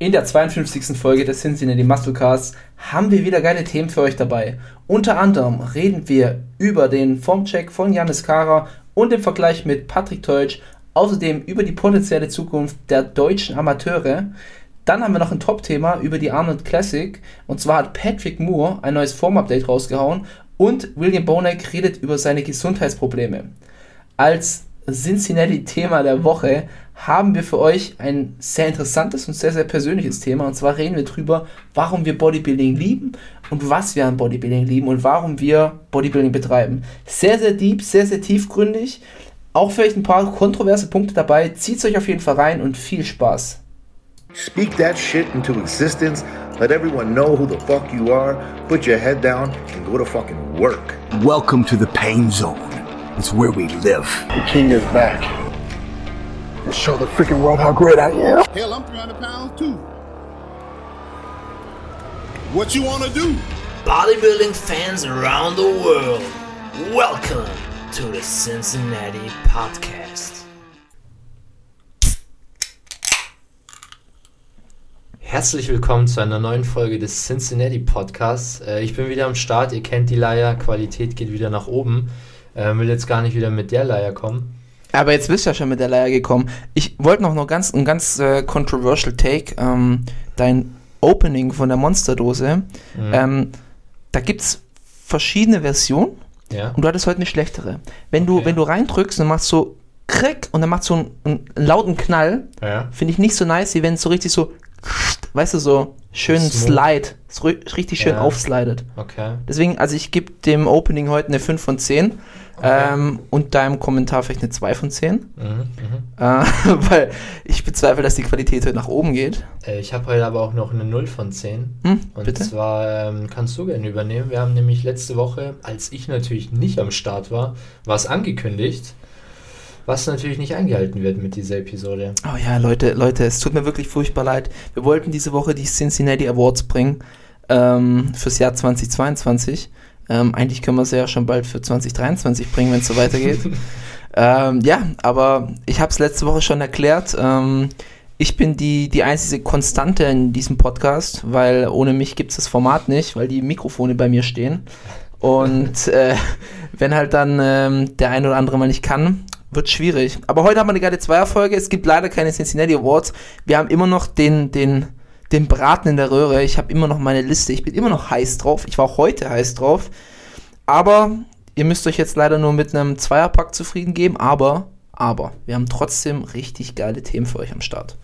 In der 52. Folge des Cincinnati Musclecasts haben wir wieder geile Themen für euch dabei. Unter anderem reden wir über den Formcheck von Janis Kara und den Vergleich mit Patrick Teutsch, außerdem über die potenzielle Zukunft der deutschen Amateure. Dann haben wir noch ein Top-Thema über die Arnold Classic und zwar hat Patrick Moore ein neues Form-Update rausgehauen und William Bonek redet über seine Gesundheitsprobleme. Als Cincinnati-Thema der Woche haben wir für euch ein sehr interessantes und sehr, sehr persönliches Thema. Und zwar reden wir darüber, warum wir Bodybuilding lieben und was wir an Bodybuilding lieben und warum wir Bodybuilding betreiben. Sehr, sehr deep, sehr, sehr tiefgründig. Auch vielleicht ein paar kontroverse Punkte dabei. Zieht euch auf jeden Fall rein und viel Spaß. Speak that shit into existence. Let everyone know who the fuck you are. Put your head down and go to fucking work. Welcome to the pain zone. It's where we live. The king is back. And show the freaking world how great I am. Hell, I'm 300 pounds too. What you want to do? Bodybuilding fans around the world, welcome to the Cincinnati Podcast. Herzlich willkommen zu einer neuen Folge des Cincinnati Podcasts. Äh, ich bin wieder am Start, ihr kennt die Leier, Qualität geht wieder nach oben. Äh, will jetzt gar nicht wieder mit der Leier kommen. Aber jetzt bist du ja schon mit der Leier gekommen. Ich wollte noch, noch ganz, ein ganz äh, controversial Take. Ähm, dein Opening von der Monsterdose. Mhm. Ähm, da gibt es verschiedene Versionen. Ja. Und du hattest heute eine schlechtere. Wenn du, okay. wenn du reindrückst und machst so krick und dann macht so einen, einen lauten Knall, ja. finde ich nicht so nice, wie wenn es so richtig so, weißt du, so schön Slide, richtig schön ja. aufslidet. Okay. Deswegen, also ich gebe dem Opening heute eine 5 von 10. Okay. Ähm, und deinem Kommentar vielleicht eine 2 von 10. Mhm, mhm, äh, weil ich bezweifle, dass die Qualität heute nach oben geht. Äh, ich habe heute aber auch noch eine 0 von 10. Hm, und bitte? zwar ähm, kannst du gerne übernehmen. Wir haben nämlich letzte Woche, als ich natürlich nicht am Start war, was angekündigt was natürlich nicht eingehalten wird mit dieser Episode. Oh ja, Leute, Leute, es tut mir wirklich furchtbar leid. Wir wollten diese Woche die Cincinnati Awards bringen ähm, fürs Jahr 2022. Ähm, eigentlich können wir sie ja schon bald für 2023 bringen, wenn es so weitergeht. ähm, ja, aber ich habe es letzte Woche schon erklärt. Ähm, ich bin die, die einzige Konstante in diesem Podcast, weil ohne mich gibt es das Format nicht, weil die Mikrofone bei mir stehen. Und äh, wenn halt dann ähm, der eine oder andere mal nicht kann, wird schwierig. Aber heute haben wir eine geile Zweierfolge. Es gibt leider keine Cincinnati Awards. Wir haben immer noch den, den, den Braten in der Röhre. Ich habe immer noch meine Liste. Ich bin immer noch heiß drauf. Ich war auch heute heiß drauf. Aber ihr müsst euch jetzt leider nur mit einem Zweierpack zufrieden geben. Aber, aber, wir haben trotzdem richtig geile Themen für euch am Start.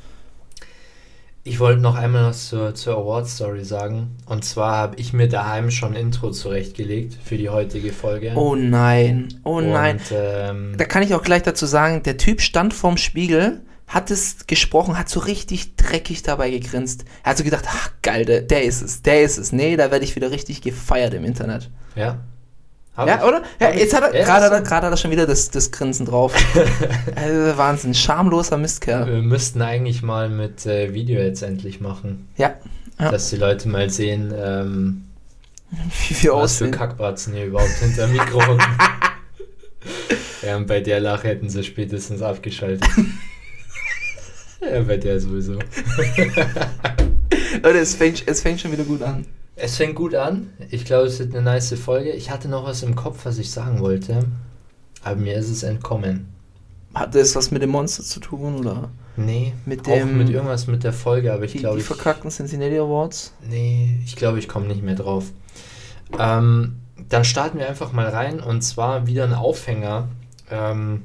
Ich wollte noch einmal was zur, zur Award-Story sagen. Und zwar habe ich mir daheim schon ein Intro zurechtgelegt für die heutige Folge. Oh nein, oh nein. Und, ähm, da kann ich auch gleich dazu sagen, der Typ stand vorm Spiegel hat es gesprochen, hat so richtig dreckig dabei gegrinst. Er hat so gedacht, ach geil, der, der ist es, der ist es. Nee, da werde ich wieder richtig gefeiert im Internet. Ja. Hab ja, ich, oder? Ja, jetzt hat er, ja, gerade, hat er, hat er schon wieder das, das Grinsen drauf. also, Wahnsinn, schamloser Mistkerl. Wir müssten eigentlich mal mit äh, Video jetzt endlich machen. Ja. ja. Dass die Leute mal sehen, ähm, Wie wir was aussehen. für Kackbratzen hier überhaupt hinter Mikro Ja, und bei der Lache hätten sie spätestens abgeschaltet. Ja, bei der sowieso. Leute, es fängt, es fängt schon wieder gut an. Es fängt gut an. Ich glaube, es wird eine nice Folge. Ich hatte noch was im Kopf, was ich sagen wollte. Aber mir ist es entkommen. Hat das was mit dem Monster zu tun, oder? Nee, mit dem, auch mit irgendwas mit der Folge, aber ich glaube. Die verkackten Cincinnati Awards? Nee, ich glaube, ich komme nicht mehr drauf. Ähm, dann starten wir einfach mal rein und zwar wieder ein Aufhänger. Ähm,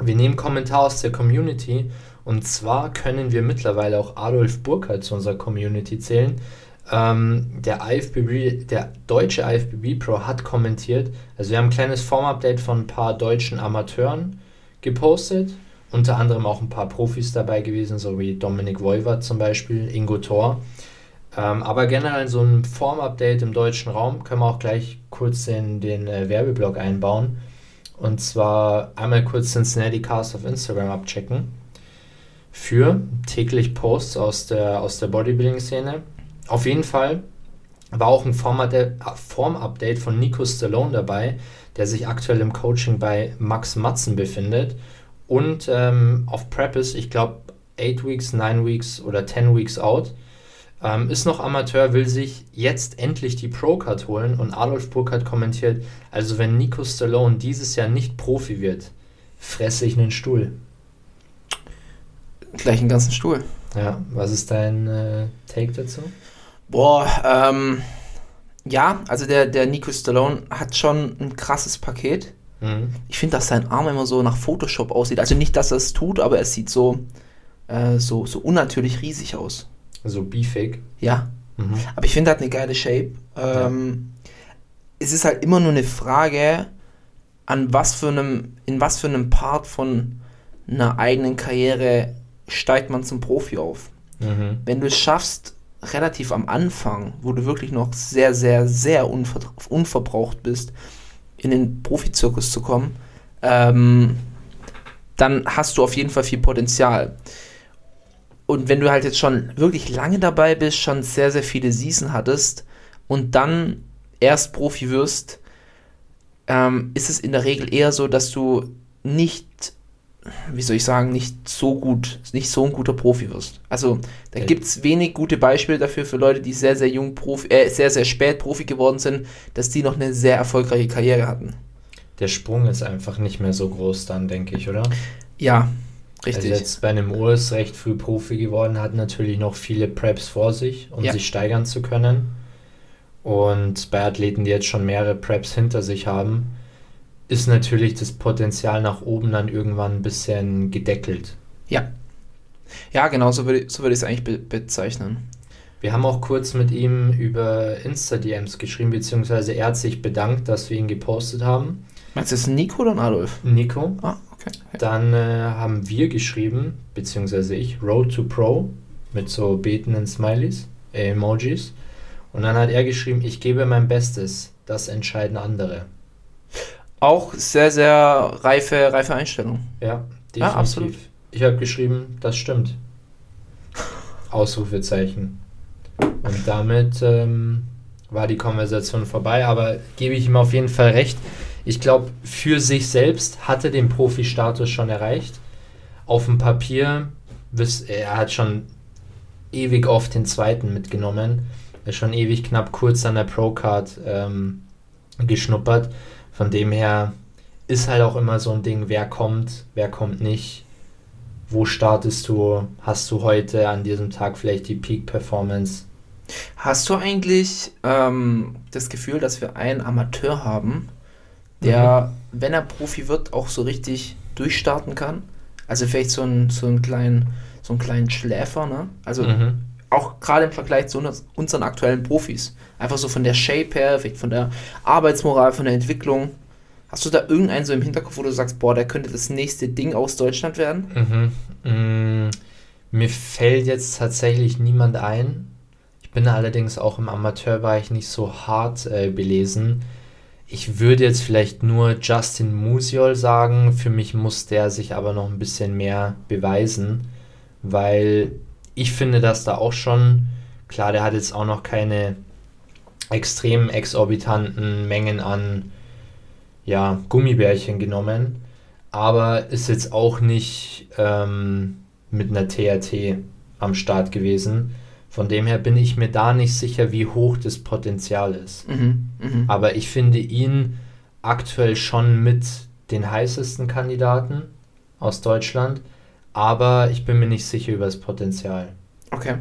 wir nehmen Kommentar aus der Community und zwar können wir mittlerweile auch Adolf Burkhardt zu unserer Community zählen. Ähm, der IFBB, der deutsche IFBB Pro hat kommentiert. Also wir haben ein kleines Form-Update von ein paar deutschen Amateuren gepostet. Unter anderem auch ein paar Profis dabei gewesen, so wie Dominik Voivod zum Beispiel, Ingo Thor. Ähm, aber generell so ein Form-Update im deutschen Raum können wir auch gleich kurz in den äh, Werbeblock einbauen. Und zwar einmal kurz Cincinnati Cast auf Instagram abchecken für täglich Posts aus der, aus der Bodybuilding-Szene. Auf jeden Fall war auch ein Form-Update von Nico Stallone dabei, der sich aktuell im Coaching bei Max Matzen befindet. Und ähm, auf Prep ist, ich glaube, 8 Weeks, 9 Weeks oder 10 Weeks out. Ähm, ist noch Amateur, will sich jetzt endlich die Pro-Card holen und Adolf Burkhardt kommentiert, also wenn Nico Stallone dieses Jahr nicht Profi wird, fresse ich einen Stuhl. Gleich einen ganzen Stuhl. Ja, was ist dein äh, Take dazu? Boah, ähm, ja, also der, der Nico Stallone hat schon ein krasses Paket. Mhm. Ich finde, dass sein Arm immer so nach Photoshop aussieht. Also nicht, dass er es tut, aber es sieht so, äh, so, so unnatürlich riesig aus. So beefig. Ja. Mhm. Aber ich finde, er hat eine geile Shape. Ähm, Es ist halt immer nur eine Frage, an was für einem, in was für einem Part von einer eigenen Karriere steigt man zum Profi auf. Mhm. Wenn du es schaffst, relativ am Anfang, wo du wirklich noch sehr, sehr, sehr unver unverbraucht bist, in den Profizirkus zu kommen, ähm, dann hast du auf jeden Fall viel Potenzial. Und wenn du halt jetzt schon wirklich lange dabei bist, schon sehr, sehr viele Season hattest und dann erst Profi wirst, ähm, ist es in der Regel eher so, dass du nicht, wie soll ich sagen, nicht so gut, nicht so ein guter Profi wirst. Also da Ja. gibt es wenig gute Beispiele dafür für Leute, die sehr, sehr jung Profi, äh, sehr, sehr spät Profi geworden sind, dass die noch eine sehr erfolgreiche Karriere hatten. Der Sprung ist einfach nicht mehr so groß dann, denke ich, oder? Ja, richtig. Also jetzt bei einem Urs recht früh Profi geworden, hat natürlich noch viele Preps vor sich, um Ja. sich steigern zu können. Und bei Athleten, die jetzt schon mehrere Preps hinter sich haben, ist natürlich das Potenzial nach oben dann irgendwann ein bisschen gedeckelt. ja. Ja, genau, so würde so würd ich es eigentlich be bezeichnen. Wir haben auch kurz mit ihm über Insta-DMs geschrieben, beziehungsweise er hat sich bedankt, dass wir ihn gepostet haben. Meinst du, das ist Nico oder Adolf? Nico. Ah, okay. Dann äh, haben wir geschrieben, beziehungsweise ich, Road to Pro mit so betenden Smileys, äh, Emojis. Und dann hat er geschrieben, ich gebe mein Bestes, das entscheiden andere. Auch sehr, sehr reife, reife Einstellung. Ja, definitiv. Ja, absolut. Ich habe geschrieben, das stimmt. Ausrufezeichen. Und damit ähm, war die Konversation vorbei, aber gebe ich ihm auf jeden Fall recht. Ich glaube, für sich selbst hat er den Profi-Status schon erreicht. Auf dem Papier, er hat schon ewig oft den zweiten mitgenommen. Er ist schon ewig knapp kurz an der Pro-Card ähm, geschnuppert. Von dem her ist halt auch immer so ein Ding, wer kommt, wer kommt nicht. Wo startest du? Hast du heute an diesem Tag vielleicht die Peak-Performance? Hast du eigentlich ähm, das Gefühl, dass wir einen Amateur haben, der, wenn er Profi wird, auch so richtig durchstarten kann? Also vielleicht so einen, so einen kleinen, so einen kleinen Schläfer, ne? Also Mhm. Auch gerade im Vergleich zu uns- unseren aktuellen Profis. Einfach so von der Shape her, vielleicht von der Arbeitsmoral, von der Entwicklung. Hast du da irgendeinen so im Hinterkopf, wo du sagst, boah, der könnte das nächste Ding aus Deutschland werden? Mhm. Mm, mir fällt jetzt tatsächlich niemand ein. Ich bin allerdings auch im Amateurbereich nicht so hart äh, belesen. Ich würde jetzt vielleicht nur Justin Musiol sagen. Für mich muss der sich aber noch ein bisschen mehr beweisen, weil ich finde, dass da auch schon, klar, der hat jetzt auch noch keine extrem exorbitanten Mengen an ja, Gummibärchen genommen, aber ist jetzt auch nicht ähm, mit einer TRT am Start gewesen. Von dem her bin ich mir da nicht sicher, wie hoch das Potenzial ist. Mhm, mhm. Aber ich finde ihn aktuell schon mit den heißesten Kandidaten aus Deutschland. Aber ich bin mir nicht sicher über das Potenzial. Okay.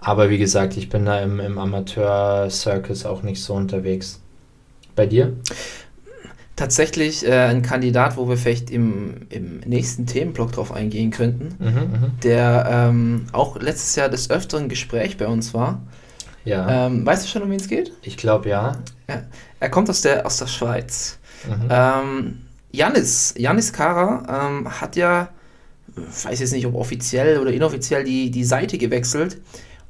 Aber wie gesagt, ich bin da im, im Amateur-Circus auch nicht so unterwegs. Bei dir? Tatsächlich äh, ein Kandidat, wo wir vielleicht im, im nächsten Themenblock drauf eingehen könnten, Mhm, mhm. der ähm, auch letztes Jahr des Öfteren Gespräch bei uns war. Ja, Ähm, weißt du schon, um wen es geht? ich glaube ja. Er kommt aus der, aus der Schweiz. Mhm. Ähm, Janis, Janis Kara ähm, hat ja, weiß jetzt nicht, ob offiziell oder inoffiziell die, die Seite gewechselt.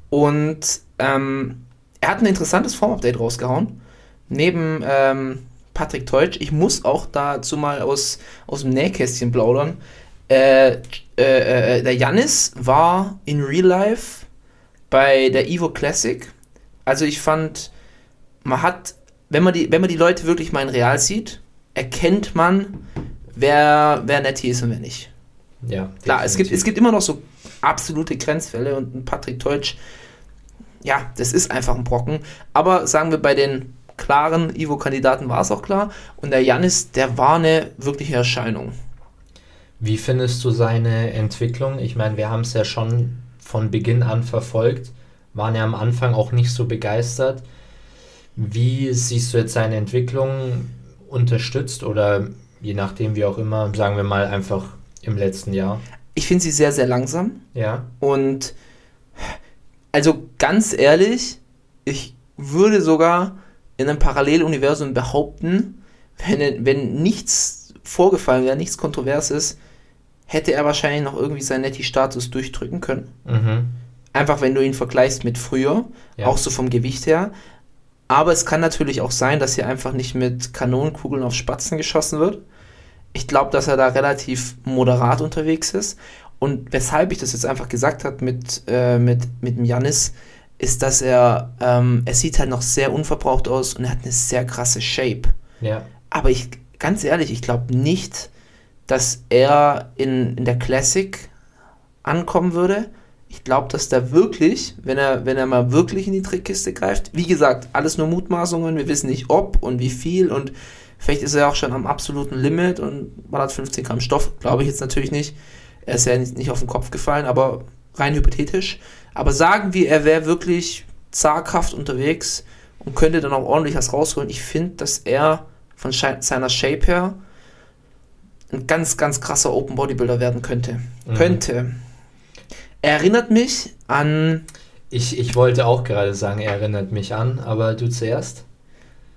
Und ähm, er hat ein interessantes Form-Update rausgehauen. Neben ähm, Patrick Teutsch. Ich muss auch dazu mal aus, aus dem Nähkästchen plaudern. Äh, äh, äh, der Janis war in Real Life bei der Evo Classic. Also ich fand, man hat, wenn man die, wenn man die Leute wirklich mal in Real sieht, erkennt man, wer, wer nett ist und wer nicht. Ja, Klar, es gibt, es gibt immer noch so absolute Grenzfälle und ein Patrick Teutsch, ja, das ist einfach ein Brocken. Aber sagen wir, bei den klaren Ivo-Kandidaten war es auch klar. Und der Janis, der war eine wirkliche Erscheinung. Wie findest du seine Entwicklung? Ich meine, wir haben es ja schon von Beginn an verfolgt, waren ja am Anfang auch nicht so begeistert. Wie siehst du jetzt seine Entwicklung unterstützt oder je nachdem, wie auch immer, sagen wir mal einfach im letzten Jahr? Ich finde sie sehr, sehr langsam. Ja. Und also ganz ehrlich, ich würde sogar in einem Paralleluniversum behaupten, wenn, wenn nichts vorgefallen wäre, nichts Kontroverses, hätte er wahrscheinlich noch irgendwie seinen Netty-Status durchdrücken können. Mhm. Einfach wenn du ihn vergleichst mit früher, Ja. auch so vom Gewicht her. Aber es kann natürlich auch sein, dass hier einfach nicht mit Kanonenkugeln auf Spatzen geschossen wird. Ich glaube, dass er da relativ moderat unterwegs ist. Und weshalb ich das jetzt einfach gesagt habe mit, äh, mit, mit dem Janis, ist, dass er, ähm, er sieht halt noch sehr unverbraucht aus und er hat eine sehr krasse Shape. Ja. Aber ich, ganz ehrlich, ich glaube nicht, dass er in, in der Classic ankommen würde. Ich glaube, dass da wirklich, wenn er, wenn er mal wirklich in die Trickkiste greift, wie gesagt, alles nur Mutmaßungen, wir wissen nicht ob und wie viel und vielleicht ist er auch schon am absoluten Limit und ballert 15 Gramm Stoff, glaube ich jetzt natürlich nicht. Er ist ja nicht, nicht auf den Kopf gefallen, aber rein hypothetisch. Aber sagen wir, er wäre wirklich zaghaft unterwegs und könnte dann auch ordentlich was rausholen. Ich finde, dass er von seiner Shape her ein ganz, ganz krasser Open Bodybuilder werden könnte. Könnte. Er erinnert mich an, Ich, ich wollte auch gerade sagen, er erinnert mich an, aber du zuerst?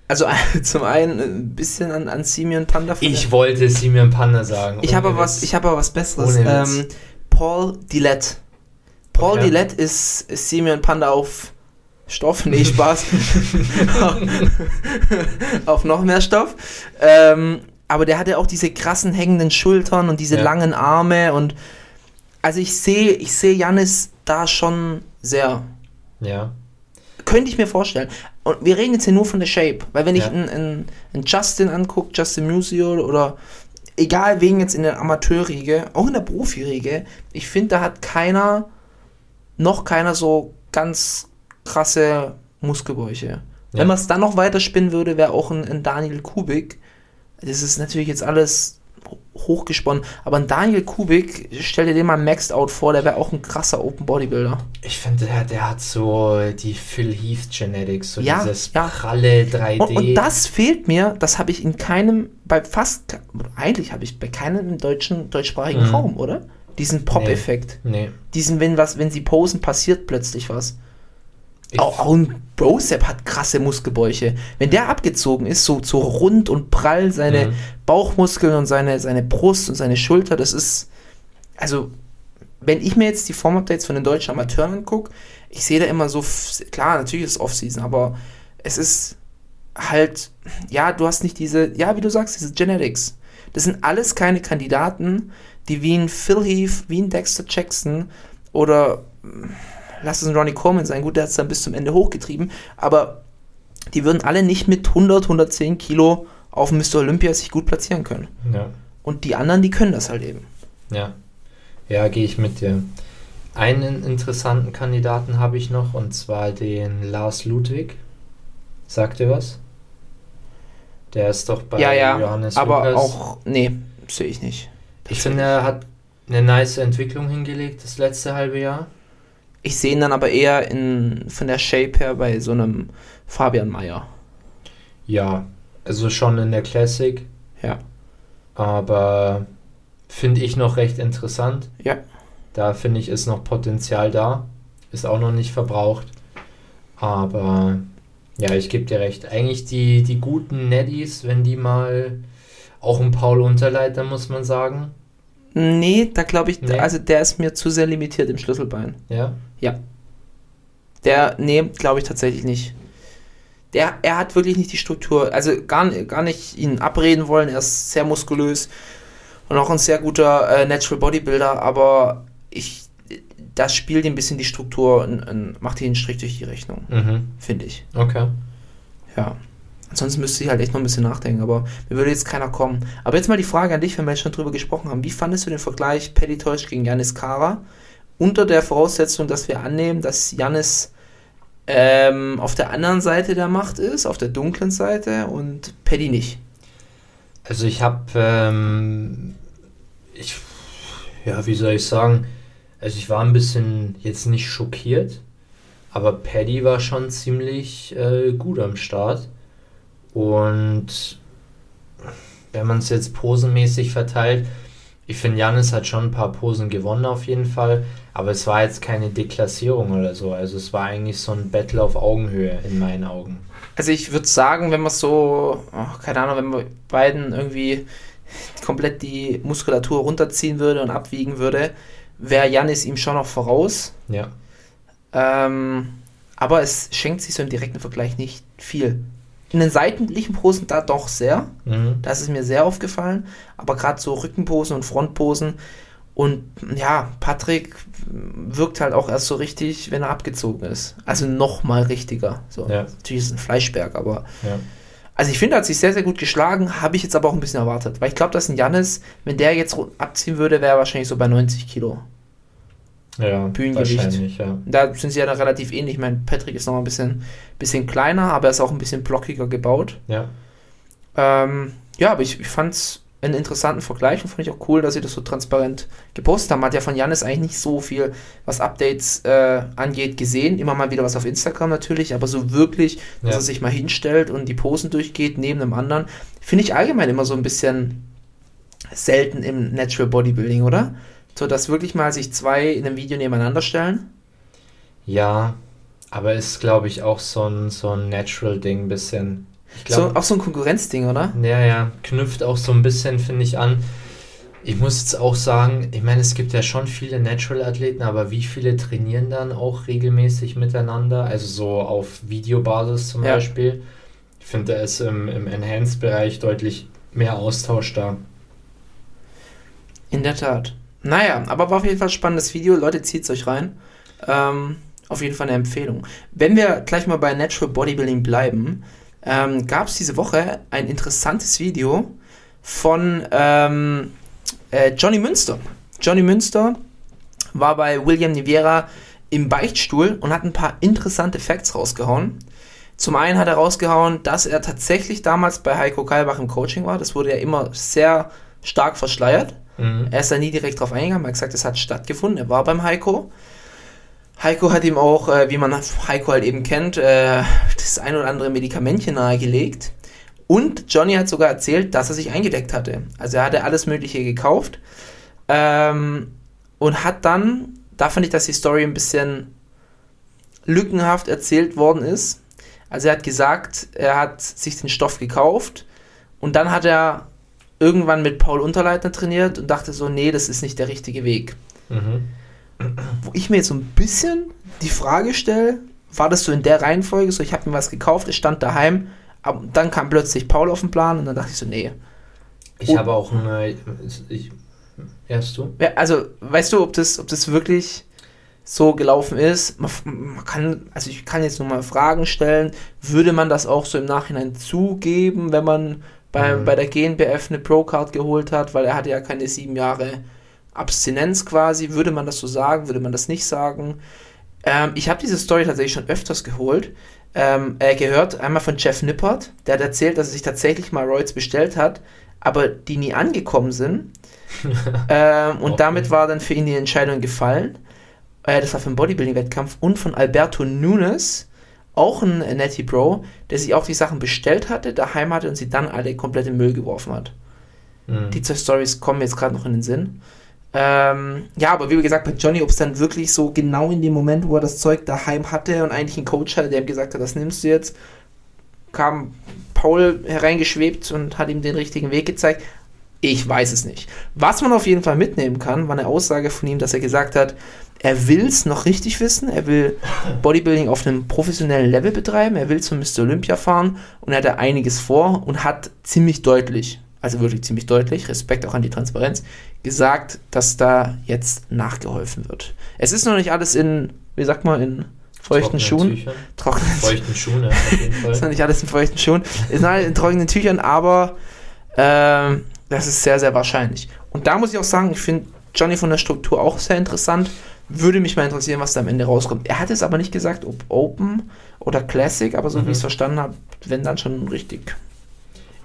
Also zum einen ein bisschen an, an Simeon Panda. von Ich wollte Simeon Panda sagen. ich habe was, ich habe aber was Besseres. Ähm, Paul Dillette. Paul Okay. Dillette ist, ist Simeon Panda auf Stoff, nee, Spaß. auf noch mehr Stoff. Ähm, aber der hatte auch diese krassen hängenden Schultern und diese Ja. langen Arme und also ich sehe, ich sehe Janis da schon sehr. Ja. Könnte ich mir vorstellen. Und wir reden jetzt hier nur von der Shape, weil wenn ich Ja. einen, einen, einen Justin angucke, Justin Musial oder egal wen jetzt in der Amateurriege, auch in der Profiriege, ich finde, da hat keiner, noch keiner so ganz krasse Muskelbäuche. Ja. Wenn man es dann noch weiter spinnen würde, wäre auch ein, ein Daniel Kubik. Das ist natürlich jetzt alles hochgesponnen, aber ein Daniel Kubik, stell dir den mal maxed out vor, der wäre auch ein krasser Open Bodybuilder. Ich finde, der, der hat so die Phil Heath Genetics, so Ja, dieses ja. pralle 3D. Und, und das fehlt mir, das habe ich in keinem, bei fast, eigentlich habe ich bei keinem im deutschen, deutschsprachigen Mhm. Raum, oder? Diesen Pop-Effekt. Nee. Diesen, wenn was, wenn sie posen, passiert plötzlich was. Auch, auch ein Brosep hat krasse Muskelbäuche. Wenn der abgezogen ist, so, so rund und prall, seine Mhm. Bauchmuskeln und seine, seine Brust und seine Schulter, das ist, also, wenn ich mir jetzt die Form-Updates von den deutschen Amateuren angucke, ich sehe da immer so, klar, natürlich ist es Off-Season, aber es ist halt, ja, du hast nicht diese, ja, wie du sagst, diese Genetics. Das sind alles keine Kandidaten, die wie ein Phil Heath, wie ein Dexter Jackson oder lass es ein Ronnie Coleman sein, gut, der hat es dann bis zum Ende hochgetrieben, aber die würden alle nicht mit 100, 110 Kilo auf dem Mr. Olympia sich gut platzieren können. ja. Und die anderen, die können das halt eben. Ja, ja, gehe ich mit dir. Einen interessanten Kandidaten habe ich noch und zwar den Lars Ludwig. Sagt ihr was? Der ist doch bei ja, ja, Johannes aber Lukas. auch, nee, sehe ich nicht. Ich finde, er hat eine nice Entwicklung hingelegt das letzte halbe Jahr. Ich sehe ihn dann aber eher in, von der Shape her bei so einem Fabian Mayer. Ja, also schon in der Classic, Ja. aber finde ich noch recht interessant. Ja. Da finde ich, ist noch Potenzial da. Ist auch noch nicht verbraucht. Aber ja, ich gebe dir recht. Eigentlich die, die guten Neddies, wenn die mal auch ein Paul Unterleiter, muss man sagen. Nee, da glaube ich, Nee. also der ist mir zu sehr limitiert im Schlüsselbein. Ja. Der, nee, glaube ich tatsächlich nicht. Der, er hat wirklich nicht die Struktur, also gar, gar nicht ihn abreden wollen, er ist sehr muskulös und auch ein sehr guter äh, Natural Bodybuilder, aber ich, das spielt ihm ein bisschen die Struktur und, und macht ihn einen Strich durch die Rechnung, Mhm. finde ich. Okay. Ja. Ansonsten müsste ich halt echt noch ein bisschen nachdenken, aber mir würde jetzt keiner kommen. Aber jetzt mal die Frage an dich, wenn wir schon drüber gesprochen haben. Wie fandest du den Vergleich Paddy Tosh gegen Janis Kara? Unter der Voraussetzung, dass wir annehmen, dass Jannis ähm, auf der anderen Seite der Macht ist, auf der dunklen Seite und Paddy nicht. Also ich habe, ähm, ich, ja, wie soll ich sagen, also ich war ein bisschen jetzt nicht schockiert, aber Paddy war schon ziemlich äh, gut am Start. Und wenn man es jetzt posenmäßig verteilt, ich finde, Janis hat schon ein paar Posen gewonnen auf jeden Fall, aber es war jetzt keine Deklassierung oder so. Also es war eigentlich so ein Battle auf Augenhöhe in meinen Augen. Also ich würde sagen, wenn man so, oh, keine Ahnung, wenn man beiden irgendwie komplett die Muskulatur runterziehen würde und abwiegen würde, wäre Janis ihm schon noch voraus. Ja. Ähm, aber es schenkt sich so im direkten Vergleich nicht viel. In den seitlichen Posen da doch sehr. Mhm. Das ist mir sehr aufgefallen. Aber gerade so Rückenposen und Frontposen. Und ja, Patrick wirkt halt auch erst so richtig, wenn er abgezogen ist. Also noch mal richtiger. So. Ja. Natürlich ist es ein Fleischberg, aber. Ja. Also ich finde, er hat sich sehr, sehr gut geschlagen. Habe ich jetzt aber auch ein bisschen erwartet. Weil ich glaube, dass ein Jannis, wenn der jetzt abziehen würde, wäre er wahrscheinlich so bei 90 Kilo. Ja, Bühnengewicht. wahrscheinlich, ja. Da sind sie ja dann relativ ähnlich. Ich meine, Patrick ist noch ein bisschen, bisschen kleiner, aber er ist auch ein bisschen blockiger gebaut. Ja, Ähm, ja, aber ich, ich fand es einen interessanten Vergleich und fand ich auch cool, dass sie das so transparent gepostet haben. Man hat ja von Janis eigentlich nicht so viel, was Updates äh, angeht, gesehen. Immer mal wieder was auf Instagram natürlich, aber so wirklich, dass Ja. er sich mal hinstellt und die Posen durchgeht neben einem anderen, finde ich allgemein immer so ein bisschen selten im Natural Bodybuilding, oder? So, dass wirklich mal sich zwei in einem Video nebeneinander stellen. ja aber ist, glaube ich, auch so ein, so ein Natural-Ding ein bisschen. Ich So, auch so ein Konkurrenzding, oder? ja, ja, knüpft auch so ein bisschen, finde ich, an. Ich muss jetzt auch sagen, ich meine, es gibt ja schon viele Natural-Athleten, aber wie viele trainieren dann auch regelmäßig miteinander? Also so auf Videobasis zum Ja. Beispiel. Ich finde, da ist im, im Enhanced-Bereich deutlich mehr Austausch da. In der Tat. Naja, aber war auf jeden Fall ein spannendes Video. Leute, zieht's euch rein. Ähm, auf jeden Fall eine Empfehlung. Wenn wir gleich mal bei Natural Bodybuilding bleiben, ähm, gab es diese Woche ein interessantes Video von ähm, äh, Johnny Münster. Johnny Münster war bei William Niviera im Beichtstuhl und hat ein paar interessante Facts rausgehauen. Zum einen hat er rausgehauen, dass er tatsächlich damals bei Heiko Kalbach im Coaching war. Das wurde ja immer sehr stark verschleiert. Mhm. Er ist da nie direkt drauf eingegangen, er hat gesagt, es hat stattgefunden. Er war beim Heiko. Heiko hat ihm auch, äh, wie man Heiko halt eben kennt, äh, das ein oder andere Medikamentchen nahegelegt. Und Johnny hat sogar erzählt, dass er sich eingedeckt hatte. Also er hatte alles Mögliche gekauft. Ähm, und hat dann, da fand ich, dass die Story ein bisschen lückenhaft erzählt worden ist. Also er hat gesagt, er hat sich den Stoff gekauft und dann hat er irgendwann mit Paul Unterleitner trainiert und dachte so, nee, das ist nicht der richtige Weg. Mhm. Wo ich mir jetzt so ein bisschen die Frage stelle, war das so in der Reihenfolge, so ich habe mir was gekauft, es stand daheim, aber dann kam plötzlich Paul auf den Plan und dann dachte ich so, nee. Ich Oh. habe auch eine. Ich, erst du? Ja, also, weißt du, ob das, ob das wirklich so gelaufen ist? Man, man kann, also ich kann jetzt nur mal Fragen stellen. Würde man das auch so im Nachhinein zugeben, wenn man bei, Mhm. bei der GNBF eine Pro-Card geholt hat, weil er hatte ja keine sieben Jahre Abstinenz quasi. Würde man das so sagen? Würde man das nicht sagen? Ähm, ich habe diese Story tatsächlich schon öfters geholt. Ähm, äh, gehört, einmal von Jeff Nippert, der hat erzählt, dass er sich tatsächlich mal Roids bestellt hat, aber die nie angekommen sind. ähm, und Okay. damit war dann für ihn die Entscheidung gefallen. Äh, das war für einen Bodybuilding-Wettkampf und von Alberto Nunes, auch ein Netty Bro, der sich auch die Sachen bestellt hatte, daheim hatte und sie dann alle komplett in den Müll geworfen hat. Mhm. Die zwei Stories kommen jetzt gerade noch in den Sinn. Ähm, ja, aber wie gesagt, bei Johnny, ob es dann wirklich so genau in dem Moment, wo er das Zeug daheim hatte und eigentlich einen Coach hatte, der ihm gesagt hat, das nimmst du jetzt, kam Paul hereingeschwebt und hat ihm den richtigen Weg gezeigt. Ich weiß es nicht. Was man auf jeden Fall mitnehmen kann, war eine Aussage von ihm, dass er gesagt hat, er will es noch richtig wissen, er will Bodybuilding auf einem professionellen Level betreiben, er will zum Mr. Olympia fahren und er hat da einiges vor und hat ziemlich deutlich, also wirklich ziemlich deutlich, Respekt auch an die Transparenz, gesagt, dass da jetzt nachgeholfen wird. Es ist noch nicht alles in, wie sagt man, in feuchten Trockene Schuhen. Tücher. Trockenen Feuchten Schuhen, ja, auf jeden ist noch Fall. nicht alles in feuchten Schuhen. Ist noch alles in trockenen Tüchern, aber ähm, das ist sehr, sehr wahrscheinlich. Und da muss ich auch sagen, ich finde Johnny von der Struktur auch sehr interessant. Würde mich mal interessieren, was da am Ende rauskommt. Er hat es aber nicht gesagt, ob Open oder Classic, aber so wie Mhm. ich es verstanden habe, wenn dann schon richtig.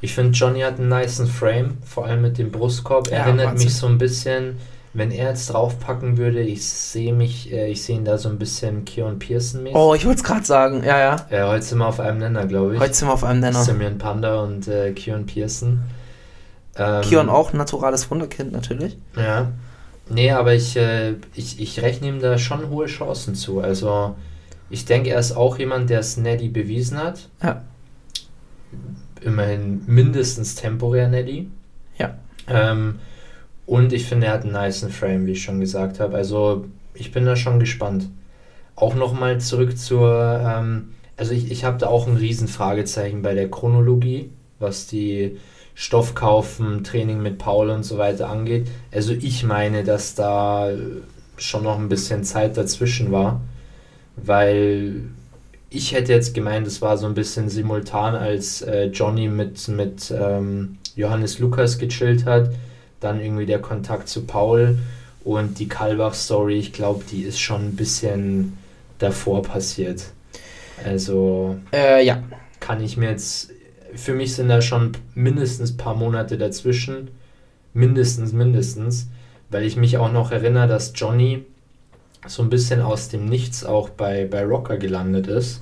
Ich finde, Johnny hat einen niceen Frame, vor allem mit dem Brustkorb. Ja, Erinnert Wahnsinn. mich so ein bisschen, wenn er jetzt draufpacken würde, ich sehe mich, äh, ich sehe ihn da so ein bisschen Keon Pearson mäßig. Oh, ich wollte es gerade sagen. Ja, ja. Äh, heute sind wir auf einem Nenner, glaube ich. Heute sind wir auf einem Nenner. Simeon Panda und äh, Keon Pearson. Ähm, Kion auch ein naturales Wunderkind natürlich. Ja. Nee, aber ich, äh, ich, ich rechne ihm da schon hohe Chancen zu. Also, ich denke, er ist auch jemand, der es Neddy bewiesen hat. Ja. Immerhin mindestens temporär Neddy. Ja. Ähm, und ich finde, er hat einen niceen Frame, wie ich schon gesagt habe. Also, ich bin da schon gespannt. Auch nochmal zurück zur. Ähm, also, ich, ich habe da auch ein riesen Fragezeichen bei der Chronologie, was die Stoffkaufen, Training mit Paul und so weiter angeht. Also, ich meine, dass da äh, schon noch ein bisschen Zeit dazwischen war, weil ich hätte jetzt gemeint, es war so ein bisschen simultan, als äh, Johnny mit, mit ähm, Johannes Lukas gechillt hat, dann irgendwie der Kontakt zu Paul und die Kalbach-Story, ich glaube, die ist schon ein bisschen davor passiert. Also Äh, ja. kann ich mir jetzt, für mich sind da schon mindestens ein paar Monate dazwischen, mindestens, mindestens, weil ich mich auch noch erinnere, dass Johnny so ein bisschen aus dem Nichts auch bei, bei Rocker gelandet ist.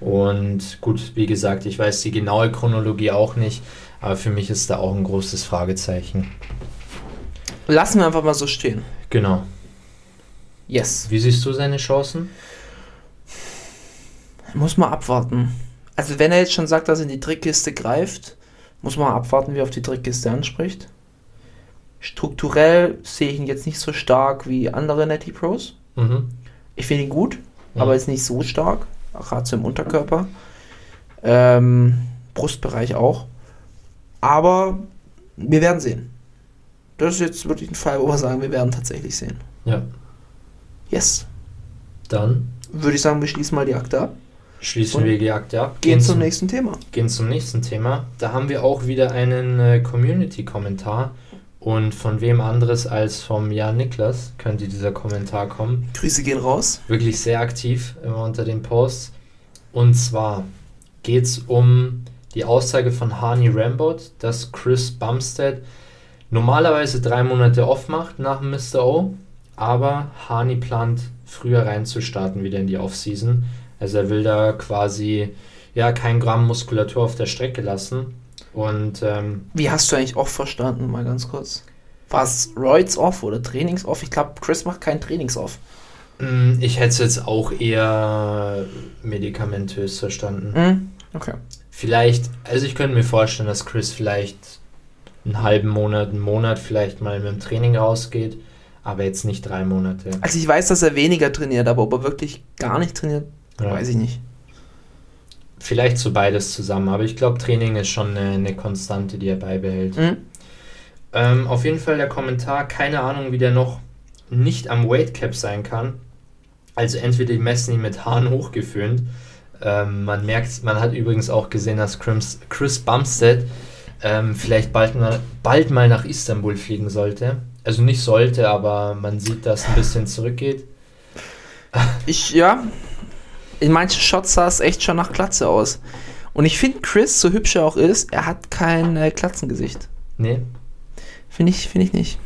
Und gut, wie gesagt, ich weiß die genaue Chronologie auch nicht, aber für mich ist da auch ein großes Fragezeichen. Lassen wir einfach mal so stehen. Genau. Yes. Wie siehst du seine Chancen? Muss man abwarten. Also wenn er jetzt schon sagt, dass er in die Trickkiste greift, muss man abwarten, wie er auf die Trickkiste anspricht. Strukturell sehe ich ihn jetzt nicht so stark wie andere Netty Pros. Mhm. Ich finde ihn gut, Mhm. aber ist nicht so stark. Gerade so im Unterkörper. Ähm, Brustbereich auch. Aber wir werden sehen. Das ist jetzt wirklich ein Fall, wo wir sagen, wir werden tatsächlich sehen. Ja, Yes. dann Würde ich sagen, wir schließen mal die Akte ab. Schließen Und wir die Akte ab. Gehen zum nächsten Thema. gehen zum nächsten Thema. Da haben wir auch wieder einen äh, Community-Kommentar. Und von wem anderes als vom Jan Niklas könnte dieser Kommentar kommen. Grüße gehen raus. Wirklich sehr aktiv immer unter den Posts. Und zwar geht es um die Aussage von Hani Rambot, dass Chris Bumstead normalerweise drei Monate off macht nach Mr. O, aber Hani plant früher reinzustarten wieder in die Offseason. Also er will da quasi ja kein Gramm Muskulatur auf der Strecke lassen. Und ähm, Wie hast du eigentlich off verstanden, mal ganz kurz? War es Roids off oder Trainings-off? Ich glaube, Chris macht kein Trainings-off. mh, ich hätte es jetzt auch eher medikamentös verstanden. Hm? Okay. Vielleicht, also ich könnte mir vorstellen, dass Chris vielleicht einen halben Monat, einen Monat vielleicht mal mit dem Training rausgeht, aber jetzt nicht drei Monate. Also ich weiß, dass er weniger trainiert, aber ob er wirklich gar nicht trainiert, Ja. weiß ich nicht. Vielleicht so beides zusammen, aber ich glaube, Training ist schon eine, eine Konstante, die er beibehält. Hm? Ähm, auf jeden Fall der Kommentar, keine Ahnung, wie der noch nicht am Weightcap sein kann. Also entweder die messen ihn mit Haaren hochgeföhnt. Ähm, man merkt, man hat übrigens auch gesehen, dass Chris, Chris Bumstead ähm, vielleicht bald mal, bald mal nach Istanbul fliegen sollte. Also nicht sollte, aber man sieht, dass ein bisschen zurückgeht. Ich, ja, in manchen Shots sah es echt schon nach Glatze aus. Und ich finde, Chris, so hübsch er auch ist, er hat kein äh, Glatzengesicht. Nee, Finde ich, finde ich nicht.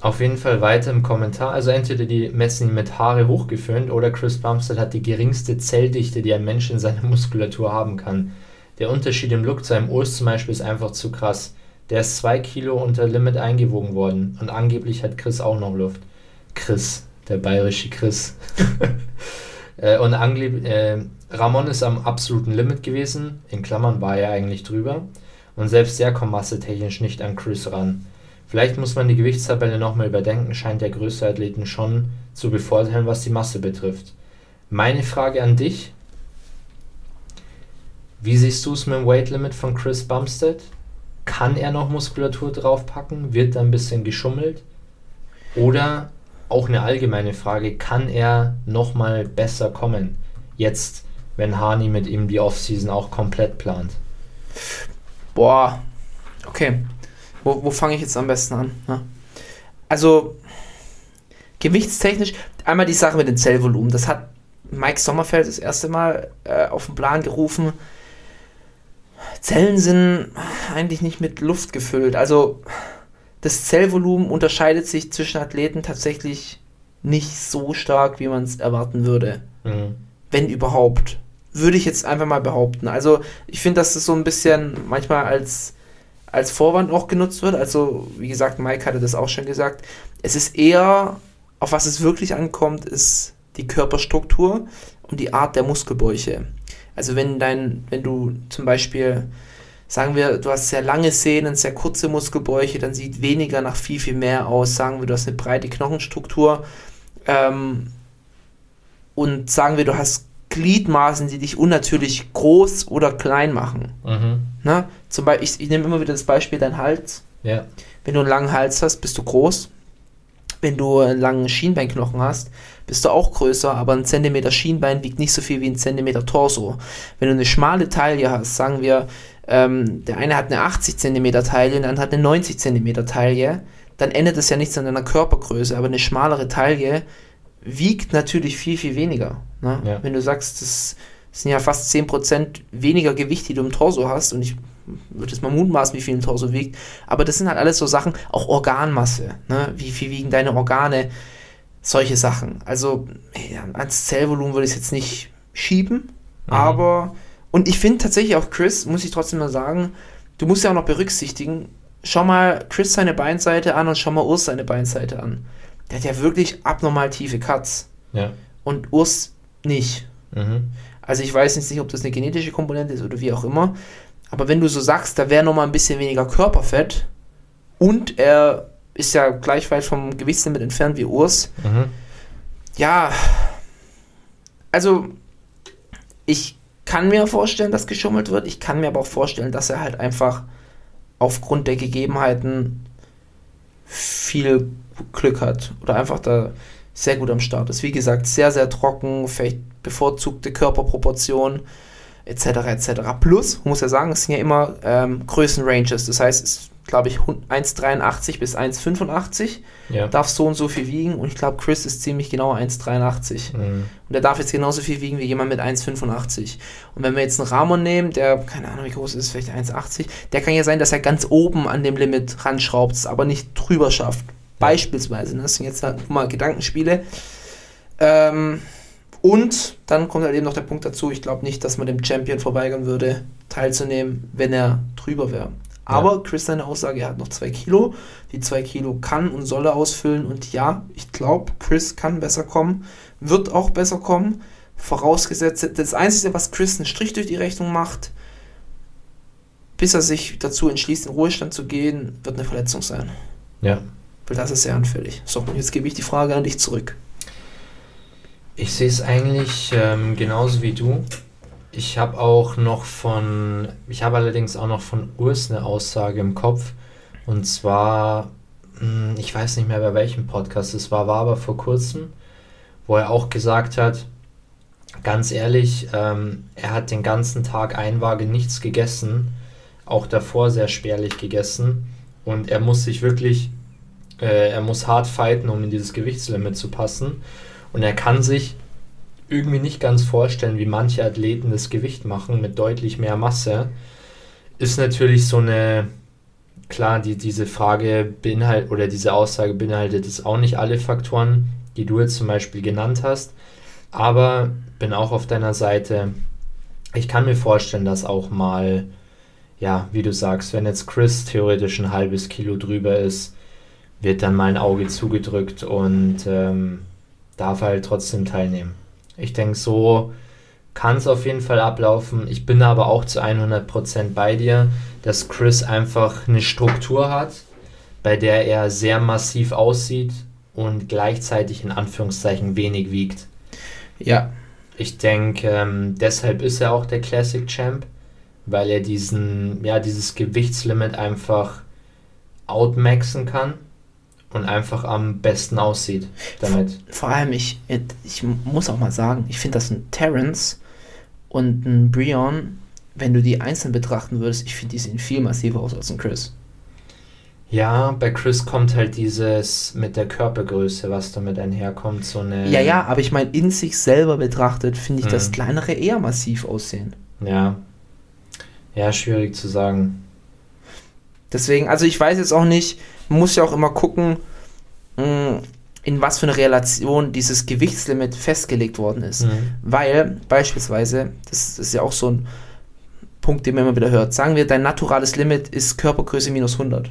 Auf jeden Fall weiter im Kommentar. Also entweder die messen ihn mit Haare hochgeföhnt oder Chris Bumstead hat die geringste Zelldichte, die ein Mensch in seiner Muskulatur haben kann. Der Unterschied im Look zu einem Urs zum Beispiel ist einfach zu krass. Der ist zwei Kilo unter Limit eingewogen worden und angeblich hat Chris auch noch Luft. Chris, der bayerische Chris. Äh, und angeblich, äh, Ramon ist am absoluten Limit gewesen. In Klammern war er eigentlich drüber. Und selbst der kommt massetechnisch nicht an Chris ran. Vielleicht muss man die Gewichtstabelle nochmal überdenken, scheint der größte Athleten schon zu bevorteilen, was die Masse betrifft. Meine Frage an dich: Wie siehst du es mit dem Weight Limit von Chris Bumstead? Kann er noch Muskulatur draufpacken? Wird da ein bisschen geschummelt? Oder auch eine allgemeine Frage: Kann er nochmal besser kommen? Jetzt, wenn Hani mit ihm die Offseason auch komplett plant. Boah, okay. Wo, wo fange ich jetzt am besten an? Ne? Also, gewichtstechnisch, einmal die Sache mit dem Zellvolumen. Das hat Mike Sommerfeld das erste Mal äh, auf den Plan gerufen. Zellen sind eigentlich nicht mit Luft gefüllt. Also das Zellvolumen unterscheidet sich zwischen Athleten tatsächlich nicht so stark, wie man es erwarten würde. Mhm. Wenn überhaupt. Würde ich jetzt einfach mal behaupten. Also ich finde, dass das so ein bisschen manchmal als, als Vorwand auch genutzt wird. Also wie gesagt, Mike hatte das auch schon gesagt. Es ist eher, auf was es wirklich ankommt, ist die Körperstruktur und die Art der Muskelbäuche. Also wenn dein, wenn du zum Beispiel, sagen wir, du hast sehr lange Sehnen, sehr kurze Muskelbäuche, dann sieht weniger nach viel, viel mehr aus. Sagen wir, du hast eine breite Knochenstruktur ähm, und sagen wir, du hast Gliedmaßen, die dich unnatürlich groß oder klein machen. Mhm. Na? Zum Beispiel, ich, ich nehme immer wieder das Beispiel dein Hals. Ja. Wenn du einen langen Hals hast, bist du groß. Wenn du einen langen Schienbeinknochen hast, bist du auch größer, aber ein Zentimeter Schienbein wiegt nicht so viel wie ein Zentimeter Torso. Wenn du eine schmale Taille hast, sagen wir, ähm, der eine hat eine 80 Zentimeter Taille und der andere hat eine 90 Zentimeter Taille, dann ändert es ja nichts an deiner Körpergröße, aber eine schmalere Taille wiegt natürlich viel, viel weniger. Ne? Ja. Wenn du sagst, das sind ja fast 10% weniger Gewicht, die du im Torso hast und ich würde jetzt mal mutmaßen, wie viel ein Torso wiegt, aber das sind halt alles so Sachen, auch Organmasse, ne? wie viel wiegen deine Organe, solche Sachen. Also ja, ans Zellvolumen würde ich es jetzt nicht schieben, aber und ich finde tatsächlich auch Chris, muss ich trotzdem mal sagen, du musst ja auch noch berücksichtigen, schau mal Chris seine Beinseite an und schau mal Urs seine Beinseite an. Der hat ja wirklich abnormal tiefe Cuts Ja. und Urs nicht. Mhm. Also ich weiß jetzt nicht, ob das eine genetische Komponente ist oder wie auch immer. Aber wenn du so sagst, da wäre noch mal ein bisschen weniger Körperfett und er ist ja gleich weit vom Gewichtslimit entfernt wie Urs, Mhm. ja, also ich kann mir vorstellen, dass geschummelt wird. Ich kann mir aber auch vorstellen, dass er halt einfach aufgrund der Gegebenheiten viel Glück hat oder einfach da sehr gut am Start ist. Wie gesagt, sehr, sehr trocken, vielleicht bevorzugte Körperproportion etc. etc. Plus, muss ja sagen, es sind ja immer ähm, Größenranges. Das heißt, es ist, glaube ich, 1,83 bis 1,85 Ja. darf so und so viel wiegen und ich glaube, Chris ist ziemlich genau 1,83. Mhm. Und der darf jetzt genauso viel wiegen wie jemand mit 1,85. Und wenn wir jetzt einen Ramon nehmen, der, keine Ahnung, wie groß ist, vielleicht 1,80, der kann ja sein, dass er ganz oben an dem Limit ranschraubt, es aber nicht drüber schafft. Beispielsweise. Ne? Das sind jetzt halt mal Gedankenspiele. Ähm, und dann kommt halt eben noch der Punkt dazu, ich glaube nicht, dass man dem Champion verweigern würde, teilzunehmen, wenn er drüber wäre. Aber Chris seine Aussage, er hat noch zwei Kilo. Die zwei Kilo kann und soll er ausfüllen. Und ja, ich glaube, Chris kann besser kommen, wird auch besser kommen. Vorausgesetzt, das Einzige, was Chris einen Strich durch die Rechnung macht, bis er sich dazu entschließt, in Ruhestand zu gehen, wird eine Verletzung sein. Ja. Weil das ist sehr anfällig. So, und jetzt gebe ich die Frage an dich zurück. Ich sehe es eigentlich ähm, genauso wie du. Ich habe auch noch von, ich habe allerdings auch noch von Urs eine Aussage im Kopf. Und zwar, mh, ich weiß nicht mehr bei welchem Podcast es war, war aber vor kurzem, wo er auch gesagt hat, ganz ehrlich, ähm, er hat den ganzen Tag Einwaage nichts gegessen, auch davor sehr spärlich gegessen. Und er muss sich wirklich, äh, er muss hart fighten, um in dieses Gewichtslimit zu passen. Und er kann sich irgendwie nicht ganz vorstellen, wie manche Athleten das Gewicht machen mit deutlich mehr Masse. Ist natürlich so eine, klar, die, diese Frage beinhaltet oder diese Aussage beinhaltet es auch nicht alle Faktoren, die du jetzt zum Beispiel genannt hast. Aber bin auch auf deiner Seite. Ich kann mir vorstellen, dass auch mal, ja, wie du sagst, wenn jetzt Chris theoretisch ein halbes Kilo drüber ist, wird dann mal ein Auge zugedrückt und ähm, darf halt trotzdem teilnehmen. Ich denke, so kann es auf jeden Fall ablaufen. Ich bin aber auch zu 100% bei dir, dass Chris einfach eine Struktur hat, bei der er sehr massiv aussieht und gleichzeitig in Anführungszeichen wenig wiegt. Ja, Ich denke, ähm, deshalb ist er auch der Classic Champ, weil er diesen, ja, dieses Gewichtslimit einfach outmaxen kann und einfach am besten aussieht damit. vor allem, ich, ich muss auch mal sagen, ich finde, dass ein Terrence und ein Brion, wenn du die einzeln betrachten würdest, ich finde, die sehen viel massiver aus als ein Chris. Ja, bei Chris kommt halt dieses mit der Körpergröße, was damit einherkommt, so eine. Ja, ja, aber ich meine, in sich selber betrachtet finde ich das Mhm. kleinere eher massiv aussehen. Ja. Ja, schwierig zu sagen. Deswegen, also ich weiß jetzt auch nicht, man muss ja auch immer gucken, mh, in was für eine Relation dieses Gewichtslimit festgelegt worden ist. Mhm. Weil beispielsweise, das ist ja auch so ein Punkt, den man immer wieder hört, sagen wir, dein naturales Limit ist Körpergröße minus 100.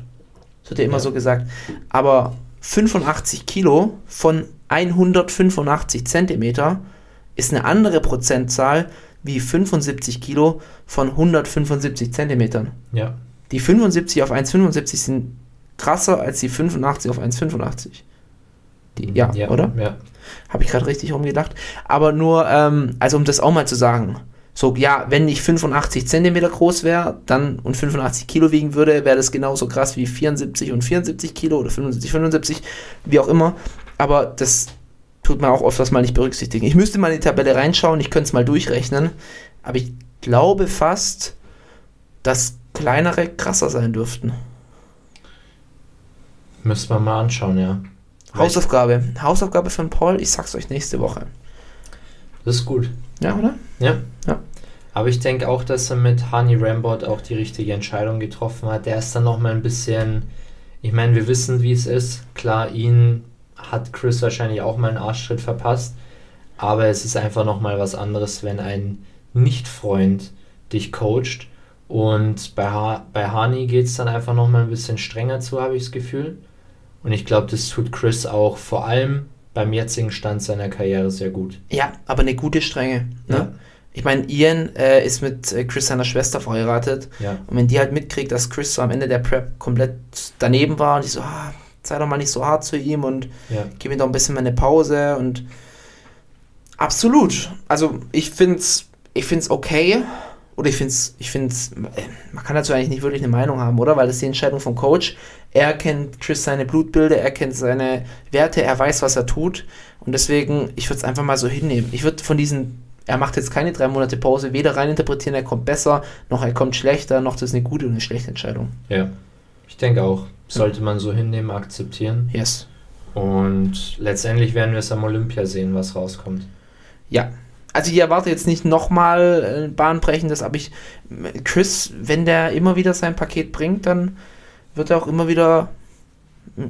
Das wird ja immer Ja. so gesagt. Aber 85 Kilo von 185 Zentimeter ist eine andere Prozentzahl wie 75 Kilo von 175 Zentimetern. Ja. Die 75 auf 1,75 sind krasser als die 85 auf 1,85. Die, ja, oder? Ja. Habe ich gerade richtig rumgedacht. Aber nur, ähm, also um das auch mal zu sagen. So, ja, wenn ich 85 Zentimeter groß wäre dann und 85 Kilo wiegen würde, wäre das genauso krass wie 74 und 74 Kilo oder 75, 75, wie auch immer. Aber das tut man auch oft mal nicht berücksichtigen. Ich müsste mal in die Tabelle reinschauen, ich könnte es mal durchrechnen. Aber ich glaube fast, dass kleinere krasser sein dürften. Müssen wir mal anschauen, ja. Hausaufgabe. Hausaufgabe von Paul, ich sag's euch nächste Woche. Das ist gut. Ja, oder? Ja. Ja. Aber ich denke auch, dass er mit Hani Rambot auch die richtige Entscheidung getroffen hat. Der ist dann nochmal ein bisschen. Ich meine, wir wissen, wie es ist. Klar, ihn hat Chris wahrscheinlich auch mal einen Arschtritt verpasst. Aber es ist einfach nochmal was anderes, wenn ein Nicht-Freund dich coacht. Und bei, ha bei Hani geht es dann einfach nochmal ein bisschen strenger zu, habe ich das Gefühl. Und ich glaube, das tut Chris auch vor allem beim jetzigen Stand seiner Karriere sehr gut. Ja, aber eine gute Strenge. Ne? Ja. Ich meine, Ian äh, ist mit äh, Chris seiner Schwester verheiratet. Ja. Und wenn die halt mitkriegt, dass Chris so am Ende der Prep komplett daneben war und die so, ah, sei doch mal nicht so hart zu ihm und Ja. gib ihm doch ein bisschen mal eine Pause und absolut. Also ich find's, ich find's okay. Oder ich find's, ich find's, äh, man kann dazu eigentlich nicht wirklich eine Meinung haben, oder? Weil das ist die Entscheidung vom Coach. Er kennt Chris seine Blutbilder, er kennt seine Werte, er weiß, was er tut. Und deswegen, ich würde es einfach mal so hinnehmen. Ich würde von diesen, er macht jetzt keine drei Monate Pause, weder reininterpretieren, er kommt besser, noch er kommt schlechter, noch das ist eine gute und eine schlechte Entscheidung. Ja, ich denke auch. Sollte man so hinnehmen, akzeptieren. Yes. Und letztendlich werden wir es am Olympia sehen, was rauskommt. Ja. Also ich erwarte jetzt nicht nochmal äh, bahnbrechendes, aber ich, Chris, wenn der immer wieder sein Paket bringt, dann wird er auch immer wieder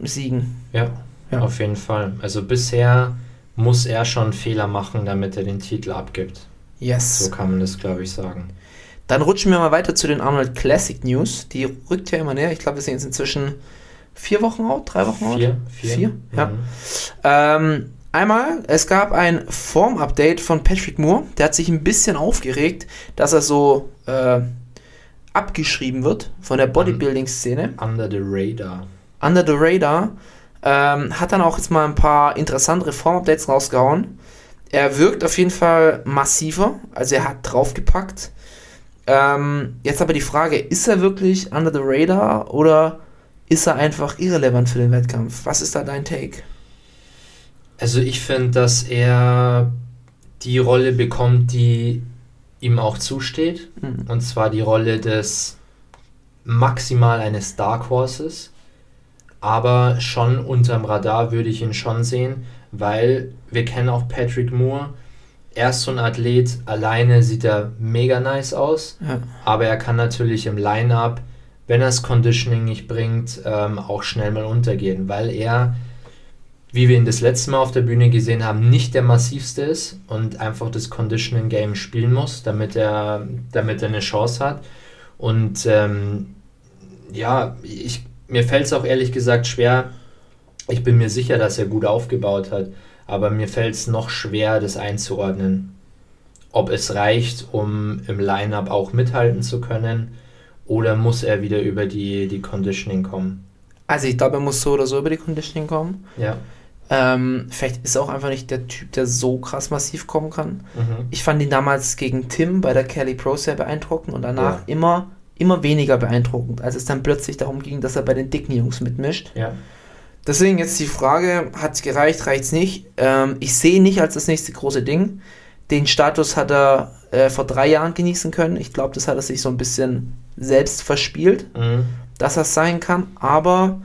siegen. Ja, Ja. auf jeden Fall. Also bisher muss er schon Fehler machen, damit er den Titel abgibt. Yes. So kann man das, glaube ich, sagen. Dann rutschen wir mal weiter zu den Arnold Classic News. Die rückt ja immer näher. Ich glaube, wir sind jetzt inzwischen vier Wochen out, drei Wochen out. Vier? Vier? Ja. Mhm. Ähm, einmal, es gab ein Form-Update von Patrick Moore. Der hat sich ein bisschen aufgeregt, dass er so äh, abgeschrieben wird von der Bodybuilding-Szene. Under the Radar. Under the Radar. Ähm, hat dann auch jetzt mal ein paar interessantere Form-Updates rausgehauen. Er wirkt auf jeden Fall massiver, also er hat draufgepackt. Ähm, jetzt aber die Frage, ist er wirklich under the radar oder ist er einfach irrelevant für den Wettkampf? Was ist da dein Take? Also ich finde, dass er die Rolle bekommt, die ihm auch zusteht. Mhm. Und zwar die Rolle des maximal eines Dark Horses. Aber schon unterm Radar würde ich ihn schon sehen, weil wir kennen auch Patrick Moore. Er ist so ein Athlet, alleine sieht er mega nice aus, Ja. aber er kann natürlich im Line-Up, wenn er das Conditioning nicht bringt, ähm, auch schnell mal untergehen, weil er, wie wir ihn das letzte Mal auf der Bühne gesehen haben, nicht der massivste ist und einfach das Conditioning-Game spielen muss, damit er, damit er eine Chance hat. Und ähm, ja, ich, mir fällt es auch ehrlich gesagt schwer. Ich bin mir sicher, dass er gut aufgebaut hat, aber mir fällt es noch schwer, das einzuordnen. Ob es reicht, um im Line-Up auch mithalten zu können, oder muss er wieder über die, die Conditioning kommen? Also ich glaube, er muss so oder so über die Conditioning kommen. Ja. Ähm, vielleicht ist er auch einfach nicht der Typ, der so krass massiv kommen kann. Mhm. Ich fand ihn damals gegen Tim bei der Kelly Pro sehr beeindruckend und danach Ja. immer, immer weniger beeindruckend, als es dann plötzlich darum ging, dass er bei den dicken Jungs mitmischt. Ja. Deswegen jetzt die Frage, hat es gereicht, reicht es nicht? Ähm, ich sehe ihn nicht als das nächste große Ding. Den Status hat er äh, vor drei Jahren genießen können. Ich glaube, das hat er sich so ein bisschen selbst verspielt. Mhm. dass das sein kann, aber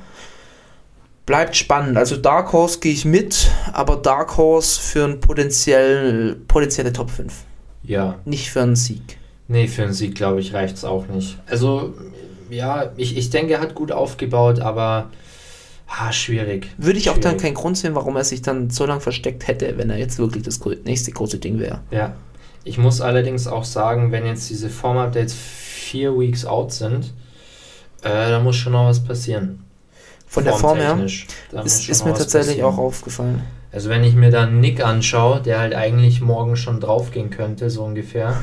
bleibt spannend. Also Dark Horse gehe ich mit, aber Dark Horse für ein potenziell, potenzielle Top 5. Ja. Nicht für einen Sieg. Nee, für einen Sieg, glaube ich, reicht es auch nicht. Also, ja, ich, ich denke, er hat gut aufgebaut, aber ah, schwierig. Würde ich auch dann Schwierig. keinen Grund sehen, warum er sich dann so lange versteckt hätte, wenn er jetzt wirklich das nächste große Ding wäre. Ja. Ich muss allerdings auch sagen, wenn jetzt diese Form-Updates vier Weeks out sind, äh, da muss schon noch was passieren. Von der Form her ist, ist mir tatsächlich passieren. auch aufgefallen. Also wenn ich mir dann Nick anschaue, der halt eigentlich morgen schon draufgehen könnte, so ungefähr,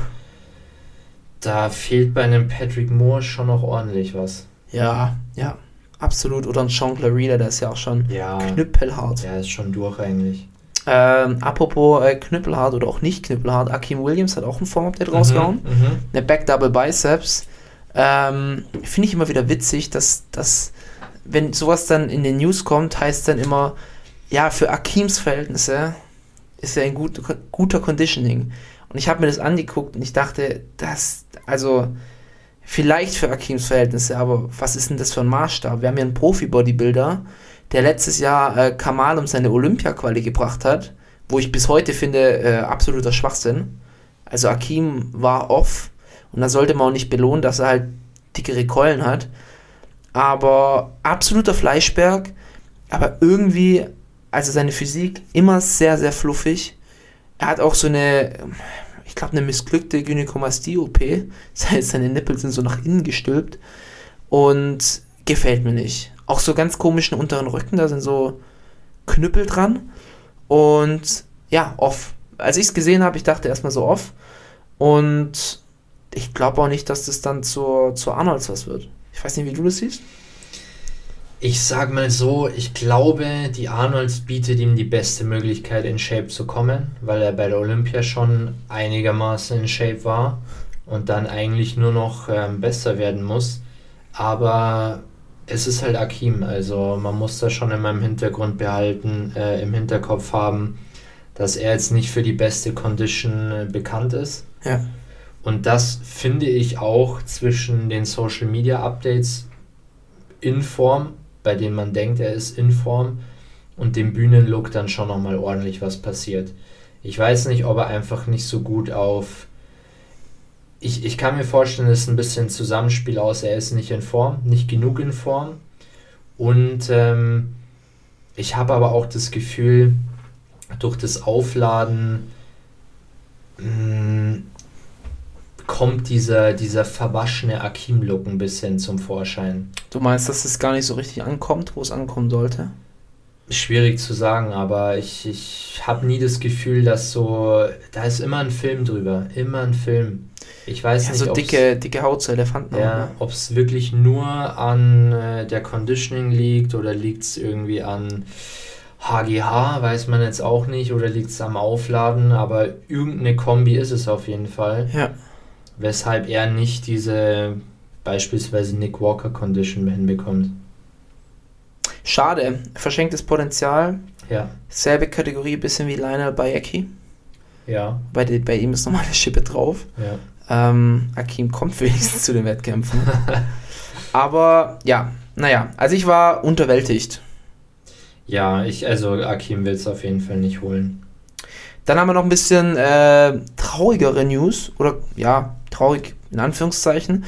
da fehlt bei einem Patrick Moore schon noch ordentlich was. Ja, ja, absolut. Oder ein Sean Clarida, der ist ja auch schon Ja, knüppelhart. der ist schon durch eigentlich. Ähm, apropos äh, knüppelhart oder auch nicht knüppelhart, Akeem Williams hat auch ein Form-Update rausgehauen. Mhm, mhm. Eine Back Double Biceps. Ähm, Finde ich immer wieder witzig, dass, dass, wenn sowas dann in den News kommt, heißt dann immer, ja, für Akeems Verhältnisse ist er ein gut, guter Conditioning. Und ich habe mir das angeguckt und ich dachte, das, also, vielleicht für Akeems Verhältnisse, aber was ist denn das für ein Maßstab? Wir haben hier einen Profi-Bodybuilder, der letztes Jahr äh, Kamal um seine Olympia-Quali gebracht hat, wo ich bis heute finde, äh, absoluter Schwachsinn. Also Akeem war off und da sollte man auch nicht belohnen, dass er halt dickere Keulen hat. Aber absoluter Fleischberg, aber irgendwie, also seine Physik immer sehr, sehr fluffig. Er hat auch so eine, ich glaube, eine missglückte Gynäkomastie-OP. Das heißt, seine Nippel sind so nach innen gestülpt und gefällt mir nicht. Auch so ganz komischen unteren Rücken, da sind so Knüppel dran und ja, off. Als ich es gesehen habe, ich dachte erstmal so off und ich glaube auch nicht, dass das dann zur, zur Arnolds was wird. Ich weiß nicht, wie du das siehst. Ich sag mal so, ich glaube, die Arnolds bietet ihm die beste Möglichkeit, in Shape zu kommen, weil er bei der Olympia schon einigermaßen in Shape war und dann eigentlich nur noch ähm, besser werden muss. Aber es ist halt Akim, also man muss das schon in meinem Hintergrund behalten, äh, im Hinterkopf haben, dass er jetzt nicht für die beste Condition äh, bekannt ist. Ja. Und das finde ich auch zwischen den Social Media Updates in Form, bei denen man denkt, er ist in Form, und dem Bühnenlook dann schon nochmal ordentlich was passiert. Ich weiß nicht, ob er einfach nicht so gut auf. Ich, ich kann mir vorstellen, es ist ein bisschen Zusammenspiel aus, er ist nicht in Form, nicht genug in Form. Und ähm, ich habe aber auch das Gefühl, durch das Aufladen mh, kommt dieser, dieser verwaschene Akim-Look ein bisschen zum Vorschein. Du meinst, dass es gar nicht so richtig ankommt, wo es ankommen sollte? Schwierig zu sagen, aber ich, ich habe nie das Gefühl, dass so. Da ist immer ein Film drüber. Immer ein Film. Ich weiß Ja, nicht, so dicke, dicke Haut zu Elefanten. ja, ob es wirklich nur an äh, der Conditioning liegt oder liegt es irgendwie an HGH, weiß man jetzt auch nicht, oder liegt es am Aufladen, aber irgendeine Kombi ist es auf jeden Fall. ja. Weshalb er nicht diese beispielsweise Nick Walker Condition hinbekommt. Schade, verschenktes Potenzial. Ja, Selbe Kategorie, bisschen wie Lionel Bayeki. ja, Bei, bei ihm ist nochmal eine Schippe drauf. ja. Ähm, Akim kommt wenigstens zu den Wettkämpfen. Aber ja, naja, also ich war unterwältigt. Ja, ich, also Akim will es auf jeden Fall nicht holen. Dann haben wir noch ein bisschen äh, traurigere News. Oder ja, traurig in Anführungszeichen.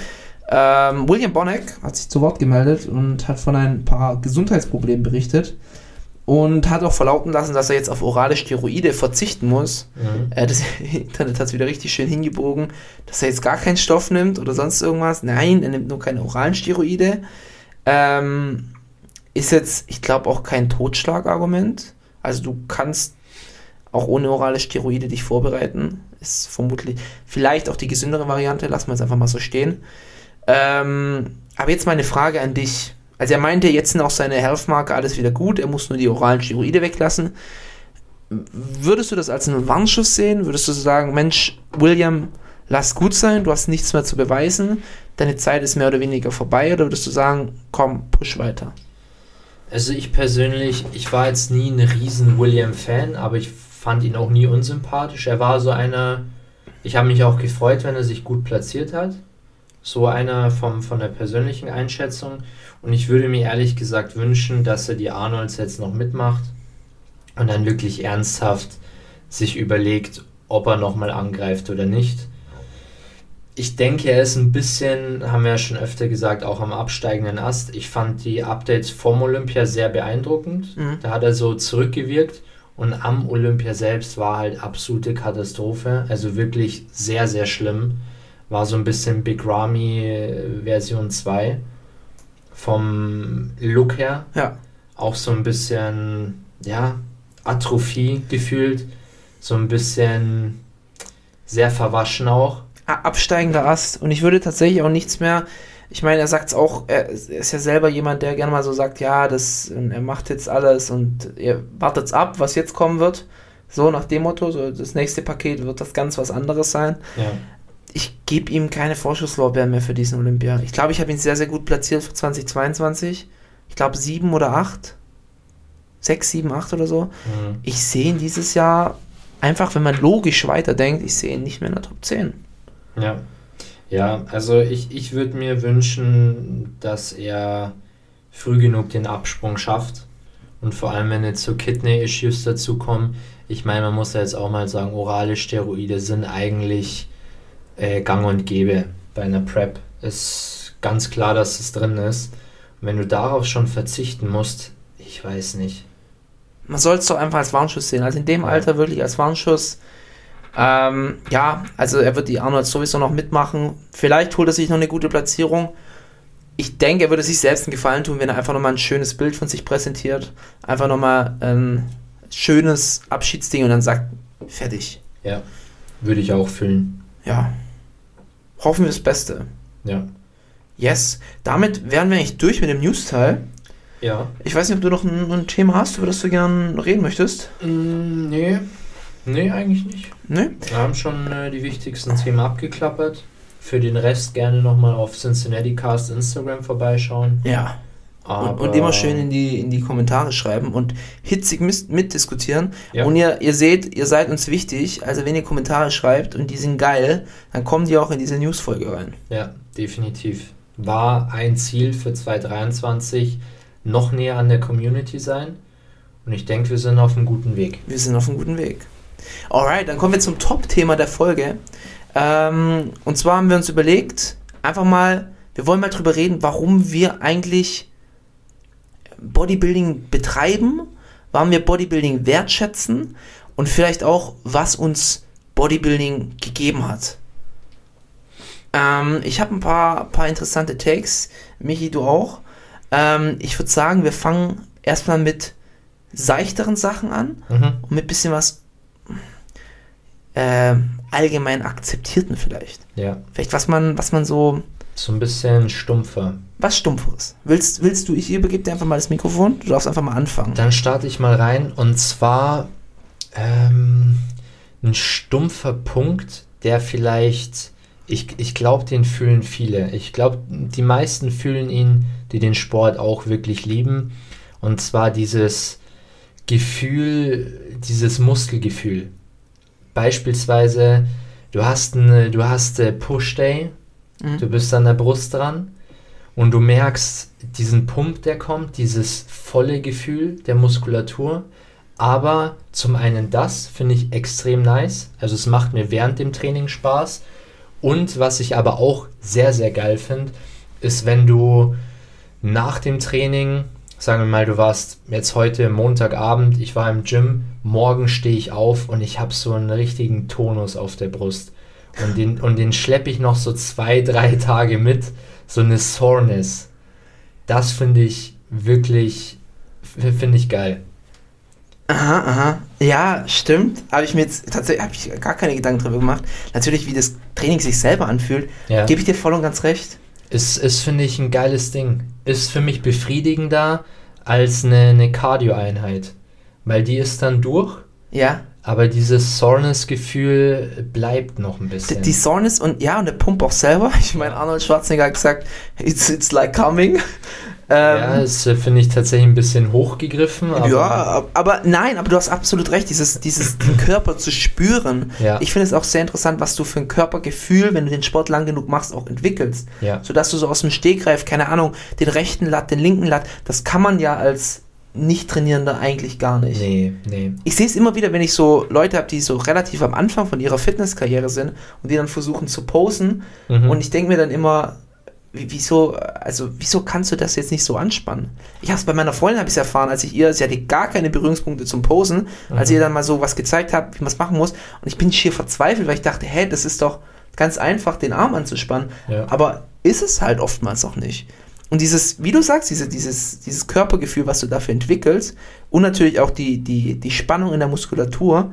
Ähm, William Bonneck hat sich zu Wort gemeldet und hat von ein paar Gesundheitsproblemen berichtet. Und hat auch verlauten lassen, dass er jetzt auf orale Steroide verzichten muss. Mhm. Äh, das Internet hat es wieder richtig schön hingebogen, dass er jetzt gar keinen Stoff nimmt oder sonst irgendwas. Nein, er nimmt nur keine oralen Steroide. Ähm, ist jetzt, ich glaube, auch kein Totschlagargument. Also du kannst auch ohne orale Steroide dich vorbereiten. Ist vermutlich vielleicht auch die gesündere Variante. Lassen wir es einfach mal so stehen. Ähm, aber jetzt mal eine Frage an dich. Also er meinte, jetzt sind auch seine Health-Marker alles wieder gut. Er muss nur die oralen Steroide weglassen. Würdest du das als einen Warnschuss sehen? Würdest du sagen, Mensch, William, lass gut sein, du hast nichts mehr zu beweisen, deine Zeit ist mehr oder weniger vorbei? Oder würdest du sagen, komm, push weiter? Also ich persönlich, ich war jetzt nie ein riesen William-Fan, aber ich fand ihn auch nie unsympathisch. Er war so einer, ich habe mich auch gefreut, wenn er sich gut platziert hat. so einer vom, von der persönlichen Einschätzung. Und ich würde mir ehrlich gesagt wünschen, dass er die Arnolds jetzt noch mitmacht und dann wirklich ernsthaft sich überlegt, ob er nochmal angreift oder nicht. Ich denke, er ist ein bisschen, haben wir ja schon öfter gesagt, auch am absteigenden Ast. Ich fand die Updates vom Olympia sehr beeindruckend. Mhm. Da hat er so zurückgewirkt und am Olympia selbst war halt absolute Katastrophe. Also wirklich sehr, sehr schlimm. War so ein bisschen Big Ramy äh, Version 2 vom Look her. Ja. Auch so ein bisschen, ja, Atrophie gefühlt. So ein bisschen sehr verwaschen auch. Absteigender Ast. Und ich würde tatsächlich auch nichts mehr. Ich meine, er sagt es auch, er ist er ja selber jemand, der gerne mal so sagt, ja, das, er macht jetzt alles und ihr wartet's ab, was jetzt kommen wird. So nach dem Motto, so das nächste Paket wird das ganz was anderes sein. Ja. Ich gebe ihm keine Vorschusslorbeeren mehr für diesen Olympia. Ich glaube, ich habe ihn sehr, sehr gut platziert für 2022. Ich glaube, sieben oder acht. Sechs, sieben, acht oder so. Mhm. Ich sehe ihn dieses Jahr einfach, wenn man logisch weiterdenkt, ich sehe ihn nicht mehr in der Top 10. Ja. Ja, also ich, ich würde mir wünschen, dass er früh genug den Absprung schafft. Und vor allem, wenn jetzt so Kidney-Issues dazukommen. Ich meine, man muss ja jetzt auch mal sagen, orale Steroide sind eigentlich äh, gang und gäbe bei einer Prep. Ist ganz klar, dass es drin ist. Und wenn du darauf schon verzichten musst, ich weiß nicht. Man soll es doch einfach als Warnschuss sehen. Also in dem Ja. Alter wirklich als Warnschuss. Ähm, ja, also er wird die Arnold sowieso noch mitmachen. Vielleicht holt er sich noch eine gute Platzierung. Ich denke, er würde sich selbst einen Gefallen tun, wenn er einfach nochmal ein schönes Bild von sich präsentiert. Einfach nochmal ein schönes Abschiedsding und dann sagt, fertig. Ja, würde ich auch fühlen. Ja. Hoffen wir das Beste. Ja. Yes. Damit wären wir eigentlich durch mit dem News-Teil. Ja. Ich weiß nicht, ob du noch ein, ein Thema hast, über das du gern reden möchtest. Mm, nee. Nee, eigentlich nicht. Ne? Wir haben schon äh, die wichtigsten Themen abgeklappert. Für den Rest gerne nochmal auf Cincinnati Cast Instagram vorbeischauen. Ja. Und, und immer schön in die, in die Kommentare schreiben und hitzig mitdiskutieren. Ja. Und ihr, ihr seht, ihr seid uns wichtig. Also wenn ihr Kommentare schreibt und die sind geil, dann kommen die auch in diese Newsfolge rein. Ja, definitiv. War ein Ziel für 2023, noch näher an der Community sein. Und ich denke, wir sind auf einem guten Weg. Wir sind auf einem guten Weg. Alright, dann kommen wir zum Top-Thema der Folge. Ähm, und zwar haben wir uns überlegt, einfach mal, wir wollen mal drüber reden, warum wir eigentlich Bodybuilding betreiben, warum wir Bodybuilding wertschätzen und vielleicht auch, was uns Bodybuilding gegeben hat. Ähm, ich habe ein paar, paar interessante Takes. Michi, du auch. Ähm, ich würde sagen, wir fangen erstmal mit seichteren Sachen an Mhm. und mit bisschen was äh, allgemein akzeptierten vielleicht. Ja, Vielleicht was man, was man so, so ein bisschen stumpfer. was Stumpferes. Willst, willst du, ich übergebe dir einfach mal das Mikrofon, du darfst einfach mal anfangen. Dann starte ich mal rein und zwar ähm, ein stumpfer Punkt, der vielleicht, ich, ich glaube, den fühlen viele. Ich glaube, die meisten fühlen ihn, die den Sport auch wirklich lieben. Und zwar dieses Gefühl, dieses Muskelgefühl. Beispielsweise, du hast eine, du hast äh, Push Day, Mhm. du bist an der Brust dran und du merkst diesen Pump, der kommt, dieses volle Gefühl der Muskulatur. Aber zum einen das finde ich extrem nice. Also es macht mir während dem Training Spaß. Und was ich aber auch sehr, sehr geil finde, ist, wenn du nach dem Training, sagen wir mal, du warst jetzt heute Montagabend, ich war im Gym, morgen stehe ich auf und ich habe so einen richtigen Tonus auf der Brust. Und den, und den schleppe ich noch so zwei, drei Tage mit. So eine Soreness. Das finde ich wirklich, finde ich geil. Aha, aha. Ja, stimmt. Habe ich mir jetzt tatsächlich habe ich gar keine Gedanken drüber gemacht. Natürlich, wie das Training sich selber anfühlt, Ja. gebe ich dir voll und ganz recht. Ist, ist finde ich, ein geiles Ding. Ist für mich befriedigender als eine, eine Cardio-Einheit. Weil die ist dann durch, Ja. aber dieses Soreness-Gefühl bleibt noch ein Die, bisschen. die Soreness und ja, und der Pump auch selber. Ich meine, Arnold Schwarzenegger hat gesagt, it's, it's like coming. Ähm, ja, das äh, finde ich tatsächlich ein bisschen hochgegriffen. Aber ja, ab- aber nein, aber du hast absolut recht, dieses, dieses den Körper zu spüren. Ja. Ich finde es auch sehr interessant, was du für ein Körpergefühl, wenn du den Sport lang genug machst, auch entwickelst. Ja. Sodass du so aus dem Stegreif, keine Ahnung, den rechten Latt, den linken Latt, das kann man ja als Nicht-Trainierender eigentlich gar nicht. Nee, nee. Ich sehe es immer wieder, wenn ich so Leute habe, die so relativ am Anfang von ihrer Fitnesskarriere sind und die dann versuchen zu posen. Mhm. Und ich denke mir dann immer, wieso, also wieso kannst du das jetzt nicht so anspannen? Ich habe es bei meiner Freundin habe ich erfahren, als ich ihr, sie hatte gar keine Berührungspunkte zum Posen, als ihr dann mal so was gezeigt habe, wie man es machen muss. Und ich bin schier verzweifelt, weil ich dachte, hä, das ist doch ganz einfach, den Arm anzuspannen. Ja. Aber ist es halt oftmals auch nicht. Und dieses, wie du sagst, diese, dieses, dieses Körpergefühl, was du dafür entwickelst, und natürlich auch die, die, die Spannung in der Muskulatur,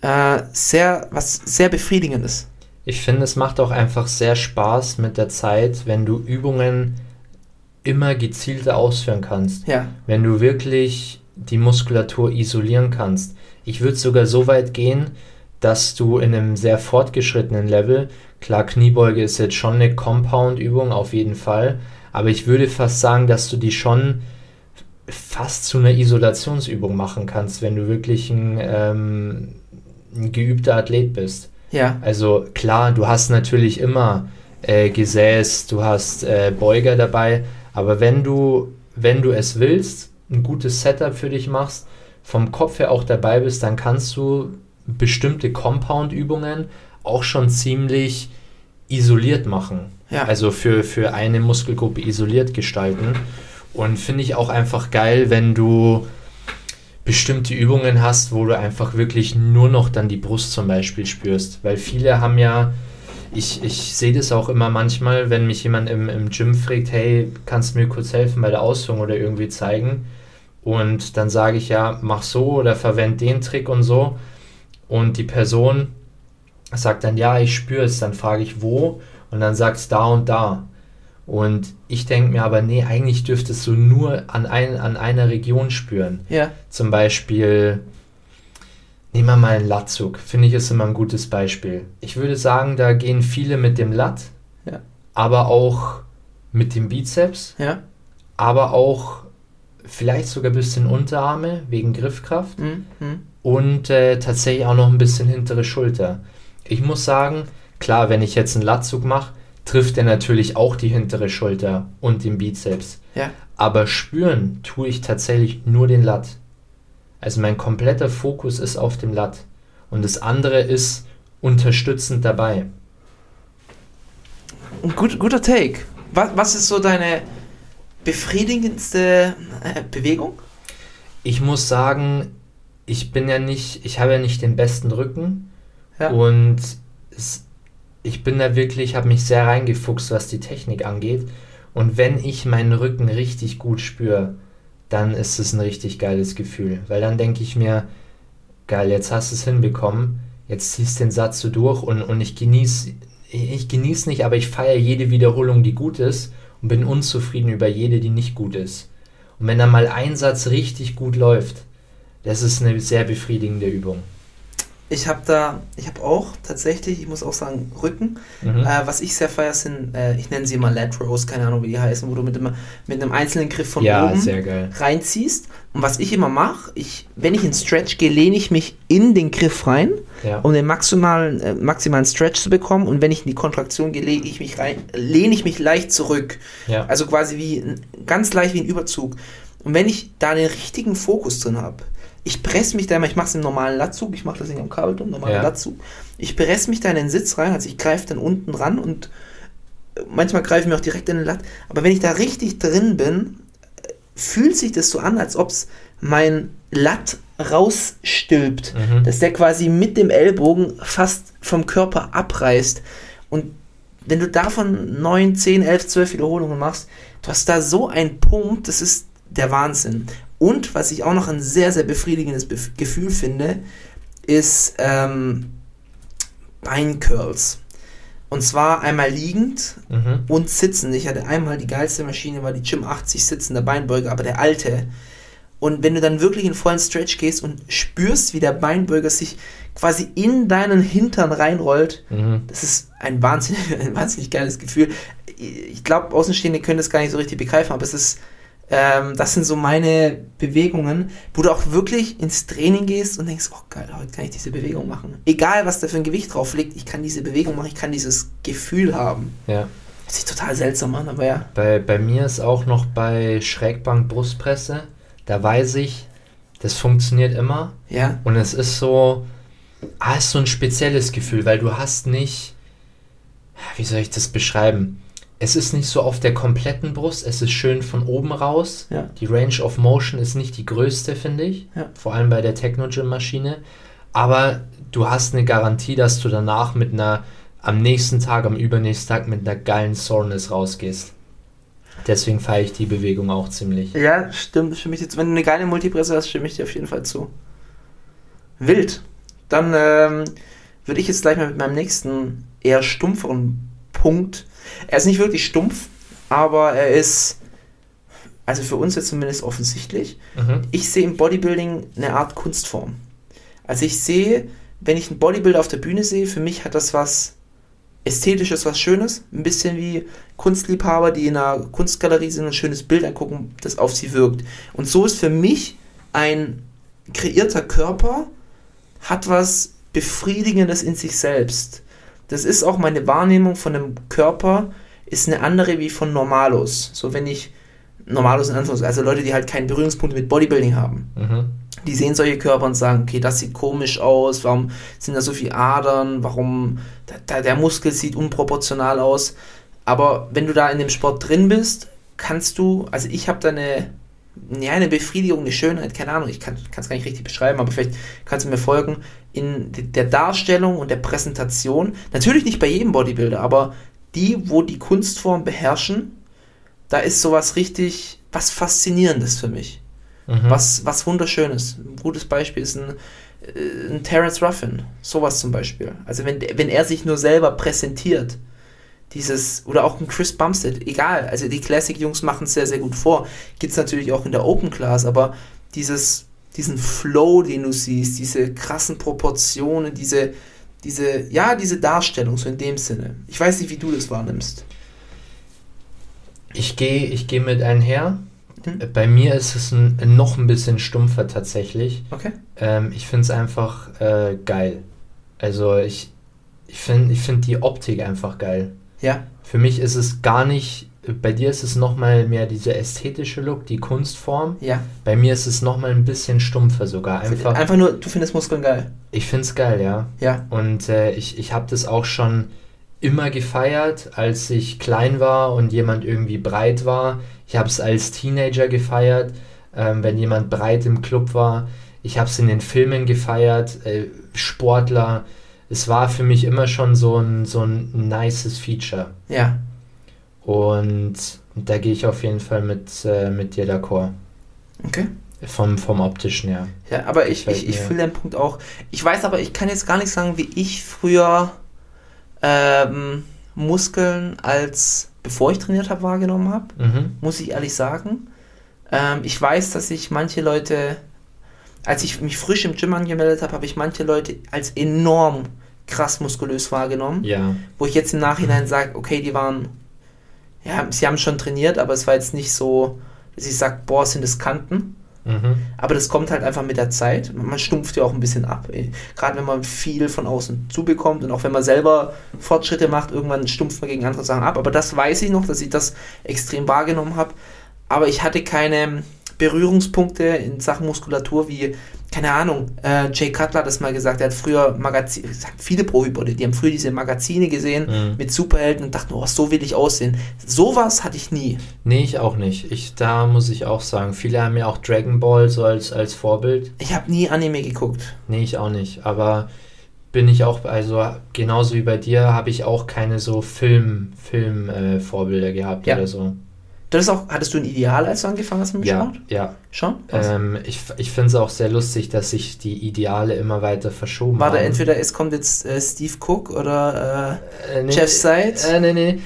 äh, sehr, was sehr befriedigendes. Ich finde, es macht auch einfach sehr Spaß mit der Zeit, wenn du Übungen immer gezielter ausführen kannst. Ja. Wenn du wirklich die Muskulatur isolieren kannst. Ich würde sogar so weit gehen, dass du in einem sehr fortgeschrittenen Level, klar, Kniebeuge ist jetzt schon eine Compound-Übung auf jeden Fall, aber ich würde fast sagen, dass du die schon fast zu einer Isolationsübung machen kannst, wenn du wirklich ein, ähm, ein geübter Athlet bist. Ja. Also klar, du hast natürlich immer äh, Gesäß, du hast äh, Beuger dabei, aber wenn du, wenn du es willst, ein gutes Setup für dich machst, vom Kopf her auch dabei bist, dann kannst du bestimmte Compound-Übungen auch schon ziemlich isoliert machen. Ja. Also für, für eine Muskelgruppe isoliert gestalten. Und finde ich auch einfach geil, wenn du bestimmte Übungen hast, wo du einfach wirklich nur noch dann die Brust zum Beispiel spürst. Weil viele haben ja, ich, ich sehe das auch immer manchmal, wenn mich jemand im, im Gym fragt, hey, kannst du mir kurz helfen bei der Ausführung oder irgendwie zeigen? Und dann sage ich ja, mach so oder verwend den Trick und so. Und die Person sagt dann, ja, ich spüre es. Dann frage ich, wo? Und dann sagt es da und da. Und ich denke mir aber, nee, eigentlich dürftest du nur an, ein, an einer Region spüren. Ja. Zum Beispiel, nehmen wir mal einen Latzug, finde ich ist immer ein gutes Beispiel. Ich würde sagen, da gehen viele mit dem Lat, Ja. aber auch mit dem Bizeps, Ja. aber auch vielleicht sogar ein bisschen Unterarme wegen Griffkraft Mhm. Mhm. und äh, tatsächlich auch noch ein bisschen hintere Schulter. Ich muss sagen, klar, wenn ich jetzt einen Latzug mache, trifft er natürlich auch die hintere Schulter und den Bizeps. Ja. Aber spüren tue ich tatsächlich nur den Lat. Also mein kompletter Fokus ist auf dem Lat. Und das andere ist unterstützend dabei. Ein gut, guter Take. Was, was ist so deine befriedigendste äh, Bewegung? Ich muss sagen, ich bin ja nicht, ich habe ja nicht den besten Rücken. Ja. Und es, ich bin da wirklich, habe mich sehr reingefuchst, was die Technik angeht. Und wenn ich meinen Rücken richtig gut spüre, dann ist es ein richtig geiles Gefühl. Weil dann denke ich mir, geil, jetzt hast du es hinbekommen, jetzt ziehst den Satz so durch und, und ich genieße, ich genieße nicht, aber ich feiere jede Wiederholung, die gut ist und bin unzufrieden über jede, die nicht gut ist. Und wenn dann mal ein Satz richtig gut läuft, das ist eine sehr befriedigende Übung. Ich habe da, ich habe auch tatsächlich, ich muss auch sagen, Rücken. Mhm. Äh, was ich sehr feier sind, äh, ich nenne sie mal Lat Rows, keine Ahnung wie die heißen, wo du mit, dem, mit einem einzelnen Griff von ja, oben reinziehst. Und was ich immer mache, ich, wenn ich in Stretch gehe, lehne ich mich in den Griff rein, Ja. um den maximalen, äh, maximalen Stretch zu bekommen. Und wenn ich in die Kontraktion gehe, lehne ich mich rein, lehne ich mich leicht zurück. Ja. Also quasi wie ganz leicht wie ein Überzug. Und wenn ich da den richtigen Fokus drin habe, ich presse mich da immer, ich mache es im normalen Latzug, ich mache das nicht am Kabelturm, normalen Ja. Latzug. Ich presse mich da in den Sitz rein, also ich greife dann unten ran und äh, manchmal greife ich mir auch direkt in den Latt. Aber wenn ich da richtig drin bin, äh, fühlt sich das so an, als ob es mein Latt rausstülpt, Mhm. dass der quasi mit dem Ellbogen fast vom Körper abreißt. Und wenn du davon 9, 10, 11, 12 Wiederholungen machst, du hast da so einen Punkt, das ist der Wahnsinn. Und was ich auch noch ein sehr, sehr befriedigendes Bef Gefühl finde, ist ähm, Beincurls. Und zwar einmal liegend Mhm. und sitzen. Ich hatte einmal die geilste Maschine, war die Gym 80 sitzender Beinbeuger, aber der alte. Und wenn du dann wirklich in vollen Stretch gehst und spürst, wie der Beinbeuger sich quasi in deinen Hintern reinrollt, Mhm. das ist ein wahnsinnig, ein wahnsinnig geiles Gefühl. ich glaube, Außenstehende können das gar nicht so richtig begreifen, aber es ist, ähm, das sind so meine Bewegungen, wo du auch wirklich ins Training gehst und denkst, oh geil, heute kann ich diese Bewegung machen. Egal, was da für ein Gewicht drauf liegt, ich kann diese Bewegung machen, ich kann dieses Gefühl haben. Ja. Das sieht total seltsam an, aber ja. Bei, bei mir ist auch noch bei Schrägbank Brustpresse, da weiß ich, das funktioniert immer. Ja. Und es ist so, ah, ist so ein spezielles Gefühl, weil du hast nicht, wie soll ich das beschreiben? Es ist nicht so auf der kompletten Brust, es ist schön von oben raus. Ja. Die Range of Motion ist nicht die größte, finde ich. Ja. Vor allem bei der Technogym-Maschine. Aber du hast eine Garantie, dass du danach mit einer, am nächsten Tag, am übernächsten Tag mit einer geilen Soreness rausgehst. Deswegen feiere ich die Bewegung auch ziemlich. Ja, stimmt, stimme ich jetzt. Wenn du eine geile Multipresse hast, stimme ich dir auf jeden Fall zu. Wild. Dann ähm, würde ich jetzt gleich mal mit meinem nächsten eher stumpferen Punkt. Er ist nicht wirklich stumpf, aber er ist, also für uns jetzt zumindest offensichtlich. Mhm. Ich sehe im Bodybuilding eine Art Kunstform. Also ich sehe, wenn ich einen Bodybuilder auf der Bühne sehe, für mich hat das was Ästhetisches, was Schönes. Ein bisschen wie Kunstliebhaber, die in einer Kunstgalerie sind und ein schönes Bild angucken, das auf sie wirkt. Und so ist für mich ein kreierter Körper, hat was Befriedigendes in sich selbst. Das ist auch meine Wahrnehmung von einem Körper, ist eine andere wie von Normalos. So wenn ich, Normalos in Anführungszeichen, also Leute, die halt keinen Berührungspunkt mit Bodybuilding haben Mhm. die sehen solche Körper und sagen, okay, das sieht komisch aus, warum sind da so viele Adern, warum der, der, der Muskel sieht unproportional aus. Aber wenn du da in dem Sport drin bist, kannst du, also ich habe da eine, ja, eine Befriedigung, eine Schönheit, keine Ahnung, ich kann es gar nicht richtig beschreiben, aber vielleicht kannst du mir folgen, in de- der Darstellung und der Präsentation, natürlich nicht bei jedem Bodybuilder, aber die, wo die Kunstform beherrschen, da ist sowas richtig, was Faszinierendes für mich. Mhm. Was, was wunderschönes. Ein gutes Beispiel ist ein, äh, ein Terence Ruffin. Sowas zum Beispiel. Also wenn, wenn er sich nur selber präsentiert, dieses, oder auch ein Chris Bumstead, egal, also die Classic-Jungs machen es sehr, sehr gut vor. Gibt es natürlich auch in der Open Class, aber dieses, diesen Flow, den du siehst, diese krassen Proportionen, diese, diese, ja, diese Darstellung, so in dem Sinne. Ich weiß nicht, wie du das wahrnimmst. Ich gehe ich geh mit einher. Mhm. Bei mir ist es ein, noch ein bisschen stumpfer tatsächlich. Okay. Ähm, ich finde es einfach äh, geil. Also ich, ich finde ich find die Optik einfach geil. Ja, Für mich ist es gar nicht, bei dir ist es nochmal mehr dieser ästhetische Look, die Kunstform. ja. Bei mir ist es nochmal ein bisschen stumpfer sogar. Einfach, Einfach nur, du findest Muskeln geil. ich finde es geil, ja. Ja. Und äh, ich, ich habe das auch schon immer gefeiert, als ich klein war und jemand irgendwie breit war. Ich habe es als Teenager gefeiert, ähm, wenn jemand breit im Club war. Ich habe es in den Filmen gefeiert, äh, Sportler. Es war für mich immer schon so ein, so ein nices Feature. Ja. Und da gehe ich auf jeden Fall mit, äh, mit dir d'accord. Okay. Vom, vom optischen her. Ja, aber ich, ich, ich fühle den Punkt auch. Ich weiß aber, ich kann jetzt gar nicht sagen, wie ich früher ähm, Muskeln als bevor ich trainiert habe wahrgenommen habe, Mhm. muss ich ehrlich sagen. Ähm, ich weiß, dass ich manche Leute, als ich mich frisch im Gym angemeldet habe, habe ich manche Leute als enorm krass muskulös wahrgenommen, Ja. wo ich jetzt im Nachhinein sage, okay, die waren, ja, sie haben schon trainiert, aber es war jetzt nicht so, dass ich sage, boah, sind das Kanten. Mhm. Aber das kommt halt einfach mit der Zeit. Man stumpft ja auch ein bisschen ab. Gerade wenn man viel von außen zubekommt und auch wenn man selber Fortschritte macht, irgendwann stumpft man gegen andere Sachen ab. Aber das weiß ich noch, dass ich das extrem wahrgenommen habe. Aber ich hatte keine Berührungspunkte in Sachen Muskulatur wie, keine Ahnung, äh, Jay Cutler hat das mal gesagt, er hat früher Magazine, viele Profibody, die haben früher diese Magazine gesehen Mhm. mit Superhelden und dachten, oh, so will ich aussehen. Sowas hatte ich nie. Nee, ich auch nicht. Ich, da muss ich auch sagen, viele haben ja auch Dragon Ball so als, als Vorbild. Ich habe nie Anime geguckt. Nee, ich auch nicht. Aber bin ich auch, also genauso wie bei dir, habe ich auch keine so Film, Film äh, Vorbilder gehabt Ja. oder so. Du hattest auch, hattest du ein Ideal, als du angefangen hast mit dem Ja, Sport? ja. Schon? Ähm, ich ich finde es auch sehr lustig, dass sich die Ideale immer weiter verschoben Warte, haben. entweder es kommt jetzt äh, Steve Cook oder äh, äh, Jeff Seid. Äh, nee, nee.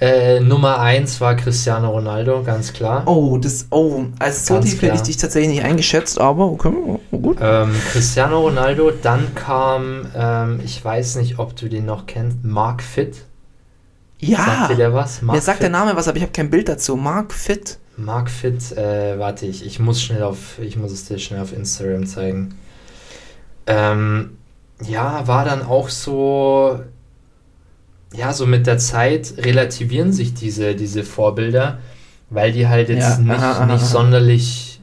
Äh, Nummer 1 war Cristiano Ronaldo, ganz klar. oh, das, oh, also so tief hätte ich dich tatsächlich nicht eingeschätzt, aber okay, oh, gut. Ähm, Cristiano Ronaldo, dann kam, ähm, ich weiß nicht, ob du den noch kennst, Mark Fit. Ja. Sagt dir der was? Mir sagt der Fit? Name was, aber ich habe kein Bild dazu. Mark Fit. Mark Fit, äh, warte, ich, ich muss schnell auf, ich muss es dir schnell auf Instagram zeigen. Ähm, ja, war dann auch so, ja, so mit der Zeit relativieren sich diese, diese Vorbilder, weil die halt jetzt Ja, nicht, aha, aha, nicht aha. sonderlich,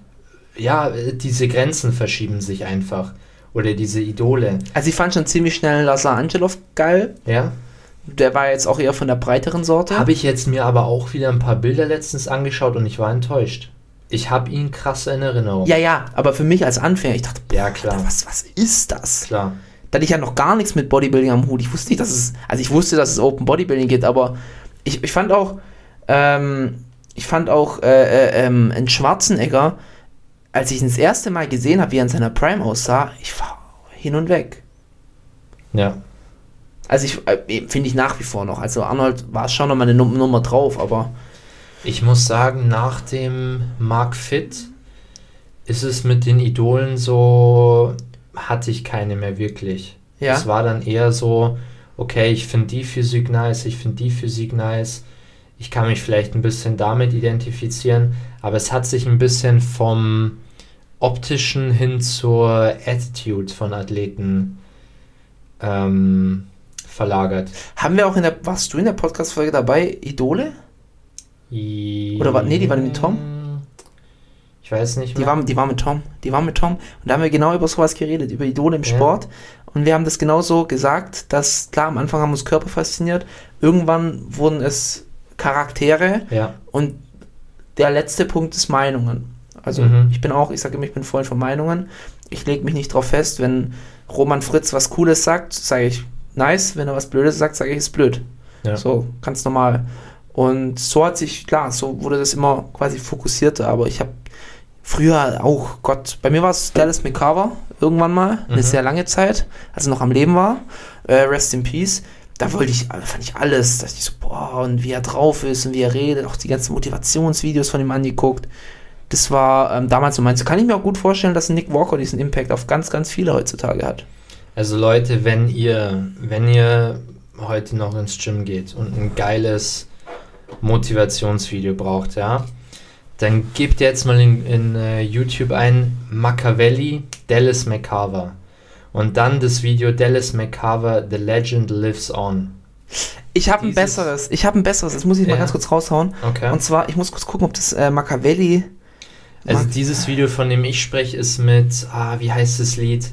ja, diese Grenzen verschieben sich einfach. Oder diese Idole, Also ich fand schon ziemlich schnell Lazar Angelov geil. ja. Der war jetzt auch eher von der breiteren Sorte. Habe ich jetzt mir aber auch wieder ein paar Bilder letztens angeschaut und ich war enttäuscht. Ich habe ihn krass in Erinnerung. ja, ja, aber für mich als Anfänger, ich dachte, Ja, klar. Alter, was, was ist das? Klar. Da hatte ich ja noch gar nichts mit Bodybuilding am Hut. Ich wusste nicht, dass es, also ich wusste, dass es Open Bodybuilding gibt, aber ich, ich fand auch, ähm, ich fand auch äh, äh, ähm, einen Schwarzenegger, als ich ihn das erste Mal gesehen habe, wie er in seiner Prime aussah, ich war hin und weg. Ja. Also ich äh, finde ich nach wie vor noch. Also Arnold war schon noch mal eine Num Nummer drauf, aber Ich muss sagen, nach dem Mark Fit ist es mit den Idolen so, hatte ich keine mehr wirklich. Ja. Es war dann eher so, okay, ich finde die Physik nice, ich finde die Physik nice. Ich kann mich vielleicht ein bisschen damit identifizieren, aber es hat sich ein bisschen vom optischen hin zur Attitude von Athleten ähm, verlagert. haben wir auch in der, warst du in der Podcast-Folge dabei, Idole? Oder war- nee, die war mit Tom? Ich weiß nicht Die mehr. war, die war mit Tom. Die war mit Tom. Und da haben wir genau über sowas geredet, über Idole im Ja. Sport. Und wir haben das genauso gesagt, dass, klar, am Anfang haben uns Körper fasziniert. Irgendwann wurden es Charaktere. ja, Und der letzte Punkt ist Meinungen. Also Mhm. ich bin auch, ich sage immer, ich bin Freund von Meinungen. Ich lege mich nicht drauf fest, wenn Roman Fritz was Cooles sagt, sage ich nice. Wenn er was Blödes sagt, sage ich, ist blöd. ja. So, ganz normal. Und so hat sich, klar, so wurde das immer quasi fokussierter, aber ich habe früher auch, Gott, bei mir war es Dallas McCarver irgendwann mal, eine Mhm. sehr lange Zeit, als er noch am Leben war. Äh, Rest in Peace. Da wollte ich, fand ich alles, dass ich so, boah, und wie er drauf ist und wie er redet, auch die ganzen Motivationsvideos von ihm angeguckt. Das war ähm, damals so meins. Kann ich mir auch gut vorstellen, dass Nick Walker diesen Impact auf ganz, ganz viele heutzutage hat. Also Leute, wenn ihr, wenn ihr heute noch ins Gym geht und ein geiles Motivationsvideo braucht, ja, dann gebt jetzt mal in, in äh, YouTube ein Machiavelli Dallas McCarver und dann das Video Dallas McCarver The Legend Lives On. Ich habe ein besseres, ich habe ein besseres, das muss ich mal Ja. ganz kurz raushauen. Okay. Und zwar, ich muss kurz gucken, ob das äh, Machiavelli. Also dieses Video, von dem ich spreche, ist mit, ah, wie heißt das Lied?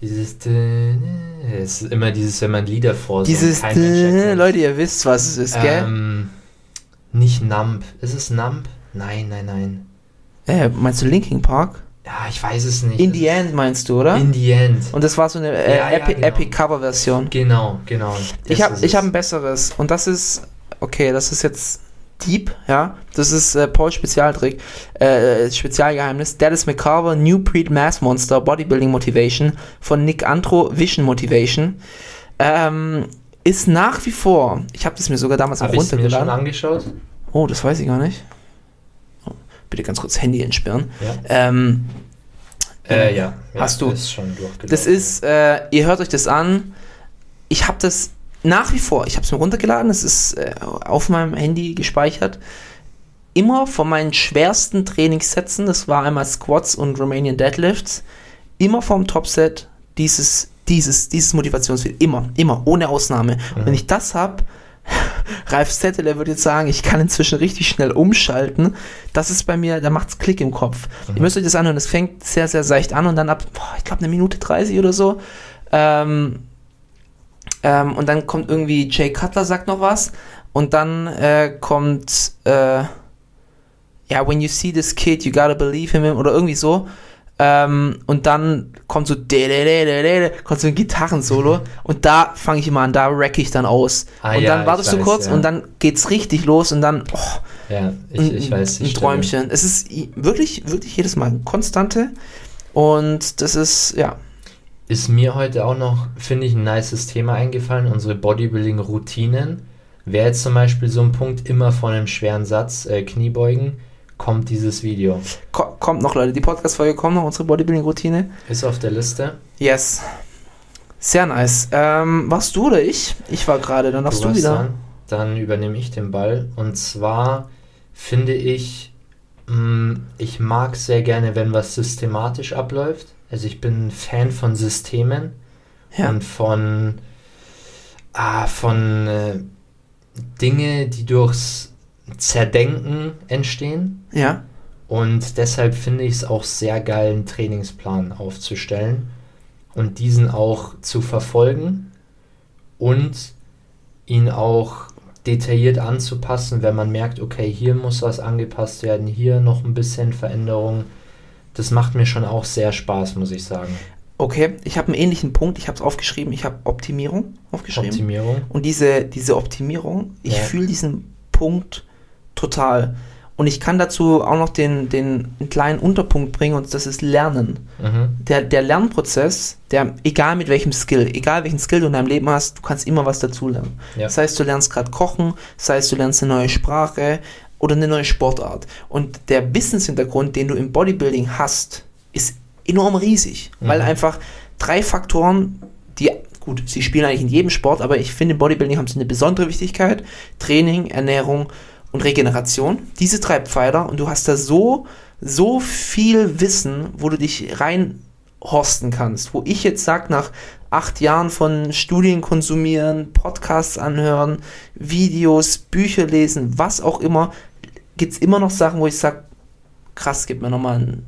Dieses, es ist immer dieses, wenn man Lieder vorsingt. Dieses, Leute, ihr wisst, was es ist, gell? Ähm, nicht Nump. Ist es Nump? Nein, nein, nein. Äh, meinst du Linkin Park? Ja, ich weiß es nicht. In the End meinst du, oder? In the End. Und das war so eine äh, Ja, ja, Epi genau. Epic Cover Version. Genau, genau. Ich Das habe ist ich hab ein besseres und das ist okay, das ist jetzt Deep, ja. Das ist äh, Paul Spezialtrick, äh, Spezialgeheimnis. Dallas McCarver, New Breed Mass Monster, Bodybuilding Motivation von Nick Antro, Vision Motivation. Ähm, ist nach wie vor, ich habe das mir sogar damals auch Hab ich mir schon runtergeladen. angeschaut? Oh, das weiß ich gar nicht. Oh, bitte ganz kurz Handy entsperren. Ja. Ähm, Äh, ja. ja. Hast du? Ist das ist, äh, ihr hört euch das an. Ich habe das nach wie vor, ich habe es mir runtergeladen, es ist äh, auf meinem Handy gespeichert. Immer von meinen schwersten Trainingssätzen, das war einmal Squats und Romanian Deadlifts, immer vom Topset dieses, dieses, dieses Motivationsvideo. Immer, immer, ohne Ausnahme. Und wenn ich das habe, Ralf Zetteler würde jetzt sagen, ich kann inzwischen richtig schnell umschalten. Das ist bei mir, da macht's Klick im Kopf. Ihr müsst euch das anhören, es fängt sehr, sehr seicht an und dann ab, boah, ich glaube, eine Minute 30 oder so. Ähm, ähm, und dann kommt irgendwie Jay Cutler sagt noch was und dann äh, kommt äh, ja, when you see this kid, you gotta believe in him oder irgendwie so. Ähm, und dann kommt so kommt so ein Gitarrensolo und da fange ich immer an, da wreck ich dann aus. Ah, und ja, dann wartest du weiß, kurz ja. und dann geht's richtig los und dann oh, Ja, ich, ein, ich weiß. die ein Stimme. Träumchen. Es ist wirklich, wirklich jedes Mal Konstante und das ist, ja, Ist mir heute auch noch, finde ich, ein nices Thema eingefallen, unsere Bodybuilding-Routinen. Wäre jetzt zum Beispiel so ein Punkt, immer von einem schweren Satz, äh, Kniebeugen, kommt dieses Video. ko kommt noch, Leute. Die Podcast-Folge kommt noch, unsere Bodybuilding-Routine. Ist auf der Liste. Yes. Sehr nice. Ähm, warst du oder ich? Ich war gerade, dann darfst du, warst wieder. dran. dann übernehme ich den Ball. Und zwar finde ich, mh, ich mag sehr gerne, wenn was systematisch abläuft. Also ich bin Fan von Systemen Ja. und von, ah, von äh, Dinge, die durchs Zerdenken entstehen. Ja. Und deshalb finde ich es auch sehr geil, einen Trainingsplan aufzustellen und diesen auch zu verfolgen und ihn auch detailliert anzupassen, wenn man merkt, okay, hier muss was angepasst werden, hier noch ein bisschen Veränderung. Das macht mir schon auch sehr Spaß, muss ich sagen. Okay, ich habe einen ähnlichen Punkt. Ich habe es aufgeschrieben. Ich habe Optimierung aufgeschrieben. Optimierung. Und diese, diese Optimierung, ich Ja. fühle diesen Punkt total. Und ich kann dazu auch noch den, den einen kleinen Unterpunkt bringen, und das ist Lernen. Mhm. Der, der Lernprozess, der, egal mit welchem Skill, egal welchen Skill du in deinem Leben hast, du kannst immer was dazulernen. Ja. Das heißt, du lernst gerade kochen, das heißt, du lernst eine neue Sprache oder eine neue Sportart. Und der Wissenshintergrund, den du im Bodybuilding hast, ist enorm riesig, weil einfach drei Faktoren, die, gut, sie spielen eigentlich in jedem Sport, aber ich finde, im Bodybuilding haben sie eine besondere Wichtigkeit. Training, Ernährung und Regeneration. Diese drei Pfeiler und du hast da so, so viel Wissen, wo du dich reinhorsten kannst. Wo ich jetzt sage, nach acht Jahren von Studien konsumieren, Podcasts anhören, Videos, Bücher lesen, was auch immer, gibt es immer noch Sachen, wo ich sage, krass, gib mir nochmal einen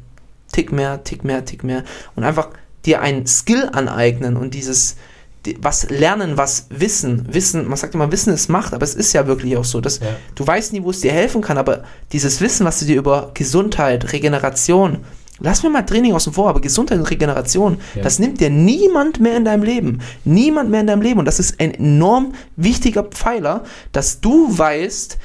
Tick mehr, Tick mehr, Tick mehr und einfach dir einen Skill aneignen und dieses die- was lernen, was wissen, wissen, man sagt immer, Wissen ist Macht, aber es ist ja wirklich auch so, dass Ja. du weißt nie, wo es dir helfen kann, aber dieses Wissen, was du dir über Gesundheit, Regeneration, lass mir mal Training außen vor, aber Gesundheit und Regeneration, Ja. das nimmt dir niemand mehr in deinem Leben. Niemand mehr in deinem Leben. Und das ist ein enorm wichtiger Pfeiler, dass du weißt,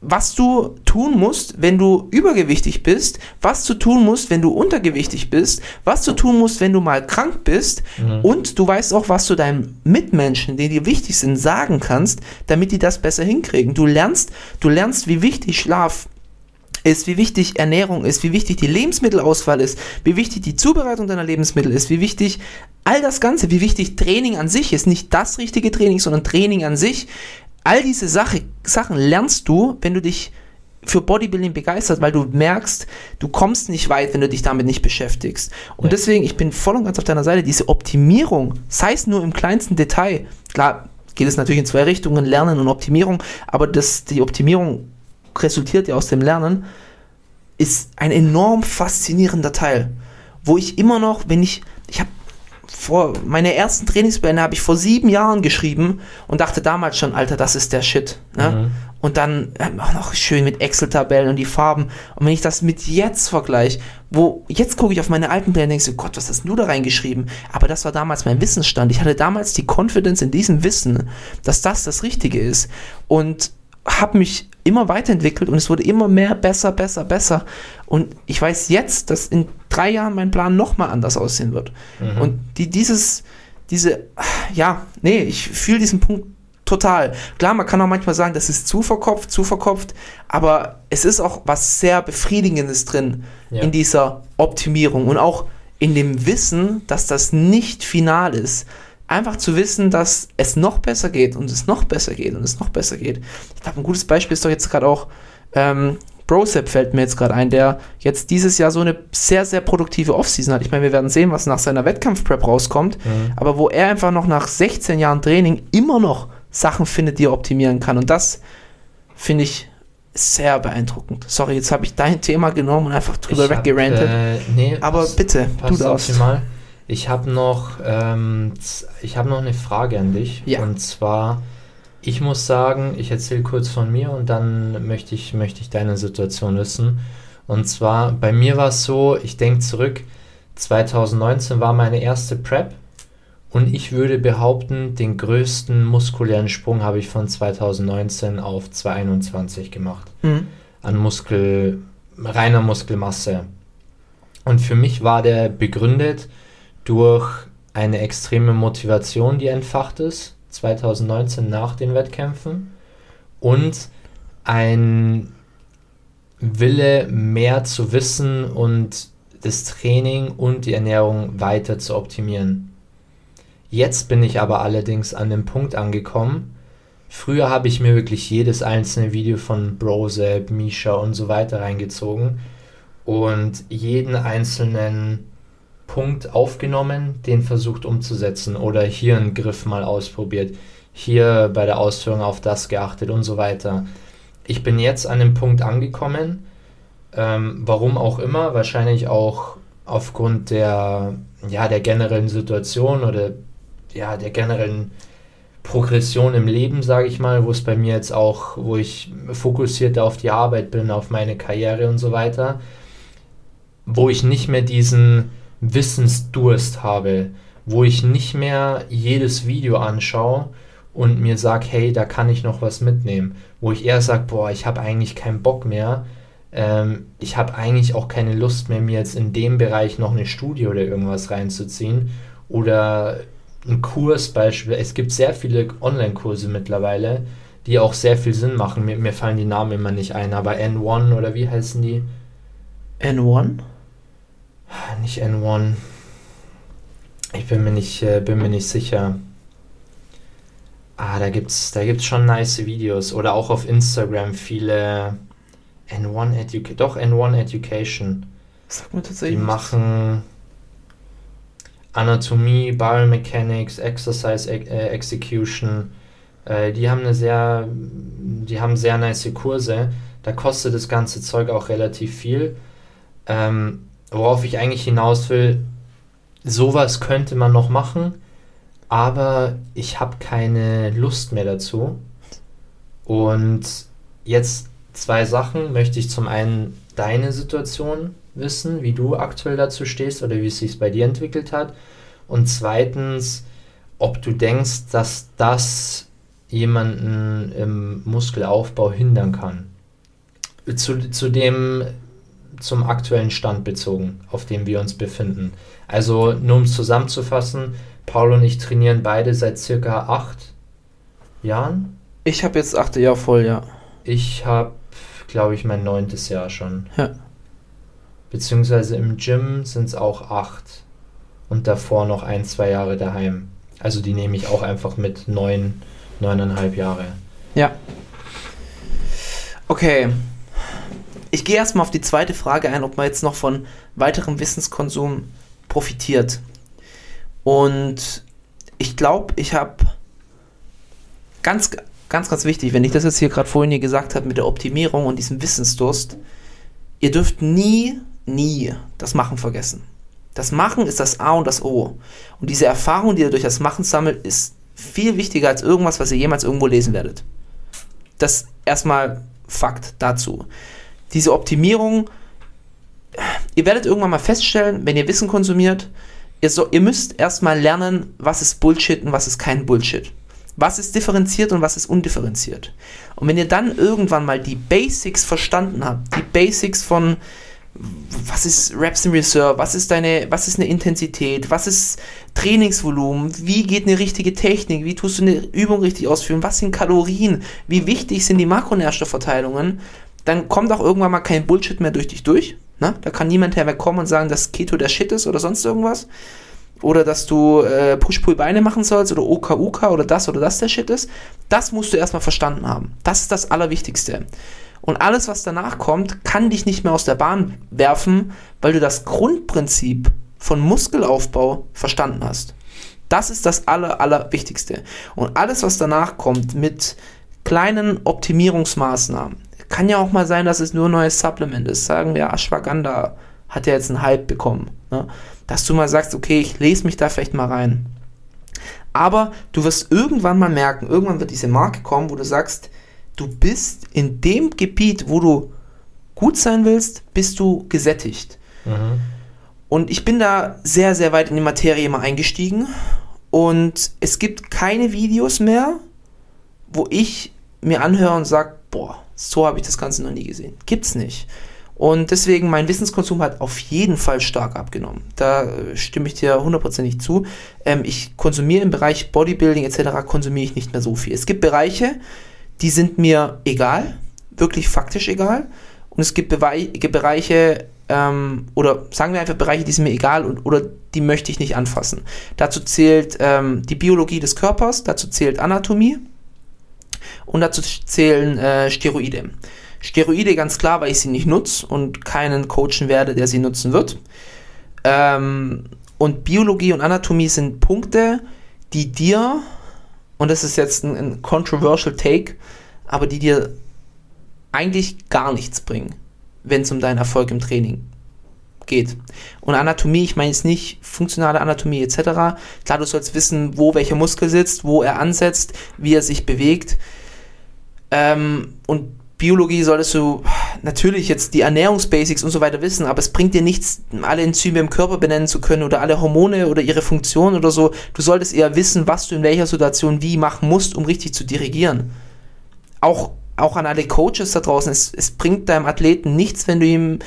was du tun musst, wenn du übergewichtig bist, was du tun musst, wenn du untergewichtig bist, was du tun musst, wenn du mal krank bist und du weißt auch, was du deinen Mitmenschen, die dir wichtig sind, sagen kannst, damit die das besser hinkriegen. Du lernst, du lernst, wie wichtig Schlaf ist, wie wichtig Ernährung ist, wie wichtig die Lebensmittelauswahl ist, wie wichtig die Zubereitung deiner Lebensmittel ist, wie wichtig all das Ganze, wie wichtig Training an sich ist, nicht das richtige Training, sondern Training an sich. All diese Sache, Sachen lernst du, wenn du dich für Bodybuilding begeistert, weil du merkst, du kommst nicht weit, wenn du dich damit nicht beschäftigst. Und Ja. deswegen, ich bin voll und ganz auf deiner Seite, diese Optimierung, sei es nur im kleinsten Detail, klar, geht es natürlich in zwei Richtungen, Lernen und Optimierung, aber das, die Optimierung resultiert ja aus dem Lernen, ist ein enorm faszinierender Teil, wo ich immer noch, wenn ich, ich habe vor, meine ersten Trainingspläne habe ich vor sieben Jahren geschrieben und dachte damals schon, Alter, das ist der Shit. Ne? Und dann ähm, auch noch schön mit Excel-Tabellen und die Farben. Und wenn ich das mit jetzt vergleiche, wo, jetzt gucke ich auf meine alten Pläne und denke so, Gott, was hast du da reingeschrieben? Aber das war damals mein Wissensstand. Ich hatte damals die Confidence in diesem Wissen, dass das das Richtige ist. Und habe mich immer weiterentwickelt und es wurde immer mehr, besser, besser, besser. Und ich weiß jetzt, dass in drei Jahren mein Plan nochmal anders aussehen wird. Und die, dieses, diese, ja, nee, ich fühle diesen Punkt total. Klar, man kann auch manchmal sagen, das ist zu verkopft, zu verkopft, aber es ist auch was sehr Befriedigendes drin Ja. in dieser Optimierung und auch in dem Wissen, dass das nicht final ist. Einfach zu wissen, dass es noch besser geht und es noch besser geht und es noch besser geht. Ich glaube, ein gutes Beispiel ist doch jetzt gerade auch ähm, Brosep fällt mir jetzt gerade ein, der jetzt dieses Jahr so eine sehr, sehr produktive Offseason hat. Ich meine, wir werden sehen, was nach seiner Wettkampfprep rauskommt, aber wo er einfach noch nach 16 Jahren Training immer noch Sachen findet, die er optimieren kann. Und das finde ich sehr beeindruckend. Sorry, jetzt habe ich dein Thema genommen und einfach drüber Ich hab, weggerantet. Äh, nee, aber bitte, du darfst. optimal. Ich habe noch, ähm, ich habe noch eine Frage an dich. Ja. Und zwar, ich muss sagen, ich erzähle kurz von mir und dann möchte ich, möchte ich deine Situation wissen. Und zwar, bei mir war es so, ich denke zurück, 2019 war meine erste Prep und ich würde behaupten, den größten muskulären Sprung habe ich von 2019 auf 2021 gemacht Mhm. an Muskel, reiner Muskelmasse. Und für mich war der begründet durch eine extreme Motivation, die entfacht ist, 2019 nach den Wettkämpfen, und ein Wille, mehr zu wissen und das Training und die Ernährung weiter zu optimieren. Jetzt bin ich aber allerdings an dem Punkt angekommen, Früher habe ich mir wirklich jedes einzelne Video von Brosep, Misha und so weiter reingezogen und jeden einzelnen Punkt aufgenommen, den versucht umzusetzen oder hier einen Griff mal ausprobiert, hier bei der Ausführung auf das geachtet und so weiter. Ich bin jetzt an dem Punkt angekommen, ähm, warum auch immer, wahrscheinlich auch aufgrund der, ja, der generellen Situation oder ja, der generellen Progression im Leben, sage ich mal, wo es bei mir jetzt auch, wo ich fokussierter auf die Arbeit bin, auf meine Karriere und so weiter, wo ich nicht mehr diesen Wissensdurst habe, wo ich nicht mehr jedes Video anschaue und mir sage, hey, da kann ich noch was mitnehmen, wo ich eher sage, boah, ich habe eigentlich keinen Bock mehr, ähm, ich habe eigentlich auch keine Lust mehr, mir jetzt in dem Bereich noch eine Studie oder irgendwas reinzuziehen oder ein Kurs beispielsweise. Es gibt sehr viele Online-Kurse mittlerweile, die auch sehr viel Sinn machen. Mir, mir fallen die Namen immer nicht ein, aber N1 oder wie heißen die? N1? Nicht N1. Ich bin mir nicht, äh, bin mir nicht sicher. Ah, da gibt's, da gibt's schon nice Videos. Oder auch auf Instagram viele N1 Education. Doch, N1 Education. Sag mir Die tatsächlich. machen Anatomie, Biomechanics, Exercise äh, Execution. Äh, die haben eine sehr, die haben sehr nice Kurse. Da kostet das ganze Zeug auch relativ viel. Ähm, worauf ich eigentlich hinaus will, sowas könnte man noch machen, aber ich habe keine Lust mehr dazu. Und jetzt zwei Sachen möchte ich zum einen deine Situation wissen, wie du aktuell dazu stehst oder wie es sich bei dir entwickelt hat. Und zweitens, ob du denkst, dass das jemanden im Muskelaufbau hindern kann. Zu, zu dem, zum aktuellen Stand bezogen, auf dem wir uns befinden. Also nur um es zusammenzufassen, Paul und ich trainieren beide seit circa acht Jahren. Ich habe jetzt achte Jahr voll, ja. Ich habe, glaube ich, mein neuntes Jahr schon. Ja. Beziehungsweise im Gym sind es auch acht. Und davor noch ein, zwei Jahre daheim. Also die nehme ich auch einfach mit neun, neuneinhalb Jahre. Ja. Okay. Ich gehe erstmal auf die zweite Frage ein, ob man jetzt noch von weiterem Wissenskonsum profitiert. Und ich glaube, ich habe ganz, ganz, ganz wichtig, wenn ich das jetzt hier gerade vorhin hier gesagt habe mit der Optimierung und diesem Wissensdurst, ihr dürft nie, nie das Machen vergessen. Das Machen ist das A und das O. Und diese Erfahrung, die ihr durch das Machen sammelt, ist viel wichtiger als irgendwas, was ihr jemals irgendwo lesen werdet. Das erstmal Fakt dazu. Diese Optimierung, ihr werdet irgendwann mal feststellen, wenn ihr Wissen konsumiert, ihr, so, ihr müsst erstmal lernen, was ist Bullshit und was ist kein Bullshit. Was ist differenziert und was ist undifferenziert. Und wenn ihr dann irgendwann mal die Basics verstanden habt, die Basics von was ist Reps in Reserve, was ist deine, was ist eine Intensität, was ist Trainingsvolumen, wie geht eine richtige Technik, wie tust du eine Übung richtig ausführen, was sind Kalorien, wie wichtig sind die Makronährstoffverteilungen, dann kommt auch irgendwann mal kein Bullshit mehr durch dich durch. Ne? Da kann niemand herkommen und sagen, dass Keto der Shit ist oder sonst irgendwas. Oder dass du äh, Push-Pull-Beine machen sollst oder OK-UK oder das oder das der Shit ist. Das musst du erstmal verstanden haben. Das ist das Allerwichtigste. Und alles, was danach kommt, kann dich nicht mehr aus der Bahn werfen, weil du das Grundprinzip von Muskelaufbau verstanden hast. Das ist das Aller, Allerwichtigste. Und alles, was danach kommt mit kleinen Optimierungsmaßnahmen, kann ja auch mal sein, dass es nur ein neues Supplement ist. Sagen wir, Ashwagandha hat ja jetzt einen Hype bekommen. Ne? Dass du mal sagst, okay, ich lese mich da vielleicht mal rein. Aber du wirst irgendwann mal merken, irgendwann wird diese Marke kommen, wo du sagst, du bist in dem Gebiet, wo du gut sein willst, bist du gesättigt. Mhm. Und ich bin da sehr, sehr weit in die Materie mal eingestiegen. Und es gibt keine Videos mehr, wo ich mir anhöre und sage, boah, so habe ich das Ganze noch nie gesehen. Gibt's nicht. Und deswegen, mein Wissenskonsum hat auf jeden Fall stark abgenommen. Da äh, stimme ich dir hundertprozentig zu. Ähm, ich konsumiere im Bereich Bodybuilding etc. konsumiere ich nicht mehr so viel. Es gibt Bereiche, die sind mir egal, wirklich faktisch egal. Und es gibt Bewei Bereiche, ähm, oder sagen wir einfach Bereiche, die sind mir egal und, oder die möchte ich nicht anfassen. Dazu zählt ähm, die Biologie des Körpers, dazu zählt Anatomie. Und dazu zählen äh, Steroide. Steroide ganz klar, weil ich sie nicht nutze und keinen coachen werde, der sie nutzen wird. Ähm, und Biologie und Anatomie sind Punkte, die dir, und das ist jetzt ein, ein controversial Take, aber die dir eigentlich gar nichts bringen, wenn es um deinen Erfolg im Training geht. Und Anatomie, ich meine jetzt nicht funktionale Anatomie etc. Klar, du sollst wissen, wo welcher Muskel sitzt, wo er ansetzt, wie er sich bewegt. Ähm, und Biologie solltest du natürlich jetzt die Ernährungsbasics und so weiter wissen, aber es bringt dir nichts, alle Enzyme im Körper benennen zu können oder alle Hormone oder ihre Funktion oder so. Du solltest eher wissen, was du in welcher Situation wie machen musst, um richtig zu dirigieren. Auch, auch an alle Coaches da draußen, es, es bringt deinem Athleten nichts, wenn du ihm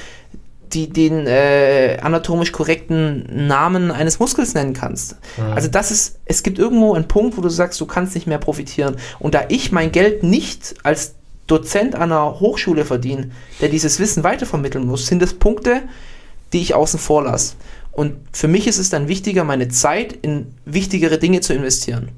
die, den äh, anatomisch korrekten Namen eines Muskels nennen kannst. Mhm. Also das ist, es gibt irgendwo einen Punkt, wo du sagst, du kannst nicht mehr profitieren. Und da ich mein Geld nicht als Dozent an einer Hochschule verdiene, der dieses Wissen weitervermitteln muss, sind das Punkte, die ich außen vor lasse. Und für mich ist es dann wichtiger, meine Zeit in wichtigere Dinge zu investieren.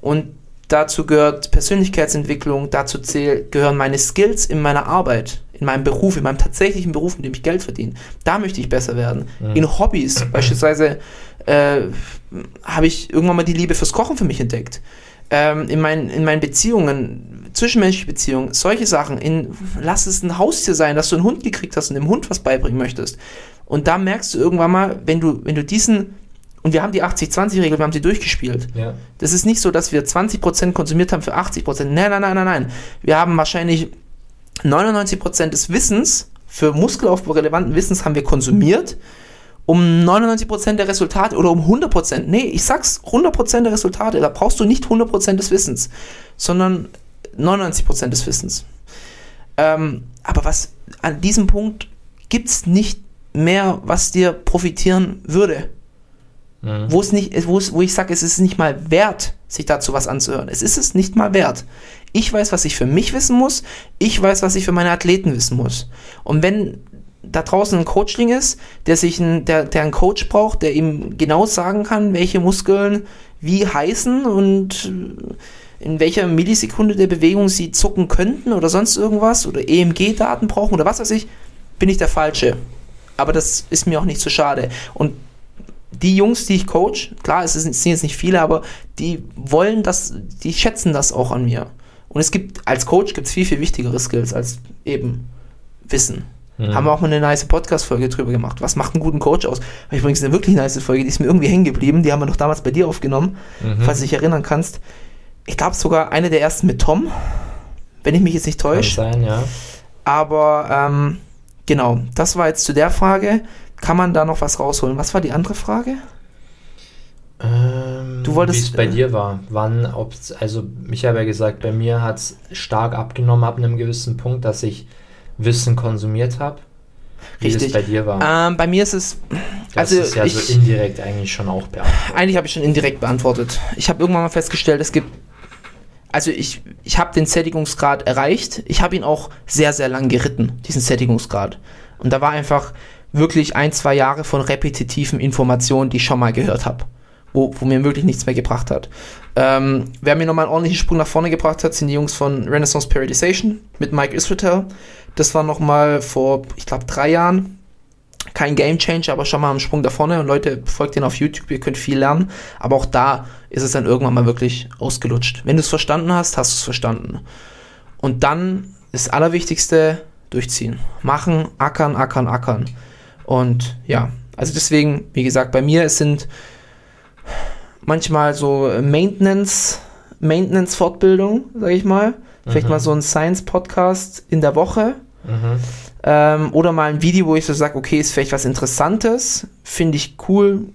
Und dazu gehört Persönlichkeitsentwicklung, dazu zähl, gehören meine Skills in meiner Arbeit, in meinem Beruf, in meinem tatsächlichen Beruf, mit dem ich Geld verdiene. Da möchte ich besser werden. In Hobbys, beispielsweise, äh, habe ich irgendwann mal die Liebe fürs Kochen für mich entdeckt. Ähm, in, mein, in meinen Beziehungen, zwischenmenschliche Beziehungen, solche Sachen, in, lass es ein Haustier sein, dass du einen Hund gekriegt hast und dem Hund was beibringen möchtest. Und da merkst du irgendwann mal, wenn du, wenn du diesen, und wir haben die 80-20-Regel, wir haben sie durchgespielt. Ja. Das ist nicht so, dass wir 20% konsumiert haben für 80%. Nein, nein, nein, nein, nein. Wir haben wahrscheinlich 99% des Wissens, für Muskelaufbau relevanten Wissens haben wir konsumiert, um 99% der Resultate oder um 100%. Nee, ich sag's, 100% der Resultate. Da brauchst du nicht 100% des Wissens, sondern 99% des Wissens. Ähm, aber was an diesem Punkt gibt's nicht mehr, was dir profitieren würde Mhm. wo es nicht, wo, es, wo ich sage, es ist nicht mal wert, sich dazu was anzuhören. Es ist es nicht mal wert. Ich weiß, was ich für mich wissen muss. Ich weiß, was ich für meine Athleten wissen muss. Und wenn da draußen ein Coachling ist, der sich ein, der, der einen Coach braucht, der ihm genau sagen kann, welche Muskeln wie heißen und in welcher Millisekunde der Bewegung sie zucken könnten oder sonst irgendwas oder EMG-Daten brauchen oder was weiß ich, bin ich der Falsche. Aber das ist mir auch nicht so schade. Und die Jungs, die ich coach, klar, es sind sind jetzt nicht viele, aber die wollen das, die schätzen das auch an mir. Und es gibt, als Coach gibt es viel, viel wichtigere Skills als eben Wissen. Haben wir auch mal eine nice Podcast-Folge drüber gemacht. Was macht einen guten Coach aus? War übrigens eine wirklich nice Folge, die ist mir irgendwie hängen geblieben. Die haben wir noch damals bei dir aufgenommen, falls du dich erinnern kannst. Ich glaube sogar eine der ersten mit Tom, wenn ich mich jetzt nicht Kann täusche. sein, ja. Aber ähm, genau, das war jetzt zu der Frage. Kann man da noch was rausholen? Was war die andere Frage? Ähm, Du wolltest- Wie es bei dir war. Wann, ob's, also ich habe ja gesagt, bei mir hat es stark abgenommen ab einem gewissen Punkt, dass ich Wissen konsumiert habe. Wie Richtig. es bei dir war. Ähm, bei mir ist es, das also ist ja ich, so indirekt eigentlich schon auch beantwortet. eigentlich habe ich schon indirekt beantwortet. Ich habe irgendwann mal festgestellt, es gibt, also ich, ich habe den Sättigungsgrad erreicht. Ich habe ihn auch sehr, sehr lang geritten, diesen Sättigungsgrad. Und da war einfach wirklich ein, zwei Jahre von repetitiven Informationen, die ich schon mal gehört habe. Wo, wo mir wirklich nichts mehr gebracht hat. Ähm, wer mir nochmal einen ordentlichen Sprung nach vorne gebracht hat, sind die Jungs von Renaissance Periodization mit Mike Israel. Das war nochmal vor, ich glaube, drei Jahren. Kein Game Changer, aber schon mal einen Sprung da vorne. Und Leute, folgt den auf YouTube, ihr könnt viel lernen. Aber auch da ist es dann irgendwann mal wirklich ausgelutscht. Wenn du es verstanden hast, hast du es verstanden. Und dann das Allerwichtigste, durchziehen. Machen, ackern, ackern, ackern. Und ja, also deswegen, wie gesagt, bei mir es sind manchmal so Maintenance, Maintenance-Fortbildung, sage ich mal. Vielleicht mal so ein Science-Podcast in der Woche. Mhm. Ähm, oder mal ein Video, wo ich so sage, okay, ist vielleicht was Interessantes, finde ich cool,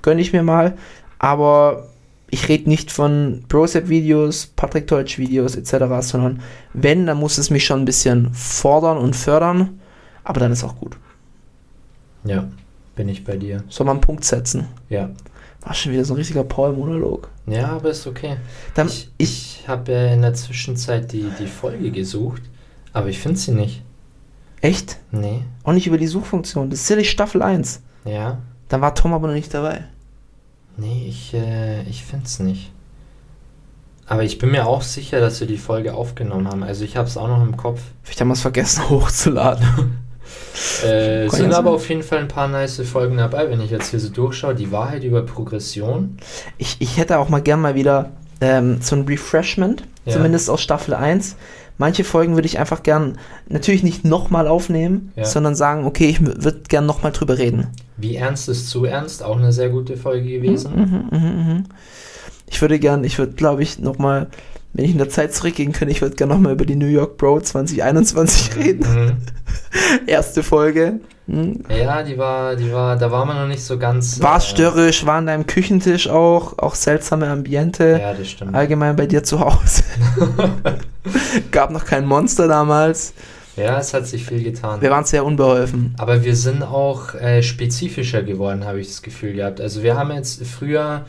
gönne ich mir mal. Aber ich rede nicht von Brosep-Videos, Patrick Deutsch-Videos etc., sondern wenn, dann muss es mich schon ein bisschen fordern und fördern. Aber dann ist auch gut. Ja, bin ich bei dir. Soll man einen Punkt setzen? Ja. War schon wieder so ein richtiger Paul-Monolog. Ja, aber ist okay. Dann, Ich, ich habe ja in der Zwischenzeit die, die Folge gesucht, aber ich finde sie nicht. echt? Nee. Auch nicht über die Suchfunktion. Das ist sicherlich Staffel 1. Ja. Dann war Tom aber noch nicht dabei. Nee, ich, äh, ich finde es nicht. Aber ich bin mir auch sicher, dass wir die Folge aufgenommen haben. Also ich habe es auch noch im Kopf. Vielleicht haben wir es vergessen hochzuladen. Äh, sind aber auf jeden Fall ein paar nice Folgen dabei, wenn ich jetzt hier so durchschaue. Die Wahrheit über Progression. Ich, ich hätte auch mal gern mal wieder ähm, so ein Refreshment, Ja. zumindest aus Staffel 1. Manche Folgen würde ich einfach gern, natürlich nicht nochmal aufnehmen, Ja. sondern sagen, okay, ich würde gern nochmal drüber reden. Wie ernst ist zu ernst? Auch eine sehr gute Folge gewesen. Mhm, Ich würde gern, ich würde, glaube ich, nochmal, wenn ich in der Zeit zurückgehen könnte, ich würde gern nochmal über die New York Bro 2021 reden. Mhm. Erste Folge. Hm. Ja, die war, die war, da war man noch nicht so ganz. War äh, störrisch, war an deinem Küchentisch auch, auch seltsame Ambiente. Ja, das stimmt. Allgemein bei dir zu Hause. Gab noch kein Monster damals. Ja, es hat sich viel getan. Wir waren sehr unbeholfen. Aber wir sind auch äh, spezifischer geworden, habe ich das Gefühl gehabt. Also wir haben jetzt früher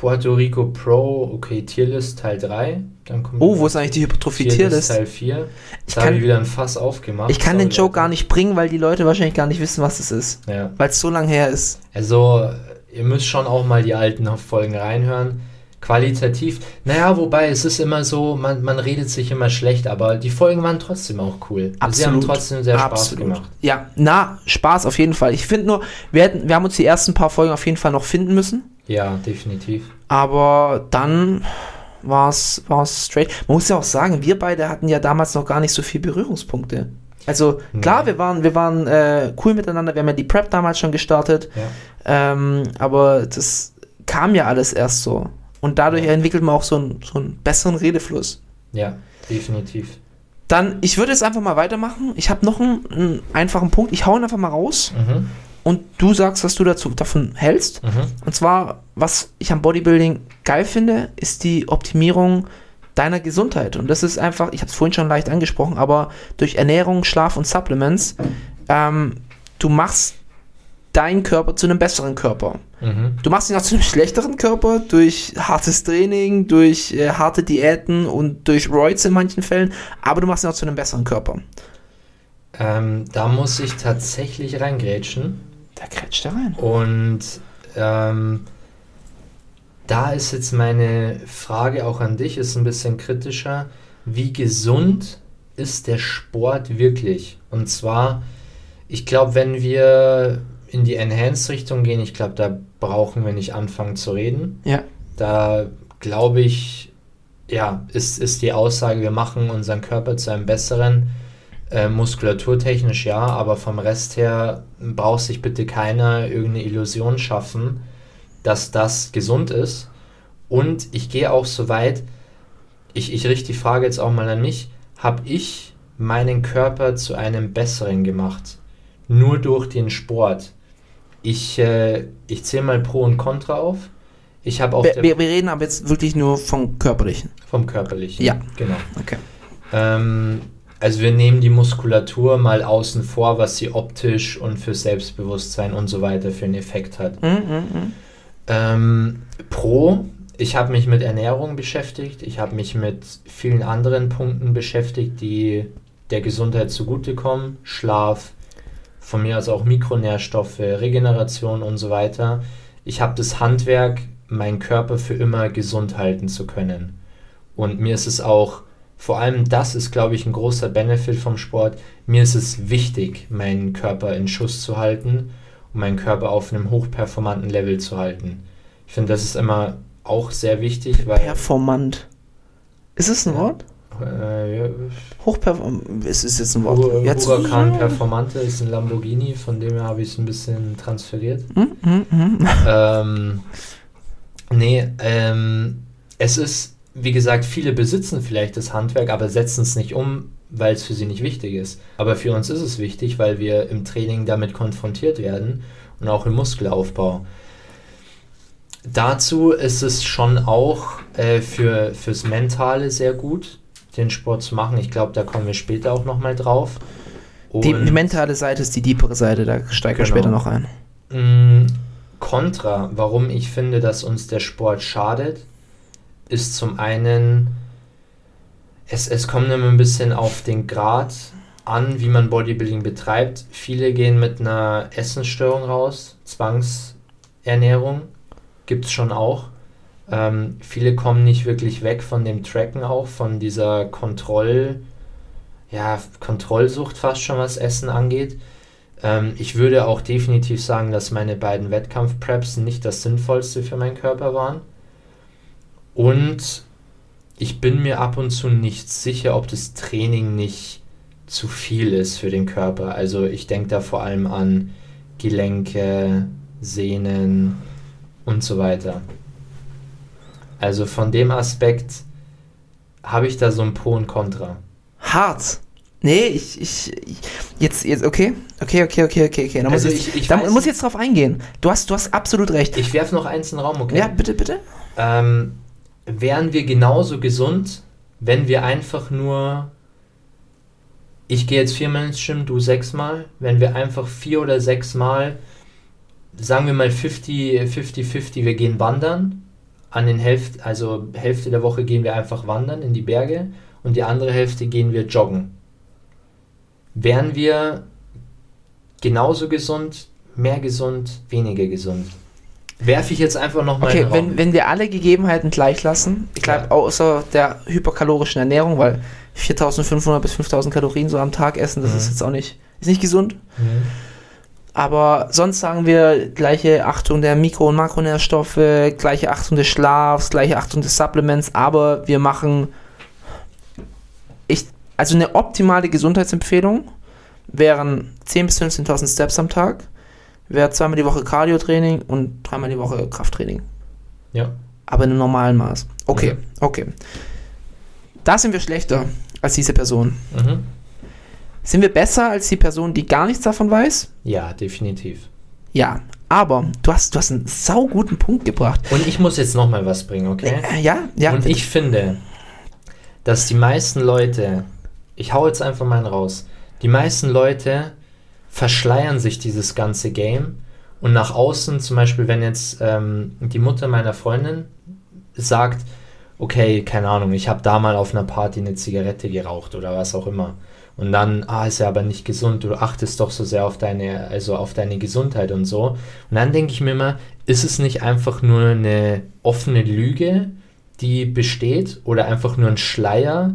Puerto Rico Pro, okay, Tierlist Teil 3. Dann kommt Oh, wo ist eigentlich die Hypertrophie-Tierlist? Teil 4. Ich kann, wieder ein Fass aufgemacht. ich kann den Joke gar nicht bringen, weil die Leute wahrscheinlich gar nicht wissen, was es ist. Ja. Weil es so lange her ist. Also, ihr müsst schon auch mal die alten Folgen reinhören. Qualitativ, naja, wobei es ist immer so, man, man redet sich immer schlecht, aber die Folgen waren trotzdem auch cool. Sie haben trotzdem sehr Spaß Absolut. gemacht. Ja, na, Spaß auf jeden Fall. Ich finde nur, wir, hätten, wir haben uns die ersten paar Folgen auf jeden Fall noch finden müssen. Ja, definitiv. Aber dann war es straight. Man muss ja auch sagen, wir beide hatten ja damals noch gar nicht so viel Berührungspunkte. Also klar, Nee. wir waren, wir waren äh, cool miteinander, wir haben ja die Prep damals schon gestartet, Ja. ähm, aber das kam ja alles erst so. Und dadurch entwickelt man auch so einen, so einen besseren Redefluss. Ja, definitiv. Dann, ich würde jetzt einfach mal weitermachen. Ich habe noch einen, einen einfachen Punkt. Ich hau ihn einfach mal raus Mhm. Und du sagst, was du dazu davon hältst. Mhm. Und zwar, was ich am Bodybuilding geil finde, ist die Optimierung deiner Gesundheit. Und das ist einfach, ich habe es vorhin schon leicht angesprochen, aber durch Ernährung, Schlaf und Supplements, ähm, du machst deinen Körper zu einem besseren Körper. Mhm. Du machst ihn auch zu einem schlechteren Körper durch hartes Training, durch äh, harte Diäten und durch Roids in manchen Fällen, aber du machst ihn auch zu einem besseren Körper. Ähm, da muss ich tatsächlich reingrätschen. Da kretscht er rein. Und ähm, da ist jetzt meine Frage auch an dich, ist ein bisschen kritischer. Wie gesund ist der Sport wirklich? Und zwar, ich glaube, wenn wir in die Enhanced-Richtung gehen, ich glaube, da brauchen wir nicht anfangen zu reden. Ja. Da glaube ich, ja, ist, ist die Aussage, wir machen unseren Körper zu einem besseren, äh, muskulaturtechnisch ja, aber vom Rest her braucht sich bitte keiner irgendeine Illusion schaffen, dass das gesund ist. Und ich gehe auch so weit, ich, ich richte die Frage jetzt auch mal an mich, habe ich meinen Körper zu einem besseren gemacht? Nur durch den Sport. Ich, äh, ich zähle mal Pro und Contra auf. Ich habe auf Wir, wir, wir reden aber jetzt wirklich nur vom Körperlichen. vom körperlichen. Ja. Genau. Okay. Ähm, also wir nehmen die Muskulatur mal außen vor, was sie optisch und für Selbstbewusstsein und so weiter für einen Effekt hat. Mhm, mhm. Ähm, Pro, ich habe mich mit Ernährung beschäftigt, ich habe mich mit vielen anderen Punkten beschäftigt, die der Gesundheit zugutekommen. Schlaf, von mir aus auch Mikronährstoffe, Regeneration und so weiter. Ich habe das Handwerk, meinen Körper für immer gesund halten zu können. Und mir ist es auch, vor allem das ist, glaube ich, ein großer Benefit vom Sport. Mir ist es wichtig, meinen Körper in Schuss zu halten und meinen Körper auf einem hochperformanten Level zu halten. Ich finde, das ist immer auch sehr wichtig, weil Performant. Ist es ein. Wort? äh, ja, Hochperformant. Es ist jetzt ein Wort. Hur- Jetzt. Huracan Performante ist ein Lamborghini, von dem her habe ich es ein bisschen transferiert. Mhm, mhm. ähm, nee, ähm, es ist, wie gesagt, viele besitzen vielleicht das Handwerk, aber setzen es nicht um, weil es für sie nicht wichtig ist. Aber für uns ist es wichtig, weil wir im Training damit konfrontiert werden und auch im Muskelaufbau. Dazu ist es schon auch äh, für, fürs Mentale sehr gut, den Sport zu machen. Ich glaube, da kommen wir später auch nochmal drauf. Die, die mentale Seite ist die deepere Seite, da steigen wir Genau. später noch ein. Mm, Kontra, warum ich finde, dass uns der Sport schadet, ist zum einen, es, es kommt immer ein bisschen auf den Grad an, wie man Bodybuilding betreibt. Viele gehen mit einer Essensstörung raus, Zwangsernährung, gibt es schon auch. Ähm, viele kommen nicht wirklich weg von dem Tracken auch, von dieser Kontroll, ja, Kontrollsucht fast schon, was Essen angeht. Ähm, ich würde auch definitiv sagen, dass meine beiden Wettkampf-Preps nicht das Sinnvollste für meinen Körper waren. Und ich bin mir ab und zu nicht sicher, ob das Training nicht zu viel ist für den Körper. Also ich denke da vor allem an Gelenke, Sehnen und so weiter. Also von dem Aspekt habe ich da so ein Pro und Contra. Hart. Nee, ich, ich, ich jetzt, jetzt, okay, okay, okay, okay, okay, okay. Da muss, Also ich, ich- ich da weiß- muss jetzt drauf eingehen. Du hast, du hast absolut recht. Ich werfe noch eins in den Raum, okay? ja, bitte, bitte. ähm, wären wir genauso gesund, wenn wir einfach nur, ich gehe jetzt viermal ins Gym, du sechsmal, wenn wir einfach vier oder sechsmal, sagen wir mal 50, 50, 50, wir gehen wandern, an den Hälfte, also Hälfte der Woche gehen wir einfach wandern in die Berge und die andere Hälfte gehen wir joggen. Wären wir genauso gesund, mehr gesund, weniger gesund? Werfe ich jetzt einfach nochmal Okay, wenn, wenn wir alle Gegebenheiten gleich lassen, ich glaube, Ja. außer der hyperkalorischen Ernährung, weil 4500 bis 5000 Kalorien so am Tag essen, das Mhm. ist jetzt auch nicht, ist nicht gesund. Mhm. Aber sonst sagen wir gleiche Achtung der Mikro- und Makronährstoffe, gleiche Achtung des Schlafs, gleiche Achtung des Supplements, aber wir machen ich, also eine optimale Gesundheitsempfehlung wären 10.000 bis 15.000 Steps am Tag, wäre zweimal die Woche Cardio-Training und dreimal die Woche Krafttraining. Ja. Aber in einem normalen Maß. Okay, Mhm. okay. Da sind wir schlechter als diese Person. Mhm. Sind wir besser als die Person, die gar nichts davon weiß? Ja, definitiv. Ja, aber du hast, du hast einen sauguten Punkt gebracht. Und ich muss jetzt nochmal was bringen, okay? Äh, ja, ja. Und ich finde, dass die meisten Leute, ich hau jetzt einfach mal einen raus, die meisten Leute verschleiern sich dieses ganze Game und nach außen, zum Beispiel, wenn jetzt ähm, die Mutter meiner Freundin sagt, okay, keine Ahnung, ich habe da mal auf einer Party eine Zigarette geraucht oder was auch immer. Und dann, ah, ist ja aber nicht gesund, du achtest doch so sehr auf deine, also auf deine Gesundheit und so. Und dann denke ich mir immer, ist es nicht einfach nur eine offene Lüge, die besteht oder einfach nur ein Schleier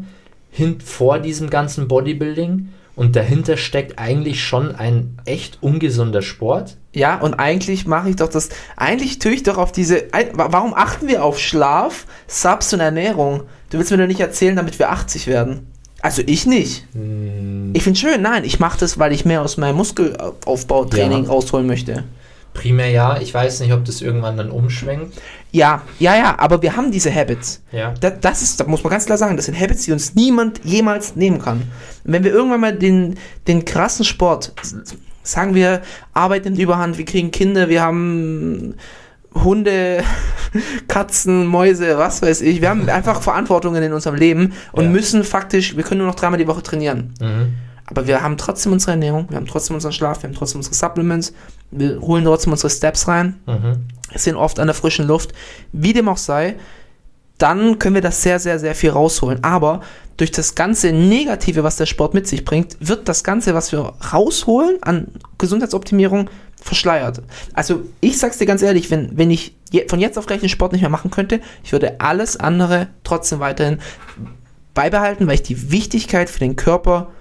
hin vor diesem ganzen Bodybuilding und dahinter steckt eigentlich schon ein echt ungesunder Sport. Ja, und eigentlich mache ich doch das. Eigentlich tue ich doch auf diese. Warum achten wir auf Schlaf, Subs und Ernährung? Du willst mir doch nicht erzählen, damit wir 80 werden. Also ich nicht. Hm, Ich finde schön, nein, ich mache das, weil ich mehr aus meinem Muskelaufbautraining Ja. rausholen möchte. Primär ja, ich weiß nicht, ob das irgendwann dann umschwenkt. Ja, ja, ja, aber wir haben diese Habits. Ja. Da, das ist, da muss man ganz klar sagen, das sind Habits, die uns niemand jemals nehmen kann. Und wenn wir irgendwann mal den, den krassen Sport, sagen wir, Arbeit nimmt überhand, wir kriegen Kinder, wir haben Hunde, Katzen, Mäuse, was weiß ich, wir haben einfach Verantwortungen in unserem Leben und Ja. müssen faktisch, wir können nur noch dreimal die Woche trainieren. Mhm. Aber wir haben trotzdem unsere Ernährung, wir haben trotzdem unseren Schlaf, wir haben trotzdem unsere Supplements, wir holen trotzdem unsere Steps rein Mhm. sind oft an der frischen Luft, wie dem auch sei, dann können wir das sehr, sehr, sehr viel rausholen. Aber durch das ganze Negative, was der Sport mit sich bringt, wird das Ganze, was wir rausholen an Gesundheitsoptimierung, verschleiert. Also ich sag's dir ganz ehrlich, wenn, wenn ich je, von jetzt auf gleich den Sport nicht mehr machen könnte, ich würde alles andere trotzdem weiterhin beibehalten, weil ich die Wichtigkeit für den Körper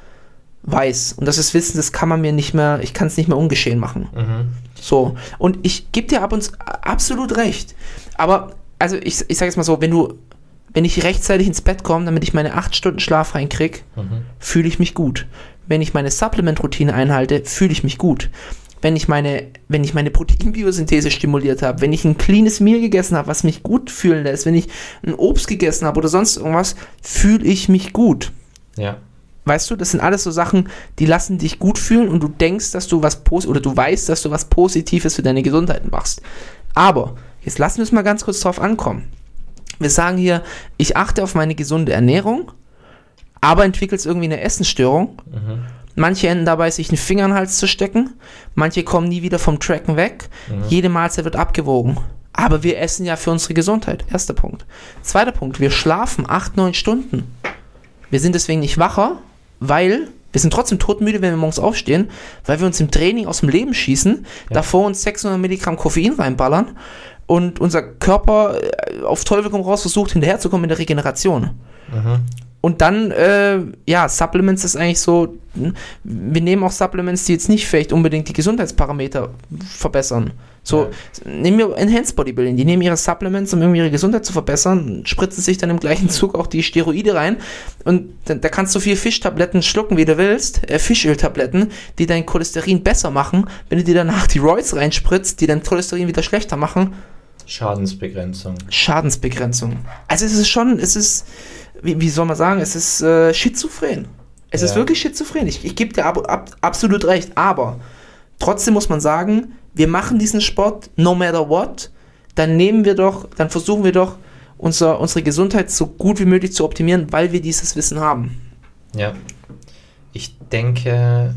weiß. Und das ist Wissen, das kann man mir nicht mehr, ich kann es nicht mehr ungeschehen machen. Mhm. So, und ich gebe dir ab und zu absolut recht. Aber, also ich, ich sage jetzt mal so, wenn du, wenn ich rechtzeitig ins Bett komme, damit ich meine 8 Stunden Schlaf reinkrieg, Mhm. fühle ich mich gut. Wenn ich meine Supplement-Routine einhalte, fühle ich mich gut. Wenn ich meine, wenn ich meine Proteinbiosynthese stimuliert habe, wenn ich ein cleanes Meal gegessen habe, was mich gut fühlen lässt, wenn ich ein Obst gegessen habe oder sonst irgendwas, fühle ich mich gut. Ja. Weißt du, das sind alles so Sachen, die lassen dich gut fühlen und du denkst, dass du was Pos oder du weißt, dass du was Positives für deine Gesundheit machst. Aber jetzt lassen wir es mal ganz kurz drauf ankommen. Wir sagen hier, ich achte auf meine gesunde Ernährung, aber entwickelst irgendwie eine Essensstörung. Mhm. Manche enden dabei, sich einen Finger in den Hals zu stecken. Manche kommen nie wieder vom Tracken weg. Jede Mahlzeit wird abgewogen. Aber wir essen ja für unsere Gesundheit. Erster Punkt. Zweiter Punkt. Wir schlafen 8, 9 Stunden. Wir sind deswegen nicht wacher, weil Wir sind trotzdem todmüde, wenn wir morgens aufstehen, weil wir uns im Training aus dem Leben schießen, davor uns 600 Milligramm Koffein reinballern und unser Körper äh, auf Teufel komm raus versucht, hinterherzukommen in der Regeneration. Und dann, äh, ja, Supplements ist eigentlich so, hm, wir nehmen auch Supplements, die jetzt nicht vielleicht unbedingt die Gesundheitsparameter verbessern. So, nehmen wir Enhanced Bodybuilding, die nehmen ihre Supplements, um irgendwie ihre Gesundheit zu verbessern, spritzen sich dann im gleichen Zug auch die Steroide rein und da, da kannst du viel Fischtabletten schlucken, wie du willst, äh, Fischöltabletten, die dein Cholesterin besser machen, wenn du dir danach die Roids reinspritzt, die dein Cholesterin wieder schlechter machen, Schadensbegrenzung. Schadensbegrenzung. Also es ist schon, es ist, wie, wie soll man sagen, es ist äh, schizophren. Es ist Ja. wirklich schizophren. Ich, ich gebe dir ab, ab, absolut recht, aber trotzdem muss man sagen, wir machen diesen Sport no matter what, dann nehmen wir doch, dann versuchen wir doch, unser, unsere Gesundheit so gut wie möglich zu optimieren, weil wir dieses Wissen haben. Ja. Ich denke,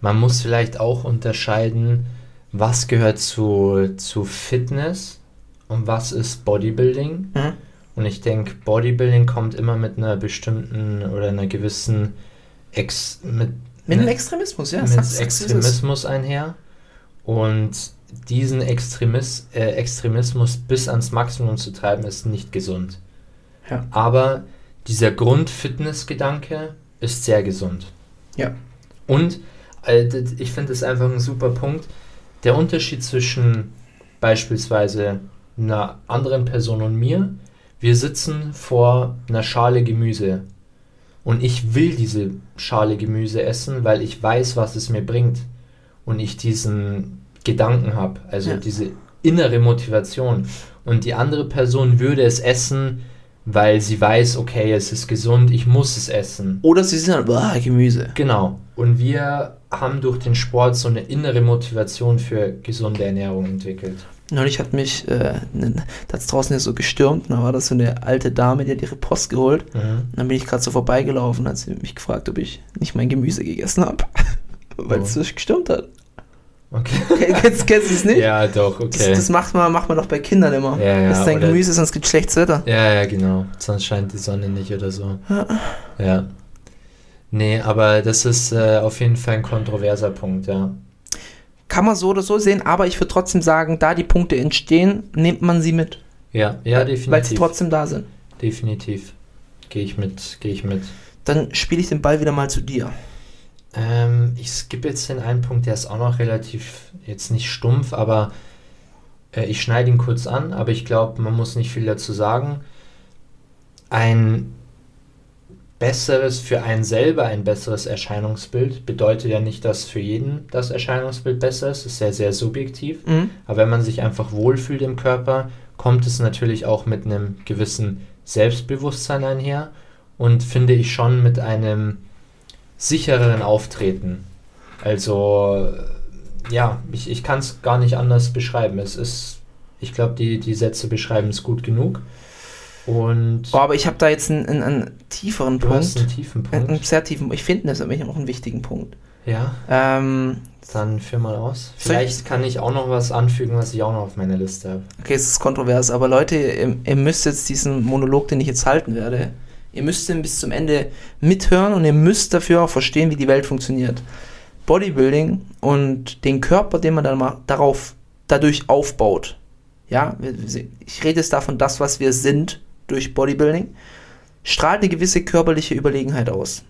man muss vielleicht auch unterscheiden, was gehört zu, zu Fitness und was ist Bodybuilding. Mhm. Und ich denke, Bodybuilding kommt immer mit einer bestimmten oder einer gewissen Ex, mit, Mit dem ne- Extremismus, ja. mit. Extremismus einher. Und diesen Extremis, äh, Extremismus bis ans Maximum zu treiben, ist nicht gesund. Ja. Aber dieser Grundfitness-Gedanke ist sehr gesund. Ja. Und äh, ich finde es einfach ein super Punkt. Der Unterschied zwischen beispielsweise einer anderen Person und mir, wir sitzen vor einer Schale Gemüse und ich will diese Schale Gemüse essen, weil ich weiß, was es mir bringt und ich diesen Gedanken habe, also Ja. diese innere Motivation. Und die andere Person würde es essen, weil sie weiß, okay, es ist gesund, ich muss es essen. Oder sie sind dann, boah, Gemüse. Genau. Und wir haben durch den Sport so eine innere Motivation für gesunde Ernährung entwickelt. Neulich hat mich, äh, ne, da hat's draußen ja so gestürmt, und da war das so eine alte Dame, die hat ihre Post geholt. Mhm. Und dann bin ich gerade so vorbeigelaufen, hat sie mich gefragt, ob ich nicht mein Gemüse gegessen habe. Weil es Oh. so gestürmt hat. Okay. Kennst, kennst du es nicht? ja, doch, Das, okay. das macht, man, macht man doch bei Kindern immer. Ja, ja, das dein Gemüse, sonst gibt schlechtes Wetter. Ja, ja, genau. Sonst scheint die Sonne nicht oder so. Ja. Nee, aber das ist äh, auf jeden Fall ein kontroverser Punkt, ja. Kann man so oder so sehen, aber ich würde trotzdem sagen, da die Punkte entstehen, nimmt man sie mit. Ja, ja, Weil sie definitiv. trotzdem da sind. Definitiv. Gehe ich mit, gehe ich mit. Dann spiele ich den Ball wieder mal zu dir. Ähm, ich skippe jetzt den einen Punkt, der ist auch noch relativ, jetzt nicht stumpf, aber äh, ich schneide ihn kurz an, aber ich glaube, man muss nicht viel dazu sagen. Ein besseres, für einen selber ein besseres Erscheinungsbild bedeutet ja nicht, dass für jeden das Erscheinungsbild besser ist. Das ist sehr, sehr subjektiv. Mhm. Aber wenn man sich einfach wohlfühlt im Körper, kommt es natürlich auch mit einem gewissen Selbstbewusstsein einher und finde ich schon mit einem sichereren Auftreten. Also, ja, ich, ich kann es gar nicht anders beschreiben. Es ist, ich glaube, die, die Sätze beschreiben es gut genug. Und Boah, aber ich habe da jetzt einen, einen, einen tieferen hast einen Punkt. tiefen Einen, einen Punkt. sehr tiefen Ich finde das nämlich auch einen wichtigen Punkt. Ja, Ähm, dann führ mal aus. Ich- Vielleicht kann ich auch noch was anfügen, was ich auch noch auf meiner Liste habe. okay, es ist kontrovers, aber Leute, ihr, ihr müsst jetzt diesen Monolog, den ich jetzt halten werde, ihr müsst ihn bis zum Ende mithören und ihr müsst dafür auch verstehen, wie die Welt funktioniert. Bodybuilding und den Körper, den man dann darauf, dadurch aufbaut. Ja, ich rede jetzt davon, das, was wir sind durch Bodybuilding, strahlt eine gewisse körperliche Überlegenheit aus.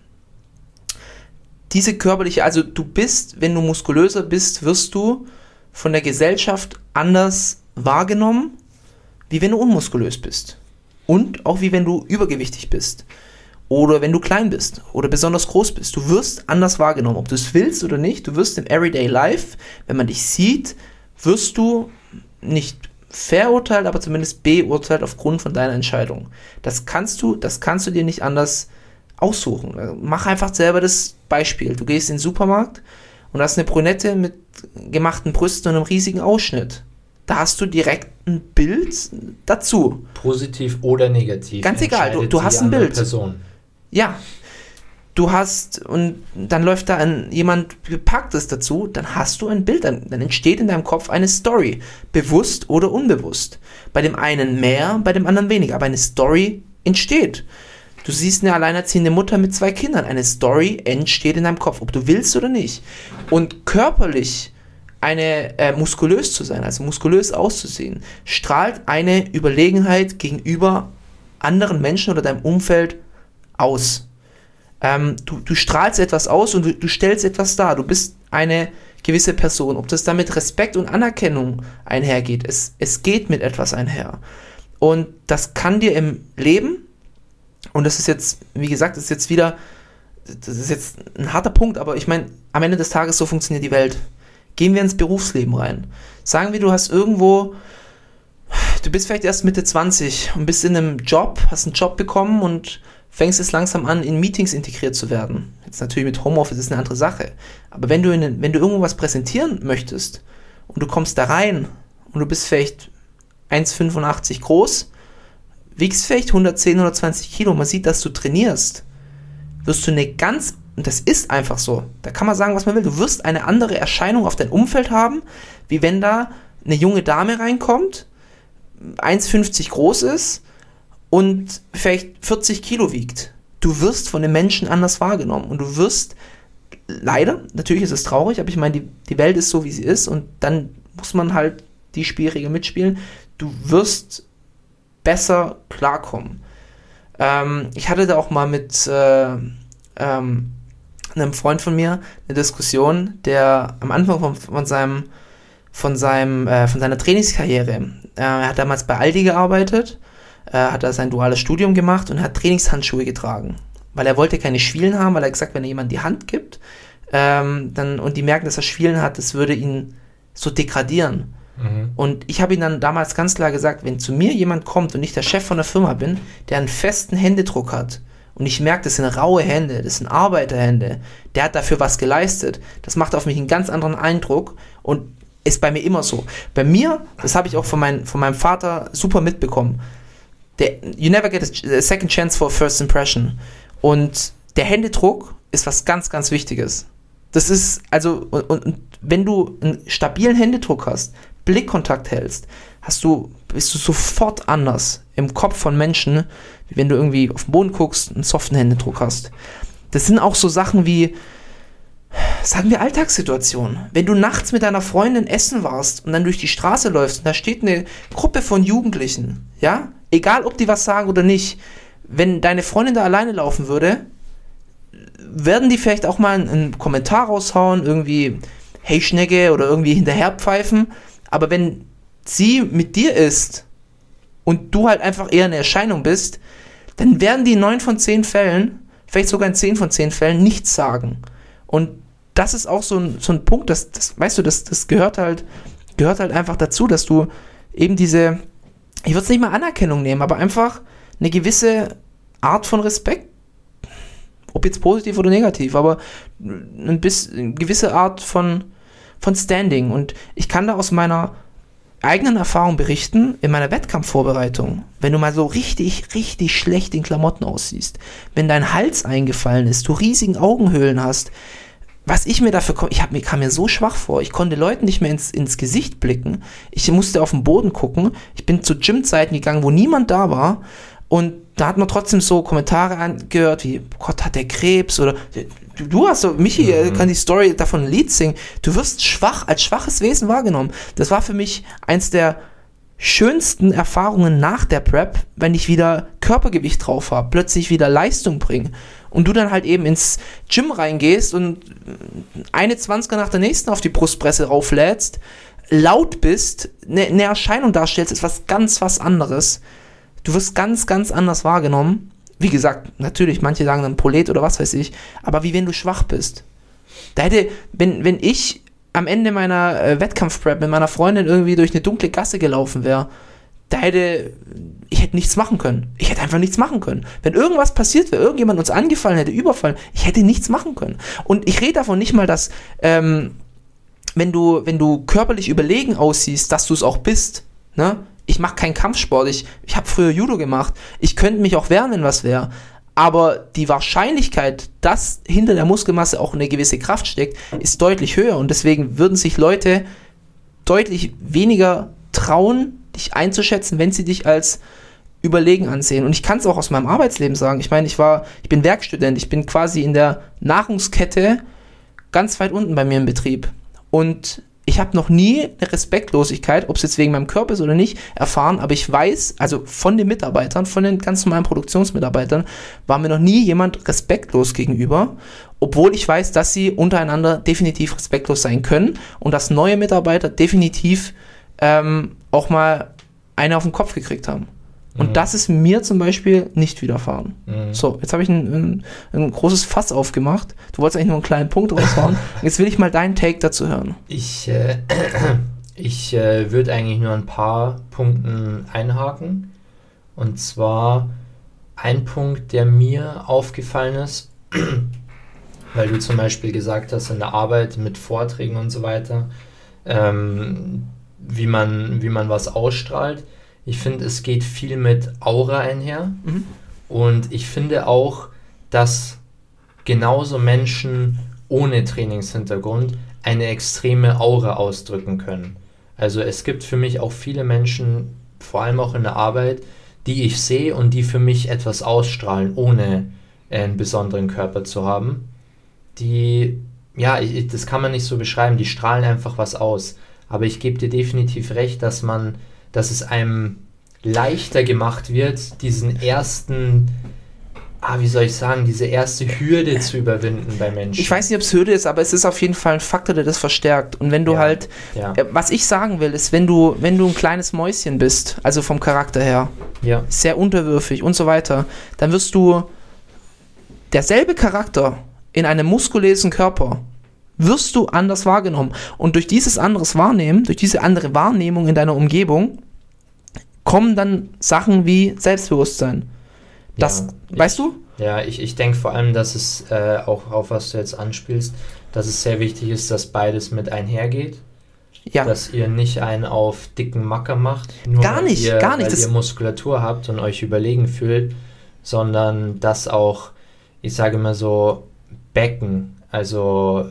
Diese körperliche, also du bist, wenn du muskulöser bist, wirst du von der Gesellschaft anders wahrgenommen, wie wenn du unmuskulös bist. Und auch wie wenn du übergewichtig bist. Oder wenn du klein bist oder besonders groß bist. Du wirst anders wahrgenommen, ob du es willst oder nicht. Du wirst im Everyday Life, wenn man dich sieht, wirst du nicht verurteilt, aber zumindest beurteilt aufgrund von deiner Entscheidung. Das kannst du, das kannst du dir nicht anders aussuchen. Mach einfach selber das Beispiel. Du gehst in den Supermarkt und hast eine Brünette mit gemachten Brüsten und einem riesigen Ausschnitt. Da hast du direkt ein Bild dazu. Positiv oder negativ. Ganz egal, du- du hast ein Bild. Person. Ja. Du hast, und dann läuft da ein, jemand Gepacktes dazu, dann hast du ein Bild, dann, dann entsteht in deinem Kopf eine Story. Bewusst oder unbewusst. Bei dem einen mehr, bei dem anderen weniger, aber eine Story entsteht. Du siehst eine alleinerziehende Mutter mit zwei Kindern. Eine Story entsteht in deinem Kopf, ob du willst oder nicht. Und körperlich eine äh, muskulös zu sein, also muskulös auszusehen, strahlt eine Überlegenheit gegenüber anderen Menschen oder deinem Umfeld aus. Ähm, du, du strahlst etwas aus und du, du stellst etwas dar. Du bist eine gewisse Person. Ob das damit Respekt und Anerkennung einhergeht, es, es geht mit etwas einher. Und das kann dir im Leben, und das ist jetzt, wie gesagt, ist jetzt wieder, das ist jetzt ein harter Punkt, aber ich meine, am Ende des Tages so funktioniert die Welt. Gehen wir ins Berufsleben rein. Sagen wir, du hast irgendwo, du bist vielleicht erst Mitte 20 und bist in einem Job, hast einen Job bekommen und fängst es langsam an, in Meetings integriert zu werden. Jetzt natürlich mit Homeoffice ist eine andere Sache. Aber wenn du, in, wenn du irgendwo was präsentieren möchtest und du kommst da rein und du bist vielleicht 1,85 groß, wiegst vielleicht 110, 120 Kilo, man sieht, dass du trainierst, wirst du eine ganz und das ist einfach so. Da kann man sagen, was man will. Du wirst eine andere Erscheinung auf dein Umfeld haben, wie wenn da eine junge Dame reinkommt, 1,50 groß ist und vielleicht 40 Kilo wiegt. Du wirst von den Menschen anders wahrgenommen und du wirst leider, natürlich ist es traurig, aber ich meine, die, die Welt ist so, wie sie ist und dann muss man halt die Spielregel mitspielen. Du wirst besser klarkommen. Ähm, ich hatte da auch mal mit äh, ähm, einem Freund von mir eine Diskussion, der am Anfang von, von seinem von seinem äh, von seiner Trainingskarriere, äh, er hat damals bei Aldi gearbeitet, äh, hat er sein duales Studium gemacht und hat Trainingshandschuhe getragen, weil er wollte keine Schwielen haben, weil er gesagt, wenn er jemand die Hand gibt, ähm, dann und die merken, dass er Schwielen hat, das würde ihn so degradieren. Mhm. Und ich habe ihm dann damals ganz klar gesagt, wenn zu mir jemand kommt und ich der Chef von der Firma bin, der einen festen Händedruck hat, und ich merke, das sind raue Hände, das sind Arbeiterhände. Der hat dafür was geleistet. Das macht auf mich einen ganz anderen Eindruck und ist bei mir immer so. Bei mir, das habe ich auch von, mein, von meinem Vater super mitbekommen. Der, you never get a second chance for a first impression. Und der Händedruck ist was ganz, ganz Wichtiges. Das ist, also, und, und wenn du einen stabilen Händedruck hast, Blickkontakt hältst, hast du, bist du sofort anders im Kopf von Menschen, wie wenn du irgendwie auf den Boden guckst, einen soften Händedruck hast. Das sind auch so Sachen wie, sagen wir Alltagssituationen. Wenn du nachts mit deiner Freundin essen warst und dann durch die Straße läufst und da steht eine Gruppe von Jugendlichen, ja, egal ob die was sagen oder nicht, wenn deine Freundin da alleine laufen würde, werden die vielleicht auch mal einen, Kommentar raushauen, irgendwie, hey Schnecke oder irgendwie hinterherpfeifen, aber wenn sie mit dir ist und du halt einfach eher eine Erscheinung bist, dann werden die in 9 von 10 Fällen, vielleicht sogar in 10 von 10 Fällen, nichts sagen. Und das ist auch so ein, so ein Punkt, das, das, weißt du, das, das gehört halt, gehört halt einfach dazu, dass du eben diese, ich würde es nicht mal Anerkennung nehmen, aber einfach eine gewisse Art von Respekt, ob jetzt positiv oder negativ, aber ein bisschen, eine gewisse Art von, von Standing. Und ich kann da aus meiner eigenen Erfahrung berichten in meiner Wettkampfvorbereitung. Wenn du mal so richtig, richtig schlecht in Klamotten aussiehst, wenn dein Hals eingefallen ist, du riesigen Augenhöhlen hast, was ich mir dafür, ich hab, mir kam mir so schwach vor. Ich konnte Leuten nicht mehr ins, ins Gesicht blicken. Ich musste auf den Boden gucken. Ich bin zu Gymzeiten gegangen, wo niemand da war. Und da hat man trotzdem so Kommentare angehört, wie, Gott, hat der Krebs oder du, hast so, Michi mhm. kann die Story davon ein Lied singen. Du wirst schwach, als schwaches Wesen wahrgenommen. Das war für mich eins der schönsten Erfahrungen nach der Prep, wenn ich wieder Körpergewicht drauf habe, plötzlich wieder Leistung bringe und du dann halt eben ins Gym reingehst und eine Zwanziger nach der nächsten auf die Brustpresse rauflädst, laut bist, eine ne Erscheinung darstellst, ist was ganz was anderes. Du wirst ganz, ganz anders wahrgenommen wie gesagt, natürlich, manche sagen dann Prolet oder was weiß ich, aber wie wenn du schwach bist. Da hätte, wenn, wenn ich am Ende meiner äh, Wettkampfprep mit meiner Freundin irgendwie durch eine dunkle Gasse gelaufen wäre, da hätte, ich hätte nichts machen können. Ich hätte einfach nichts machen können. Wenn irgendwas passiert wäre, irgendjemand uns angefallen hätte, überfallen, ich hätte nichts machen können. Und ich rede davon nicht mal, dass, ähm, wenn du, wenn du körperlich überlegen aussiehst, dass du es auch bist, ne? Ich mache keinen Kampfsport, ich, ich habe früher Judo gemacht, ich könnte mich auch wehren, wenn was wäre. Aber die Wahrscheinlichkeit, dass hinter der Muskelmasse auch eine gewisse Kraft steckt, ist deutlich höher. Und deswegen würden sich Leute deutlich weniger trauen, dich einzuschätzen, wenn sie dich als überlegen ansehen. Und ich kann es auch aus meinem Arbeitsleben sagen. Ich meine, ich war, ich bin Werkstudent, ich bin quasi in der Nahrungskette ganz weit unten bei mir im Betrieb. Und ich habe noch nie eine Respektlosigkeit, ob es jetzt wegen meinem Körper ist oder nicht, erfahren, aber ich weiß, also von den Mitarbeitern, von den ganz normalen Produktionsmitarbeitern, war mir noch nie jemand respektlos gegenüber, obwohl ich weiß, dass sie untereinander definitiv respektlos sein können und dass neue Mitarbeiter definitiv ähm, auch mal eine auf den Kopf gekriegt haben. Und Mhm. das ist mir zum Beispiel nicht widerfahren. Mhm. So, jetzt habe ich ein, ein, ein großes Fass aufgemacht. Du wolltest eigentlich nur einen kleinen Punkt raushauen. jetzt will ich mal deinen Take dazu hören. Ich, äh, ich äh, würde eigentlich nur ein paar Punkten einhaken. Und zwar ein Punkt, der mir aufgefallen ist, weil du zum Beispiel gesagt hast, in der Arbeit mit Vorträgen und so weiter, ähm, wie, man, wie man was ausstrahlt. Ich finde, es geht viel mit Aura einher. Mhm. Und ich finde auch, dass genauso Menschen ohne Trainingshintergrund eine extreme Aura ausdrücken können. Also es gibt für mich auch viele Menschen, vor allem auch in der Arbeit, die ich sehe und die für mich etwas ausstrahlen, ohne einen besonderen Körper zu haben. Die, ja, ich, ich- das kann man nicht so beschreiben, die strahlen einfach was aus. Aber ich gebe dir definitiv recht, dass man, dass es einem leichter gemacht wird, diesen ersten, ah, wie soll ich sagen, diese erste Hürde zu überwinden bei Menschen. Ich weiß nicht, ob es Hürde ist, aber es ist auf jeden Fall ein Faktor, der das verstärkt. Und wenn du Ja. halt, Ja, äh, was ich sagen will, ist, wenn du, wenn du ein kleines Mäuschen bist, also vom Charakter her, ja, sehr unterwürfig und so weiter, dann wirst du derselbe Charakter in einem muskulösen Körper wirst du anders wahrgenommen. Und durch dieses anderes Wahrnehmen, durch diese andere Wahrnehmung in deiner Umgebung, kommen dann Sachen wie Selbstbewusstsein. Das, Ja, weißt du? Ja, ich, ich denke vor allem, dass es äh, auch auf was du jetzt anspielst, dass es sehr wichtig ist, dass beides mit einhergeht. Ja. Dass ihr nicht einen auf dicken Macker macht, nur Gar weil nicht, ihr, gar nicht, weil ihr Muskulatur habt und euch überlegen fühlt, sondern dass auch, ich sage immer so, Becken, also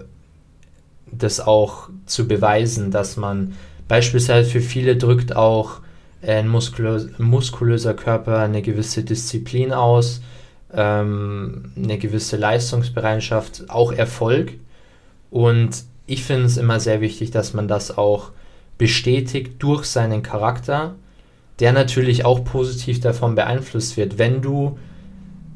das auch zu beweisen, dass man beispielsweise für viele drückt auch ein muskulös, muskulöser Körper eine gewisse Disziplin aus, ähm, eine gewisse Leistungsbereitschaft, auch Erfolg. Und ich finde es immer sehr wichtig, dass man das auch bestätigt durch seinen Charakter, der natürlich auch positiv davon beeinflusst wird, wenn du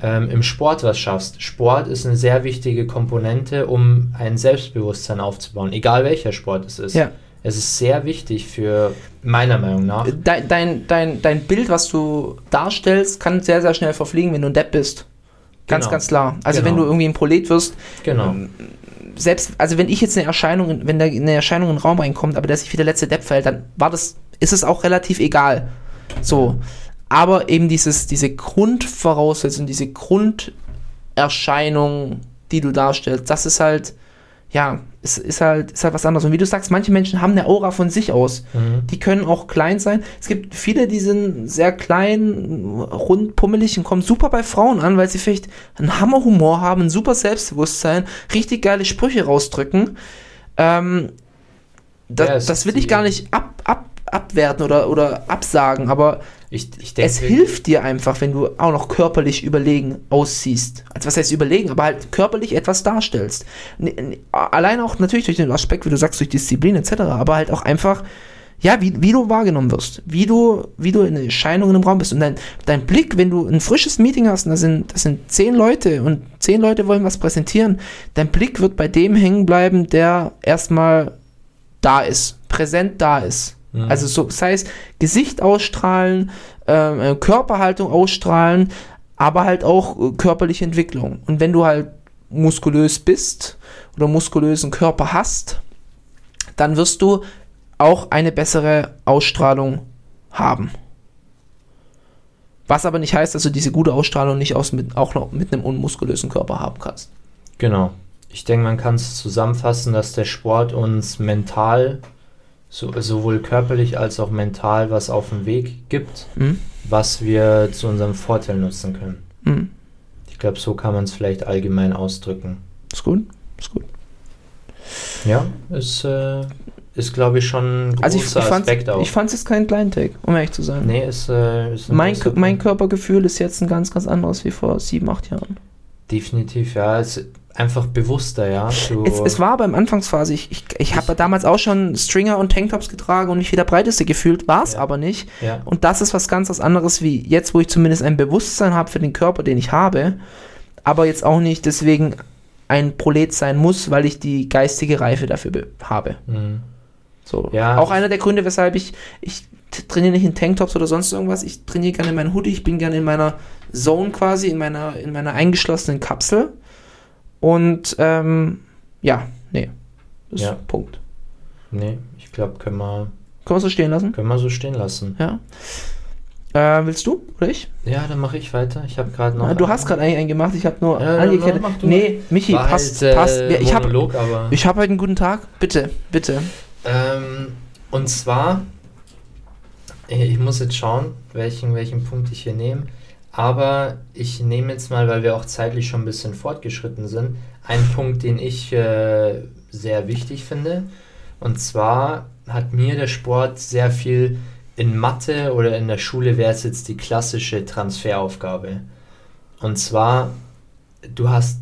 ähm, im Sport was schaffst. Sport ist eine sehr wichtige Komponente, um ein Selbstbewusstsein aufzubauen, egal welcher Sport es ist. Ja. Es ist sehr wichtig für, meiner Meinung nach, Dein, dein, dein, dein Bild, was du darstellst, kann sehr, sehr schnell verfliegen, wenn du ein Depp bist. Ganz, Genau. ganz klar. Also Genau. wenn du irgendwie ein Prolet wirst, genau. selbst, also wenn ich jetzt eine Erscheinung, wenn da eine Erscheinung in den Raum reinkommt, aber dass ich wie der letzte Depp fällt, dann war das, ist es auch relativ egal. So. Aber eben dieses, diese Grundvoraussetzung, diese Grunderscheinung, die du darstellst, das ist halt, ja, ist, ist halt, ist halt was anderes. Und wie du sagst, manche Menschen haben eine Aura von sich aus. Mhm. Die können auch klein sein. Es gibt viele, die sind sehr klein, rund, pummelig und kommen super bei Frauen an, weil sie vielleicht einen Hammerhumor haben, ein super Selbstbewusstsein, richtig geile Sprüche rausdrücken. Ähm, da, Ja, es das will ich gar nicht ab, ab, abwerten oder, oder absagen, aber Ich, ich denke, es hilft dir einfach, wenn du auch noch körperlich überlegen aussiehst. Also was heißt überlegen, aber halt körperlich etwas darstellst. Allein auch natürlich durch den Aspekt, wie du sagst, durch Disziplin etc., aber halt auch einfach, ja, wie, wie du wahrgenommen wirst, wie du, wie du in Erscheinungen im Raum bist. Und dein, dein Blick, wenn du ein frisches Meeting hast, und da sind, das sind zehn Leute und zehn Leute wollen was präsentieren, dein Blick wird bei dem hängen bleiben, der erstmal da ist, präsent da ist. Also so, das heißt, Gesicht ausstrahlen, ähm, äh, Körperhaltung ausstrahlen, aber halt auch äh, körperliche Entwicklung. Und wenn du halt muskulös bist oder muskulösen Körper hast, dann wirst du auch eine bessere Ausstrahlung haben. Was aber nicht heißt, dass du diese gute Ausstrahlung nicht aus mit, auch noch mit einem unmuskulösen Körper haben kannst. Genau. Ich denke, man kann es zusammenfassen, dass der Sport uns mental, so, sowohl körperlich als auch mental, was auf den Weg gibt, Mhm. was wir zu unserem Vorteil nutzen können. Mhm. Ich glaube, so kann man es vielleicht allgemein ausdrücken. Ist gut? Ist gut. Ja, ist, äh, ist, glaube ich, schon ein großer Also ich, ich fand Aspekt auch. ich fand's jetzt keinen kleinen Take, um ehrlich zu sein. nee, ist, äh, ist ein mein, mein. Körpergefühl ist jetzt ein ganz, ganz anderes wie vor sieben, acht Jahren. Definitiv, ja. Es einfach bewusster, ja. Es, es war aber in Anfangsphase, ich, ich, ich habe damals auch schon Stringer und Tanktops getragen und mich wie der Breiteste gefühlt, war es Ja. aber nicht. ja, Und das ist was ganz was anderes wie jetzt, wo ich zumindest ein Bewusstsein habe für den Körper, den ich habe, aber jetzt auch nicht deswegen ein Prolet sein muss, weil ich die geistige Reife dafür be- habe. mhm. So. Ja. Auch einer der Gründe, weshalb ich, ich trainiere nicht in Tanktops oder sonst irgendwas, ich trainiere gerne in meinem Hoodie, ich bin gerne in meiner Zone quasi, in meiner, in meiner eingeschlossenen Kapsel. Und ähm, ja, nee. Das Ja. ist Punkt. Nee, ich glaube, können wir, Können wir so stehen lassen? können wir so stehen lassen. Ja. Äh, willst du oder ich? Ja, dann mache ich weiter. Ich habe gerade noch. Ah, du hast gerade eigentlich einen gemacht, ich habe nur Ja, angekettet. Nee, Michi, passt, halt, äh, passt. Ja, Ich habe ich hab heute einen guten Tag. Bitte, bitte. Ähm, und zwar, ich ich muss jetzt schauen, welchen, welchen Punkt ich hier nehme. Aber ich nehme jetzt mal, weil wir auch zeitlich schon ein bisschen fortgeschritten sind, einen Punkt, den ich äh, sehr wichtig finde. Und zwar hat mir der Sport sehr viel in Mathe oder in der Schule wäre es jetzt die klassische Transferaufgabe. Und zwar, du hast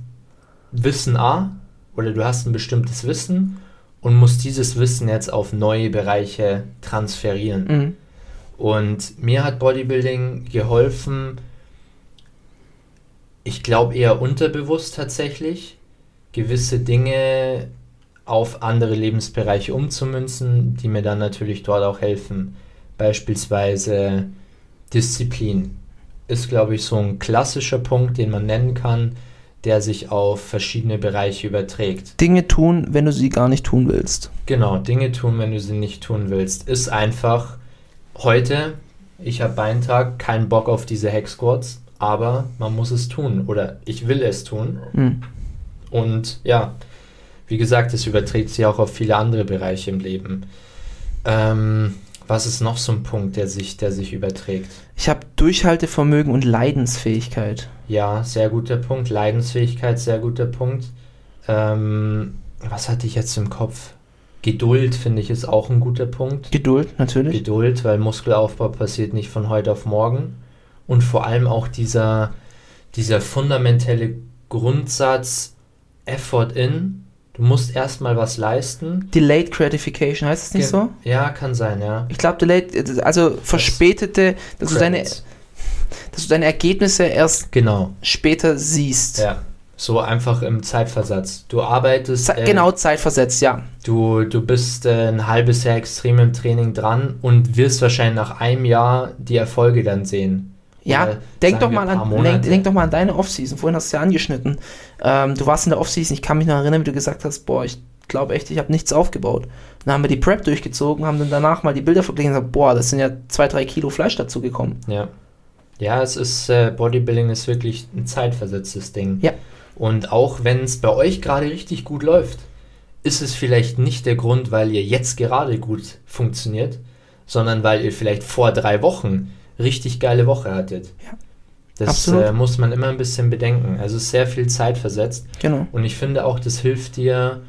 Wissen A oder du hast ein bestimmtes Wissen und musst dieses Wissen jetzt auf neue Bereiche transferieren. Mhm. Und mir hat Bodybuilding geholfen, ich glaube eher unterbewusst tatsächlich, gewisse Dinge auf andere Lebensbereiche umzumünzen, die mir dann natürlich dort auch helfen. Beispielsweise Disziplin ist, glaube ich, so ein klassischer Punkt, den man nennen kann, der sich auf verschiedene Bereiche überträgt. Dinge tun, wenn du sie gar nicht tun willst. Genau, Dinge tun, wenn du sie nicht tun willst, ist einfach heute, ich habe Beintag, keinen Bock auf diese Hack Squats, aber man muss es tun oder ich will es tun. Mhm. Und ja, wie gesagt, es überträgt sich auch auf viele andere Bereiche im Leben. Ähm, was ist noch so ein Punkt, der sich, der sich überträgt? Ich habe Durchhaltevermögen und Leidensfähigkeit. Ja, sehr guter Punkt. Leidensfähigkeit, sehr guter Punkt. Ähm, was hatte ich jetzt im Kopf? Geduld, finde ich, ist auch ein guter Punkt. Geduld, natürlich. Geduld, weil Muskelaufbau passiert nicht von heute auf morgen. Und vor allem auch dieser, dieser fundamentelle Grundsatz, Effort in. Du musst erstmal was leisten. Delayed Gratification, heißt es nicht Ge- so? Ja, kann sein, ja. Ich glaube, delayed, also verspätete, dass du, deine, dass du deine Ergebnisse erst Genau, später siehst. ja. So einfach im Zeitversatz. Du arbeitest. Ze äh, genau, zeitversetzt, ja. Du, du bist äh, ein halbes Jahr extrem im Training dran und wirst wahrscheinlich nach einem Jahr die Erfolge dann sehen. Ja, Oder denk doch, mal an, denk, denk doch mal an deine Offseason. Vorhin hast du ja angeschnitten. Ähm, du warst in der Offseason, ich kann mich noch erinnern, wie du gesagt hast, boah, ich glaube echt, ich habe nichts aufgebaut. Dann haben wir die Prep durchgezogen, haben dann danach mal die Bilder verglichen und gesagt, boah, das sind ja zwei, drei Kilo Fleisch dazugekommen. Ja. Ja, es ist, äh, Bodybuilding ist wirklich ein zeitversetztes Ding. Ja. Und auch wenn es bei euch gerade richtig gut läuft, ist es vielleicht nicht der Grund, weil ihr jetzt gerade gut funktioniert, sondern weil ihr vielleicht vor drei Wochen richtig geile Woche hattet. Ja. Das äh, muss man immer ein bisschen bedenken. Also es ist sehr viel Zeit versetzt. Genau. Und ich finde auch, das hilft dir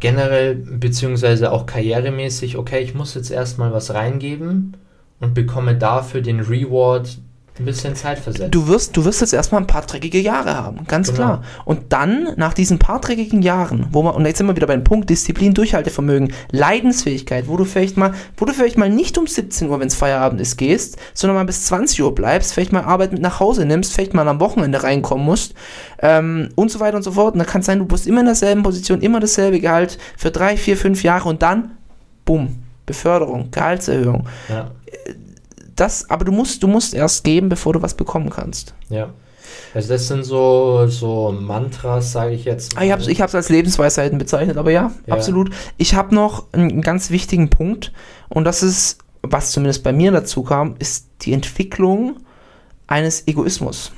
generell, beziehungsweise auch karrieremäßig, okay, ich muss jetzt erstmal was reingeben und bekomme dafür den Reward ein bisschen Zeit versetzt. Du wirst, du wirst jetzt erstmal ein paar dreckige Jahre haben, ganz Genau. klar. Und dann, nach diesen paar dreckigen Jahren, wo man, und jetzt sind wir wieder beim Punkt, Disziplin, Durchhaltevermögen, Leidensfähigkeit, wo du vielleicht mal, wo du vielleicht mal nicht um 17 Uhr, wenn es Feierabend ist, gehst, sondern mal bis 20 Uhr bleibst, vielleicht mal Arbeit mit nach Hause nimmst, vielleicht mal am Wochenende reinkommen musst, ähm, und so weiter und so fort. Und dann kann es sein, du bist immer in derselben Position, immer dasselbe Gehalt für drei, vier, fünf Jahre und dann, bumm, Beförderung, Gehaltserhöhung. ja, Das, aber du musst, du musst erst geben, bevor du was bekommen kannst. ja. Also das sind so, so Mantras, sage ich jetzt. Ah, ich habe es ich hab's als Lebensweisheiten bezeichnet, aber ja, Ja. absolut. Ich habe noch einen ganz wichtigen Punkt und das ist, was zumindest bei mir dazu kam, ist die Entwicklung eines Egoismus.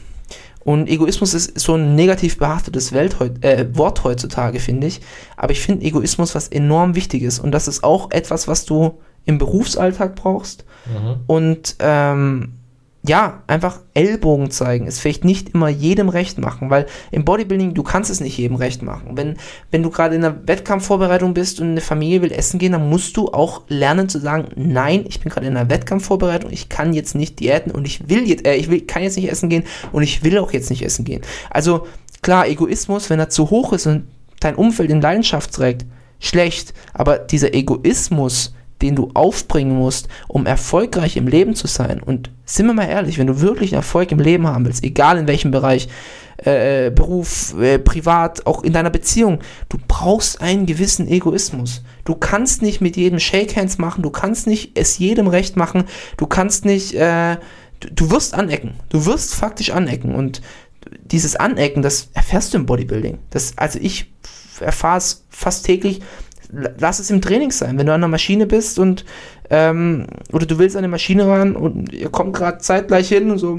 Und Egoismus ist so ein negativ behaftetes Welt heut, äh, Wort heutzutage, finde ich. Aber ich finde Egoismus was enorm Wichtiges und das ist auch etwas, was du im Berufsalltag brauchst Mhm. und ähm, ja, einfach Ellbogen zeigen, es vielleicht nicht immer jedem recht machen, weil im Bodybuilding, du kannst es nicht jedem recht machen. Wenn, wenn du gerade in einer Wettkampfvorbereitung bist und eine Familie will essen gehen, dann musst du auch lernen zu sagen, nein, ich bin gerade in einer Wettkampfvorbereitung, ich kann jetzt nicht diäten und ich will jetzt, äh, ich will, kann jetzt nicht essen gehen und ich will auch jetzt nicht essen gehen. Also klar, Egoismus, wenn er zu hoch ist und dein Umfeld in Leidenschaft trägt, schlecht, aber dieser Egoismus, den du aufbringen musst, um erfolgreich im Leben zu sein. Und sind wir mal ehrlich, wenn du wirklich Erfolg im Leben haben willst, egal in welchem Bereich, äh, Beruf, äh, privat, auch in deiner Beziehung, du brauchst einen gewissen Egoismus. Du kannst nicht mit jedem Shake Hands machen, du kannst nicht es jedem recht machen, du kannst nicht, äh, du, du wirst anecken. Du wirst faktisch anecken. Und dieses Anecken, das erfährst du im Bodybuilding. Das, also ich erfahre es fast täglich, lass es im Training sein. Wenn du an der Maschine bist und ähm, oder du willst an die Maschine ran und ihr kommt gerade zeitgleich hin und so,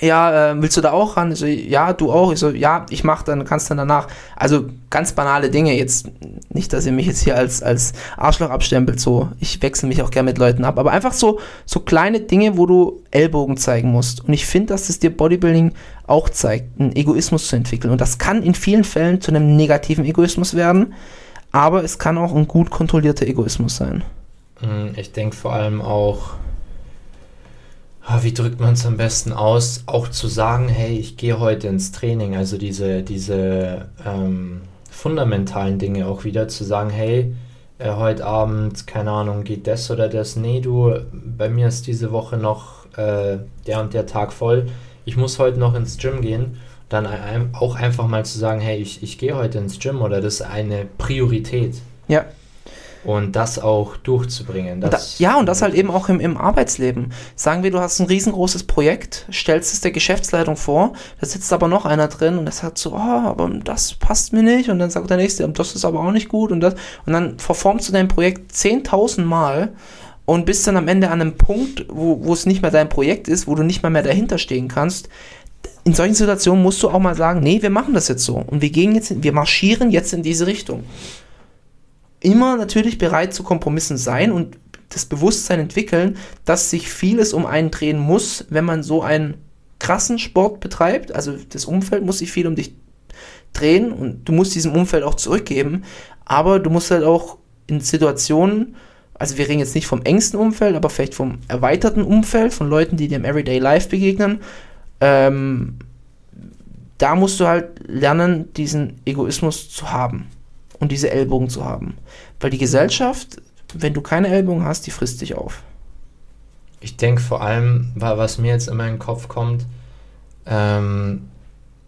ja, äh, willst du da auch ran? Ich so, ja, du auch. Ich so, ja, ich mach dann, kannst dann danach. Also ganz banale Dinge. Jetzt nicht, dass ihr mich jetzt hier als, als Arschloch abstempelt, so. Ich wechsle mich auch gerne mit Leuten ab. Aber einfach so, so kleine Dinge, wo du Ellbogen zeigen musst. Und ich finde, dass es dir Bodybuilding auch zeigt, einen Egoismus zu entwickeln. Und das kann in vielen Fällen zu einem negativen Egoismus werden aber es kann auch ein gut kontrollierter Egoismus sein. Mm, ich denke vor allem auch, ah, wie drückt man es am besten aus, auch zu sagen, hey, ich gehe heute ins Training, also diese, diese ähm, fundamentalen Dinge auch wieder zu sagen, hey, äh, heute Abend, keine Ahnung, geht das oder das, nee, du, bei mir ist diese Woche noch äh, der und der Tag voll, ich muss heute noch ins Gym gehen dann auch einfach mal zu sagen, hey, ich, ich gehe heute ins Gym oder das ist eine Priorität. Ja. Und das auch durchzubringen. Das da, ja, und das halt eben auch im, im Arbeitsleben. Sagen wir, du hast ein riesengroßes Projekt, stellst es der Geschäftsleitung vor, da sitzt aber noch einer drin und der sagt so, oh, aber das passt mir nicht. Und dann sagt der Nächste, das ist aber auch nicht gut. Und, das, und dann verformst du dein Projekt 10.000 Mal und bist dann am Ende an einem Punkt, wo, wo es nicht mehr dein Projekt ist, wo du nicht mal mehr dahinter stehen kannst in solchen Situationen musst du auch mal sagen, nee, wir machen das jetzt so und wir gehen jetzt, wir marschieren jetzt in diese Richtung. Immer natürlich bereit zu Kompromissen sein und das Bewusstsein entwickeln, dass sich vieles um einen drehen muss, wenn man so einen krassen Sport betreibt. Also das Umfeld muss sich viel um dich drehen und du musst diesem Umfeld auch zurückgeben, aber du musst halt auch in Situationen, also wir reden jetzt nicht vom engsten Umfeld, aber vielleicht vom erweiterten Umfeld, von Leuten, die dir im Everyday Life begegnen, ähm, da musst du halt lernen, diesen Egoismus zu haben und diese Ellbogen zu haben. Weil die Gesellschaft, wenn du keine Ellbogen hast, die frisst dich auf. Ich denke vor allem, was mir jetzt immer in den Kopf kommt, ähm,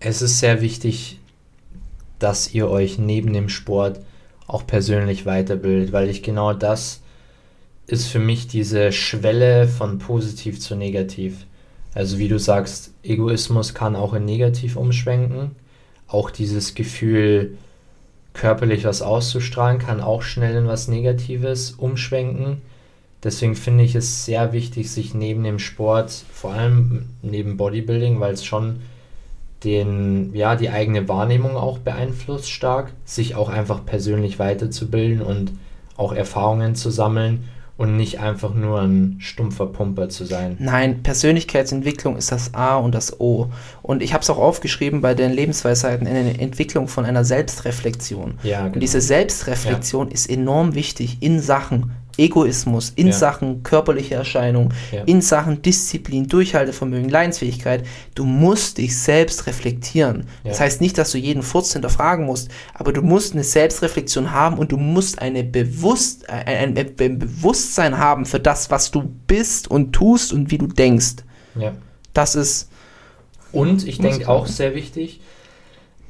es ist sehr wichtig, dass ihr euch neben dem Sport auch persönlich weiterbildet, weil ich genau das ist für mich diese Schwelle von positiv zu negativ. Also wie du sagst, Egoismus kann auch in negativ umschwenken. Auch dieses Gefühl, körperlich was auszustrahlen, kann auch schnell in was Negatives umschwenken. Deswegen finde ich es sehr wichtig, sich neben dem Sport, vor allem neben Bodybuilding, weil es schon den, ja, die eigene Wahrnehmung auch beeinflusst stark, sich auch einfach persönlich weiterzubilden und auch Erfahrungen zu sammeln und nicht einfach nur ein stumpfer Pumper zu sein. Nein, Persönlichkeitsentwicklung ist das A und das O. Und ich habe es auch aufgeschrieben bei den Lebensweisheiten in der Entwicklung von einer Selbstreflexion. Ja, genau. Und diese Selbstreflexion ja. ist enorm wichtig in Sachen Egoismus in ja. Sachen körperliche Erscheinung, ja. in Sachen Disziplin, Durchhaltevermögen, Leidensfähigkeit. Du musst dich selbst reflektieren. Ja. Das heißt nicht, dass du jeden Furz hinterfragen musst, aber du musst eine Selbstreflexion haben und du musst eine Bewusst, ein, ein, ein Bewusstsein haben für das, was du bist und tust und wie du denkst. Das ist. Und ich denke auch sehr wichtig,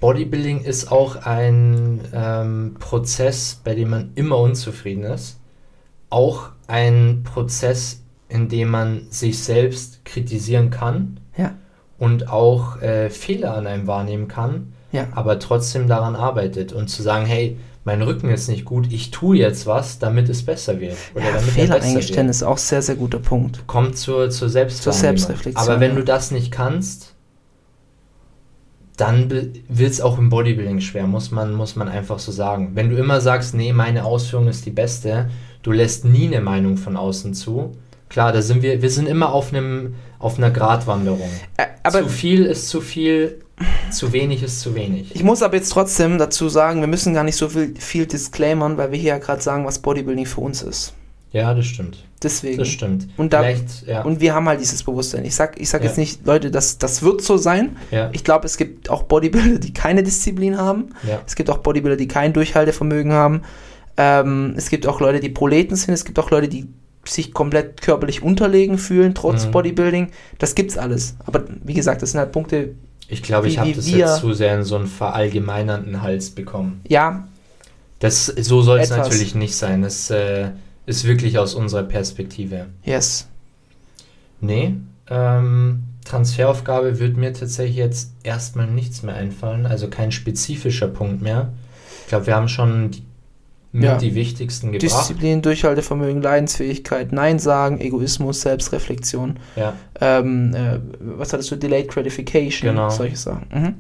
Bodybuilding ist auch ein ähm, Prozess, bei dem man immer unzufrieden ist auch ein Prozess, in dem man sich selbst kritisieren kann ja. und auch äh, Fehler an einem wahrnehmen kann, ja. aber trotzdem daran arbeitet und zu sagen, hey, mein Rücken ist nicht gut, ich tue jetzt was, damit es besser wird. Oder ja, damit Fehler eingestehen ist auch sehr, sehr guter Punkt. Kommt zur, zur, zur Selbstreflexion. Aber wenn ja. du das nicht kannst, dann wird es auch im Bodybuilding schwer, muss man, muss man einfach so sagen. Wenn du immer sagst, nee, meine Ausführung ist die beste, du lässt nie eine Meinung von außen zu, Klar, da sind wir, wir sind immer auf einem, auf einer Gratwanderung. Aber zu viel ist zu viel, zu wenig ist zu wenig. ich muss aber jetzt trotzdem dazu sagen, wir müssen gar nicht so viel, viel disclaimern, weil wir hier ja gerade sagen, was Bodybuilding für uns ist. Ja, das stimmt. Deswegen. Das stimmt. Und da- ja. Und wir haben halt dieses Bewusstsein. Ich sag, ich sag Ja. jetzt nicht, Leute, das, das wird so sein. ja, Ich glaube, es gibt auch Bodybuilder, die keine Disziplin haben. ja. Es gibt auch Bodybuilder, die kein Durchhaltevermögen haben. Ähm, es gibt auch Leute, die Proleten sind. Es gibt auch Leute, die sich komplett körperlich unterlegen fühlen, trotz Mhm. Bodybuilding. Das gibt's alles. Aber wie gesagt, das sind halt Punkte, Ich glaube, ich habe das wir- jetzt zu sehr in so einen verallgemeinernden Hals bekommen. ja, Das, so soll es natürlich nicht sein. Das äh, ist wirklich aus unserer Perspektive. yes. Nee, ähm, Transferaufgabe wird mir tatsächlich jetzt erstmal nichts mehr einfallen, also kein spezifischer Punkt mehr. Ich glaube, wir haben schon die, mit Ja. die wichtigsten gebracht. Disziplin, Durchhaltevermögen, Leidensfähigkeit, Nein sagen, Egoismus, Selbstreflexion. Ja, Ähm, äh, was hattest du? Delayed Gratification, Genau. solche Sachen. Mhm.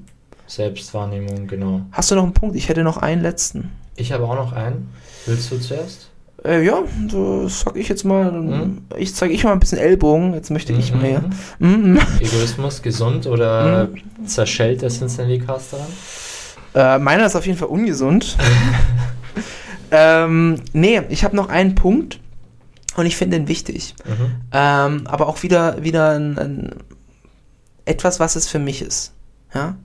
Selbstwahrnehmung, genau. Hast du noch einen Punkt? Ich hätte noch einen letzten. Ich habe auch noch einen. Willst du zuerst? Äh, ja, so sag ich jetzt mal. Mhm. Ich zeige ich mal ein bisschen Ellbogen. Jetzt möchte ich Mhm, mal hier. mhm. Mhm. Egoismus, gesund oder zerschellt der Cincinnati Cast daran? Äh, meiner ist auf jeden Fall ungesund. ähm, nee, ich habe noch einen Punkt und ich finde den wichtig. Mhm. Ähm, aber auch wieder, wieder ein, ein, etwas, was es für mich ist. Ja?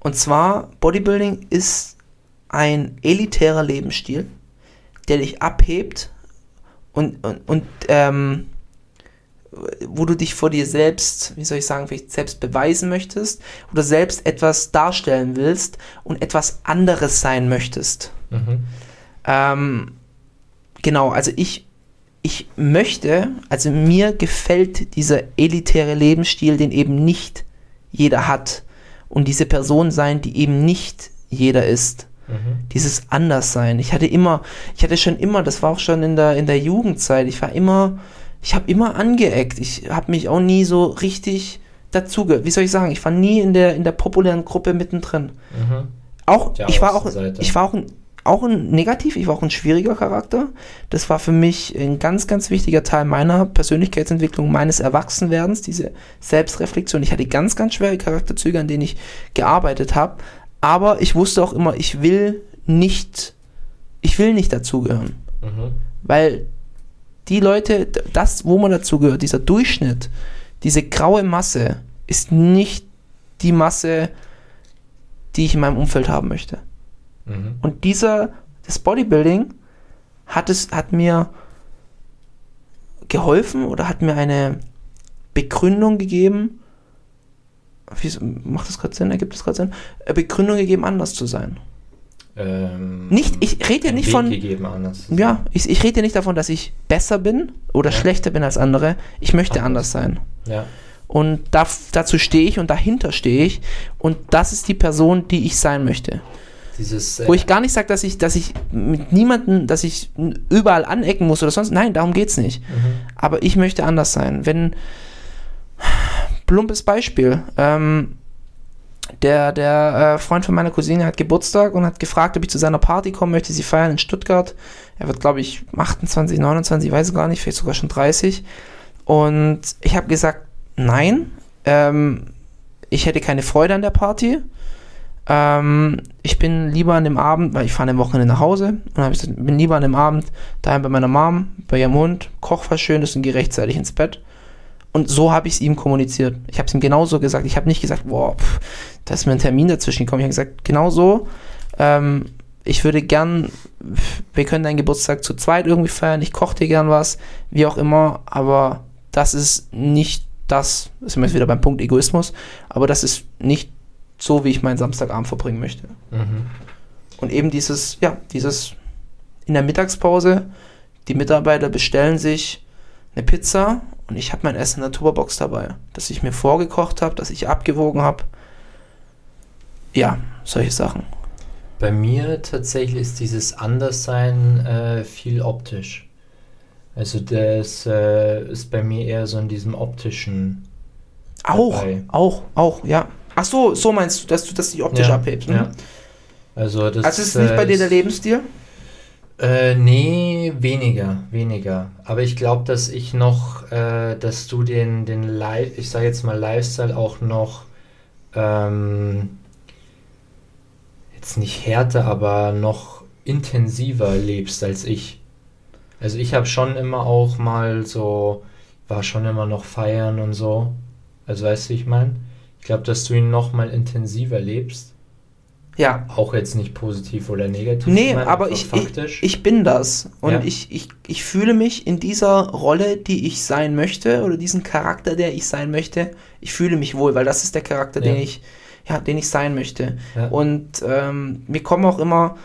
Und zwar, Bodybuilding ist ein elitärer Lebensstil, der dich abhebt und, und, und ähm, wo du dich vor dir selbst, wie soll ich sagen, vielleicht selbst beweisen möchtest oder selbst etwas darstellen willst und etwas anderes sein möchtest. Mhm. Ähm, genau, also ich, ich möchte, also mir gefällt dieser elitäre Lebensstil, den eben nicht jeder hat. Und diese Person sein, die eben nicht jeder ist. Mhm. Dieses Anderssein. Ich hatte immer, ich hatte schon immer, das war auch schon in der, in der Jugendzeit, ich war immer, ich habe immer angeeckt. Ich habe mich auch nie so richtig dazugehört. Wie soll ich sagen? Ich war nie in der, in der populären Gruppe mittendrin. Mhm. Auch, Der ich war auch, ich war auch ein, auch ein negativ, ich war auch ein schwieriger Charakter. Das war für mich ein ganz, ganz wichtiger Teil meiner Persönlichkeitsentwicklung, meines Erwachsenwerdens, diese Selbstreflexion. Ich hatte ganz, ganz schwere Charakterzüge, an denen ich gearbeitet habe. Aber ich wusste auch immer, ich will nicht, ich will nicht dazugehören. Mhm. Weil die Leute, das, wo man dazugehört, dieser Durchschnitt, diese graue Masse, ist nicht die Masse, die ich in meinem Umfeld haben möchte. Mhm. Und dieser, das Bodybuilding hat es, hat mir geholfen oder hat mir eine Begründung gegeben. Wie, macht das gerade Sinn? Ergibt das gerade Sinn? Begründung gegeben, anders zu sein. Ähm, Nicht, ich rede ja nicht Weg von. gegeben. Ja, ich, ich rede nicht davon, dass ich besser bin oder Ja. schlechter bin als andere. Ich möchte Anders. anders sein. Ja. Und da, dazu stehe ich und dahinter stehe ich. Und das ist die Person, die ich sein möchte. Dieses, äh, Wo ich gar nicht sage, dass ich, dass ich mit niemandem, dass ich überall anecken muss oder sonst. Nein, darum geht's nicht. mhm. Aber ich möchte anders sein. Wenn, plumpes Beispiel, ähm, der, der äh, Freund von meiner Cousine hat Geburtstag und hat gefragt, ob ich zu seiner Party kommen möchte, sie feiern in Stuttgart. Er wird, glaube ich, 28, 29, ich weiß es gar nicht, vielleicht sogar schon 30. Und ich habe gesagt, nein, ähm, ich hätte keine Freude an der Party. Ähm, ich bin lieber an dem Abend, weil ich fahre am Wochenende nach Hause und gesagt, bin lieber an dem Abend daheim bei meiner Mom, bei ihrem Hund, koch was Schönes und gehe rechtzeitig ins Bett. Und so habe ich es ihm kommuniziert. Ich habe es ihm genauso gesagt. Ich habe nicht gesagt, boah, pff, da ist mir ein Termin dazwischen gekommen. Ich habe gesagt, genau so. Ähm, ich würde gern, wir können deinen Geburtstag zu zweit irgendwie feiern. Ich koche dir gern was, wie auch immer. Aber das ist nicht das, sind wir jetzt wieder beim Punkt Egoismus, aber das ist nicht so, wie ich meinen Samstagabend verbringen möchte. Mhm. Und eben dieses, ja, dieses in der Mittagspause, die Mitarbeiter bestellen sich eine Pizza und ich habe mein Essen in der Tupperbox dabei, das ich mir vorgekocht habe, das ich abgewogen habe. Ja, solche Sachen. Bei mir tatsächlich ist dieses Anderssein äh, viel optisch. Also das äh, ist bei mir eher so in diesem optischen. Auch, Dabei. auch, auch, ja. Ach so, so meinst du, dass du das dich optisch ja, abhebst. Ja. Mhm. Also das Also ist es nicht bei äh, dir der Lebensstil? Äh, nee, weniger, weniger. Aber ich glaube, dass ich noch, äh, dass du den, den Li ich sage jetzt mal Lifestyle auch noch ähm, jetzt nicht härter, aber noch intensiver lebst als ich. Also ich habe schon immer auch mal so, war schon immer noch feiern und so. Also weißt du, wie ich meine? Ich glaube, dass du ihn noch mal intensiver lebst. Ja. Auch jetzt nicht positiv oder negativ. Nee, gemeint, aber ich, ich, ich bin das. Und Ja. ich, ich, ich fühle mich in dieser Rolle, die ich sein möchte, oder diesen Charakter, der ich sein möchte, ich fühle mich wohl, weil das ist der Charakter, den Ja. ich, ja, den ich sein möchte. Ja. Und ähm, mir kommen auch immer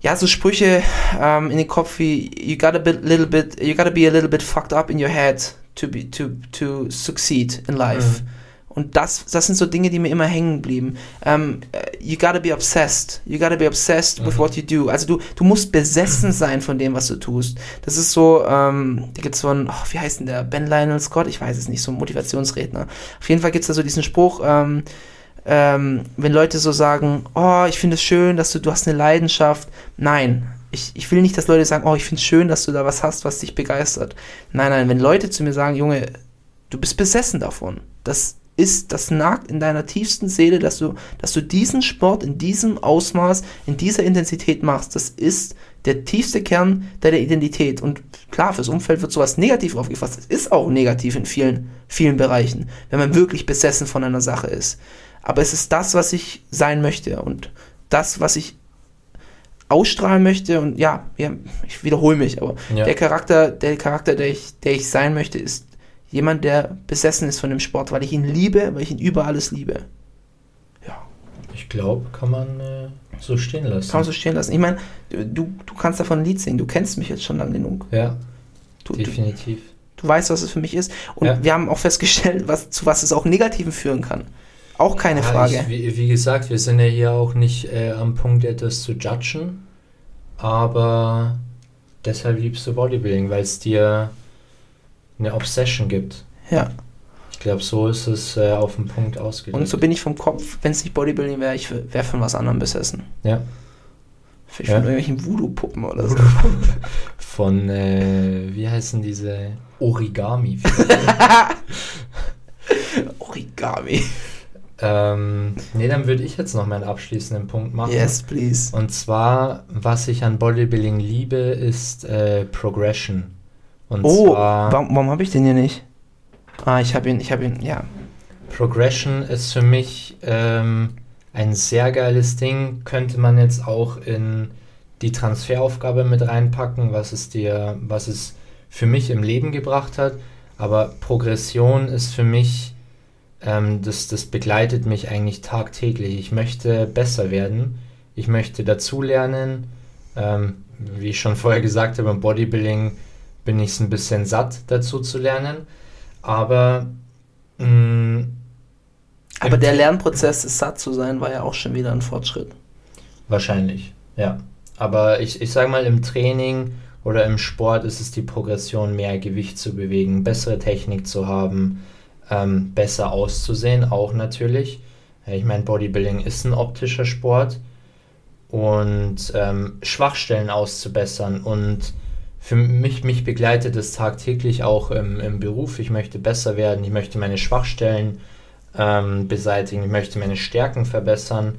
ja, so Sprüche ähm, in den Kopf wie you gotta be little bit, you gotta be a little bit fucked up in your head to be to to succeed in life. Mhm. Und das, das sind so Dinge, die mir immer hängen blieben. Ähm, äh, you gotta be obsessed. You gotta be obsessed with Mhm. what you do. Also du, du musst besessen sein von dem, was du tust. Das ist so, ähm, da gibt's so einen, oh, wie heißt denn der? Ben Lionel Scott? Ich weiß es nicht, so ein Motivationsredner. Auf jeden Fall gibt's da so diesen Spruch, ähm, ähm, wenn Leute so sagen, oh, ich finde es schön, dass du, du hast eine Leidenschaft. Nein, ich, ich will nicht, dass Leute sagen, oh, ich finde es schön, dass du da was hast, was dich begeistert. Nein, nein, wenn Leute zu mir sagen, Junge, du bist besessen davon. Das ist, das nagt in deiner tiefsten Seele, dass du, dass du diesen Sport in diesem Ausmaß, in dieser Intensität machst. Das ist der tiefste Kern deiner Identität. Und klar, fürs Umfeld wird sowas negativ aufgefasst. Es ist auch negativ in vielen, vielen Bereichen, wenn man wirklich besessen von einer Sache ist. Aber es ist das, was ich sein möchte und das, was ich ausstrahlen möchte. Und ja, ja ich wiederhole mich, aber Ja. der Charakter, der Charakter, der ich, der ich sein möchte, ist jemand, der besessen ist von dem Sport, weil ich ihn liebe, weil ich ihn über alles liebe. Ja, Ich glaube, kann man äh, so stehen lassen. kann man so stehen lassen. Ich meine, du, du kannst davon ein Lied singen, du kennst mich jetzt schon lang genug. ja, Du, du, definitiv. du weißt, was es für mich ist. Und Ja. wir haben auch festgestellt, was, zu was es auch Negativen führen kann. Auch keine Ja, Frage. Ich, wie, wie gesagt, wir sind ja hier auch nicht äh, am Punkt, etwas zu judgen, aber deshalb liebst du Bodybuilding, weil es dir eine Obsession gibt. ja. Ich glaube, so ist es äh, auf den Punkt ausgedrückt. Und so bin ich vom Kopf, wenn es nicht Bodybuilding wäre, ich wäre von was anderem besessen. Ja. Vielleicht Ja. von irgendwelchen Voodoo-Puppen oder so. Von, äh, wie heißen diese Origami? Origami. ähm, nee, dann würde ich jetzt noch meinen abschließenden Punkt machen. Yes, please. Und zwar, was ich an Bodybuilding liebe, ist äh, Progression. Und Oh, warum, warum habe ich den hier nicht? Ah, ich habe ihn, ich habe ihn, ja. Progression ist für mich ähm, ein sehr geiles Ding. Könnte man jetzt auch in die Transferaufgabe mit reinpacken, was es dir, was es für mich im Leben gebracht hat. Aber Progression ist für mich, ähm, das, das begleitet mich eigentlich tagtäglich. Ich möchte besser werden. Ich möchte dazulernen. Ähm, wie ich schon vorher gesagt habe, im Bodybuilding bin ich es ein bisschen satt, dazu zu lernen. Aber mh, Aber im der Lernprozess, es satt zu sein, war ja auch schon wieder ein Fortschritt. Wahrscheinlich, ja. Aber ich, ich sage mal, im Training oder im Sport ist es die Progression, mehr Gewicht zu bewegen, bessere Technik zu haben, ähm, besser auszusehen, auch natürlich. Ich meine, Bodybuilding ist ein optischer Sport und ähm, Schwachstellen auszubessern und für mich, mich begleitet es tagtäglich auch im, im Beruf. Ich möchte besser werden, ich möchte meine Schwachstellen ähm, beseitigen, ich möchte meine Stärken verbessern.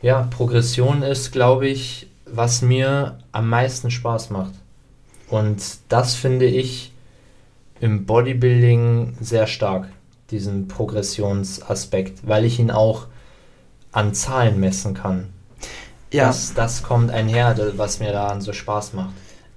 Ja, Progression ist, glaube ich, was mir am meisten Spaß macht. Und das finde ich im Bodybuilding sehr stark, diesen Progressionsaspekt, weil ich ihn auch an Zahlen messen kann. Ja, Das, das kommt einher, was mir daran so Spaß macht.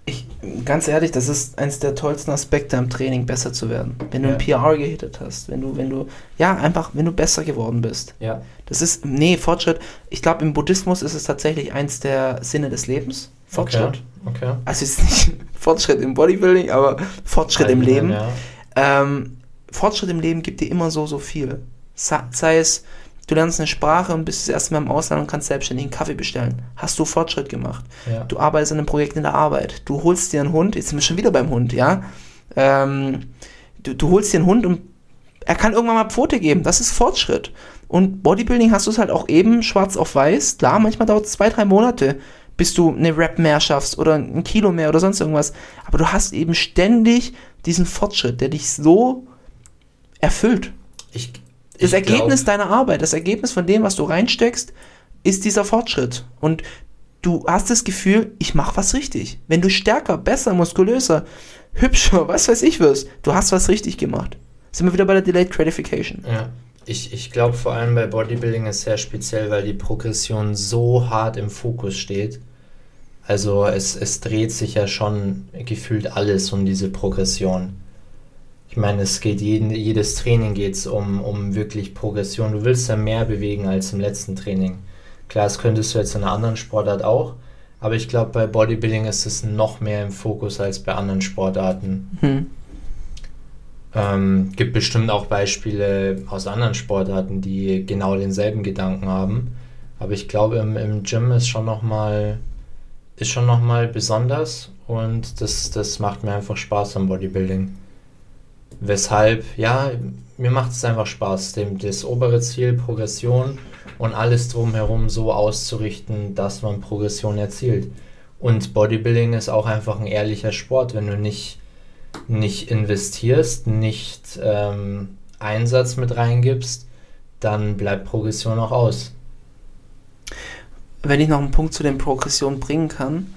Ich, ganz ehrlich, das ist eines der tollsten Aspekte am Training, besser zu werden. Wenn du Ja. ein PR gehittet hast, wenn du, wenn du, ja, einfach, wenn du besser geworden bist. Ja, Das ist, nee, Fortschritt. Ich glaube, im Buddhismus ist es tatsächlich eins der Sinne des Lebens. Fortschritt. Okay. okay. Also ist nicht Fortschritt im Bodybuilding, aber Fortschritt im Leben. Ja. Ähm, Fortschritt im Leben gibt dir immer so, so viel. Sei es, du lernst eine Sprache und bist das erste Mal im Ausland und kannst selbstständig einen Kaffee bestellen. Hast du Fortschritt gemacht? Ja. Du arbeitest an einem Projekt in der Arbeit. Du holst dir einen Hund, jetzt sind wir schon wieder beim Hund, ja? Ähm, du, du holst dir einen Hund und er kann irgendwann mal Pfote geben. Das ist Fortschritt. Und Bodybuilding hast du es halt auch eben schwarz auf weiß. Klar, manchmal dauert es zwei, drei Monate, bis du eine Rap mehr schaffst oder ein Kilo mehr oder sonst irgendwas. Aber du hast eben ständig diesen Fortschritt, der dich so erfüllt. Ich, Das ich Ergebnis glaub- deiner Arbeit, das Ergebnis von dem, was du reinsteckst, ist dieser Fortschritt. Und du hast das Gefühl, ich mache was richtig. Wenn du stärker, besser, muskulöser, hübscher, was weiß ich wirst, du hast was richtig gemacht. Sind wir wieder bei der Delayed Gratification. Ja, ich, ich glaube vor allem bei Bodybuilding ist sehr speziell, weil die Progression so hart im Fokus steht. Also es, es dreht sich ja schon gefühlt alles um diese Progression. Ich meine, es geht jeden, jedes Training geht es um, um wirklich Progression. Du willst ja mehr bewegen als im letzten Training. Klar, das könntest du jetzt in einer anderen Sportart auch, aber ich glaube, bei Bodybuilding ist es noch mehr im Fokus als bei anderen Sportarten. Hm. Ähm, gibt bestimmt auch Beispiele aus anderen Sportarten, die genau denselben Gedanken haben. Aber ich glaube, im, im Gym ist schon nochmal ist schon noch mal besonders und das, das macht mir einfach Spaß am Bodybuilding. Weshalb, ja, mir macht es einfach Spaß, dem, das obere Ziel, Progression und alles drumherum so auszurichten, dass man Progression erzielt. Und Bodybuilding ist auch einfach ein ehrlicher Sport, wenn du nicht nicht investierst, nicht ähm, Einsatz mit reingibst, dann bleibt Progression auch aus. Wenn ich noch einen Punkt zu den Progressionen bringen kann,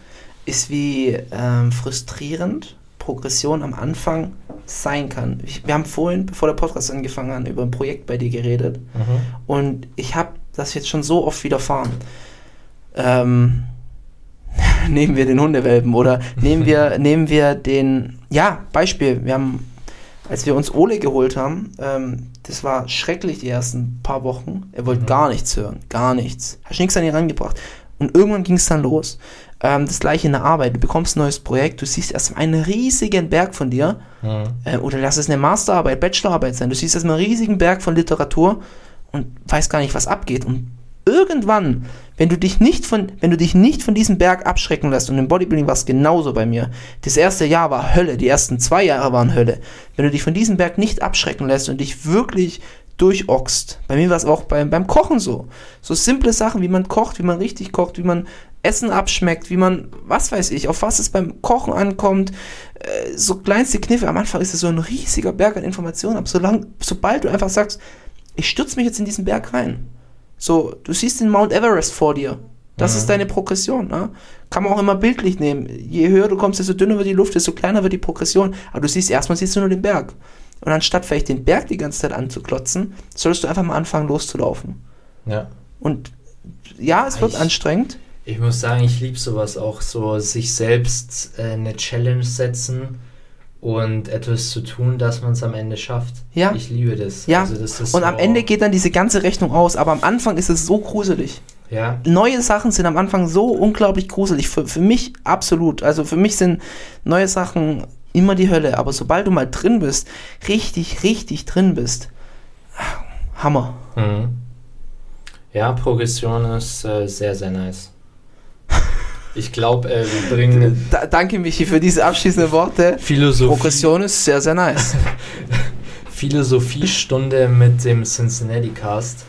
ist wie ähm, frustrierend Progression am Anfang sein kann. Ich, wir haben vorhin, bevor der Podcast angefangen hat, über ein Projekt bei dir geredet. Und ich habe das jetzt schon so oft widerfahren. Ähm, nehmen wir den Hundewelpen oder nehmen wir, nehmen wir den, ja, Beispiel, wir haben, als wir uns Ole geholt haben, ähm, das war schrecklich die ersten paar Wochen. Er wollte gar nichts hören, gar nichts. Hast nichts an ihn rangebracht. Und irgendwann ging es dann los. Ähm, das gleiche in der Arbeit. Du bekommst ein neues Projekt, du siehst erst einen riesigen Berg von dir. Äh, oder lass es eine Masterarbeit, Bachelorarbeit sein. Du siehst erstmal einen riesigen Berg von Literatur und weißt gar nicht, was abgeht. Und irgendwann, wenn du dich nicht von, wenn du dich nicht von diesem Berg abschrecken lässt, und im Bodybuilding war es genauso bei mir. Das erste Jahr war Hölle, die ersten zwei Jahre waren Hölle. Wenn du dich von diesem Berg nicht abschrecken lässt und dich wirklich durchockst, bei mir war es auch beim, beim Kochen so. So simple Sachen, wie man kocht, wie man richtig kocht, wie man Essen abschmeckt, wie man, was weiß ich, auf was es beim Kochen ankommt, äh, so kleinste Kniffe. Am Anfang ist es so ein riesiger Berg an Informationen, aber solang, sobald du einfach sagst, ich stürze mich jetzt in diesen Berg rein, so, du siehst den Mount Everest vor dir. Das ist deine Progression. Ne? Kann man auch immer bildlich nehmen. Je höher du kommst, desto dünner wird die Luft, desto kleiner wird die Progression. Aber du siehst erstmal siehst du nur den Berg. Und anstatt vielleicht den Berg die ganze Zeit anzuklotzen, solltest du einfach mal anfangen loszulaufen. Ja. Und ja, es wird Ich- anstrengend. Ich muss sagen, ich liebe sowas auch, so sich selbst äh, eine Challenge setzen und etwas zu tun, dass man es am Ende schafft. Ja. Ich liebe das. Ja, Also das und am so- Ende geht dann diese ganze Rechnung aus, aber am Anfang ist es so gruselig. Ja, Neue Sachen sind am Anfang so unglaublich gruselig. Für, für mich absolut. Also für mich sind neue Sachen immer die Hölle. Aber sobald du mal drin bist, richtig, richtig drin bist, Hammer. mhm. ja Progression ist äh, sehr, sehr nice. Ich glaube, äh, wir bringen Da, danke, Michi, für diese abschließenden Worte. Philosophie, Progression ist sehr, sehr nice. Philosophiestunde mit dem Cincinnati Cast.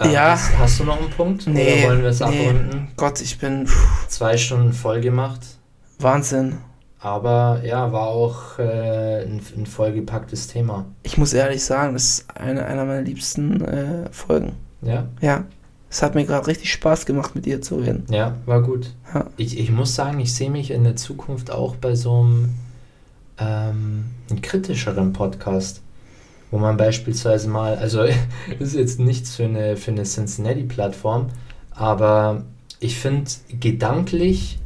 Ähm, Ja. Hast, hast du noch einen Punkt? Nee, Oder wollen wir es nee. abrunden? Gott, ich bin pff, Zwei Stunden voll gemacht. Wahnsinn. Aber ja, war auch äh, ein, ein vollgepacktes Thema. Ich muss ehrlich sagen, das ist eine, einer meiner liebsten äh, Folgen. Ja, Ja, es hat mir gerade richtig Spaß gemacht, mit dir zu reden. ja, war gut. Ja. Ich, ich muss sagen, ich sehe mich in der Zukunft auch bei so einem ähm, einem kritischeren Podcast, wo man beispielsweise mal, also das ist jetzt nichts für eine, für eine Cincinnati-Plattform, aber ich finde gedanklich,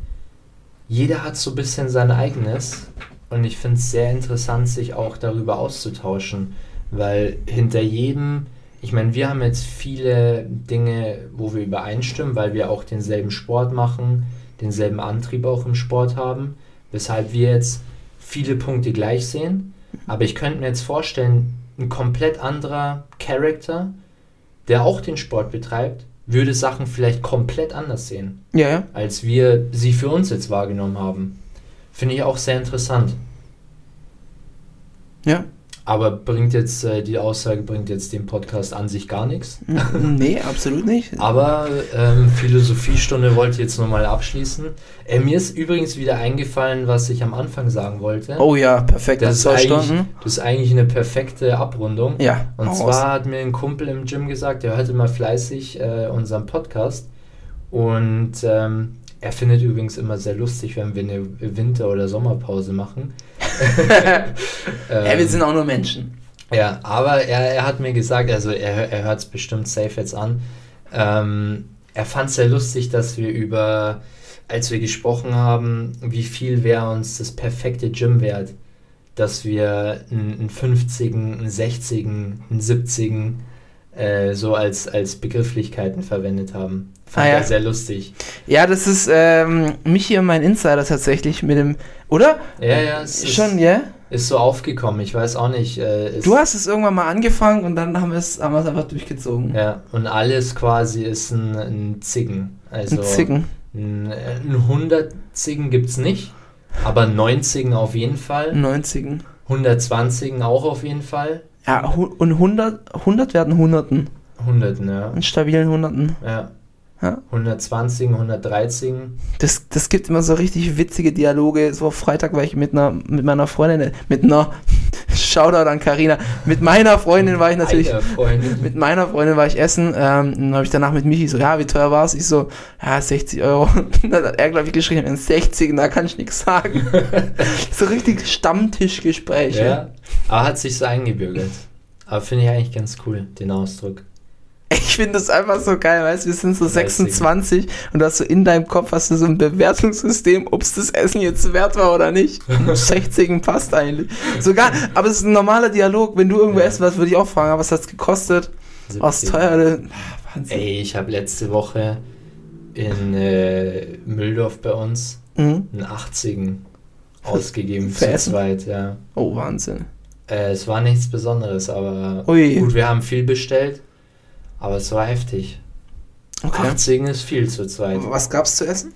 jeder hat so ein bisschen sein eigenes und ich finde es sehr interessant, sich auch darüber auszutauschen, weil hinter jedem, ich meine, wir haben jetzt viele Dinge, wo wir übereinstimmen, weil wir auch denselben Sport machen, denselben Antrieb auch im Sport haben, weshalb wir jetzt viele Punkte gleich sehen. Aber ich könnte mir jetzt vorstellen, ein komplett anderer Charakter, der auch den Sport betreibt, würde Sachen vielleicht komplett anders sehen, Ja, ja. als wir sie für uns jetzt wahrgenommen haben. Finde ich auch sehr interessant. Ja. Aber bringt jetzt, äh, die Aussage bringt jetzt dem Podcast an sich gar nichts. nee, absolut nicht. Aber ähm, Philosophiestunde wollte ich jetzt nochmal abschließen. Äh, mir ist übrigens wieder eingefallen, was ich am Anfang sagen wollte. Oh ja, perfekt. das, ist zwei eigentlich, Stunden. das ist eigentlich eine perfekte Abrundung. Ja, Und zwar raus. hat mir ein Kumpel im Gym gesagt, er hört immer fleißig äh, unseren Podcast. Und ähm, er findet übrigens immer sehr lustig, wenn wir eine Winter- oder Sommerpause machen. ja, wir sind auch nur Menschen. Ja, aber er, er hat mir gesagt, also er, er hört es bestimmt safe jetzt an. Ähm, er fand es sehr lustig, dass wir über, als wir gesprochen haben, wie viel wäre uns das perfekte Gym wert, dass wir einen, einen 50, einen 60, einen 70 äh, so als, als Begrifflichkeiten verwendet haben. Fand Ah, ja. sehr lustig. Ja, das ist ähm, mich hier mein Insider tatsächlich mit dem, oder? Ja, ja, es ist, Schon, ja? ist so aufgekommen. Ich weiß auch nicht. Äh, Du hast es irgendwann mal angefangen und dann haben wir es haben einfach durchgezogen. Ja, und alles quasi ist ein, ein Zicken. Also Ein Zicken. Ein, ein 100 Zicken gibt es nicht, aber 90 auf jeden Fall. 90. 120 auch auf jeden Fall. Ja, und 100, 100 werden Hunderten. 100, ja. In stabilen Hunderten. ja. Ja. 120, 113. Das, das gibt immer so richtig witzige Dialoge. So Freitag war ich mit einer, mit meiner Freundin, mit einer, Shoutout an Karina mit meiner Freundin war ich natürlich, Freundin. mit meiner Freundin war ich essen, ähm, dann habe ich danach mit Michi so, ja, wie teuer war es? Ich so, ja, 60 Euro. dann hat er, glaube ich, geschrieben, in 60, da kann ich nichts sagen. so richtig Stammtischgespräche. Ja, aber hat sich so eingebürgert. Aber finde ich eigentlich ganz cool, den Ausdruck. Ich finde das einfach so geil, weißt du, wir sind so 30. 26 und du hast so in deinem Kopf hast du so ein Bewertungssystem, ob es das Essen jetzt wert war oder nicht. 60 passt eigentlich. Sogar, aber es ist ein normaler Dialog, wenn du irgendwo Ja. essen warst, würde ich auch fragen, was hat's gekostet? Was 70. teuer? denn? Ah, Wahnsinn. Ey, ich habe letzte Woche in äh, Mühldorf bei uns Mhm. einen 80 ausgegeben Für Essen? zweit, ja. Oh, Wahnsinn. Äh, es war nichts Besonderes, aber Ui. gut, wir haben viel bestellt, aber es war heftig. Okay. 80 ist viel zu zweit. Was gab's zu essen?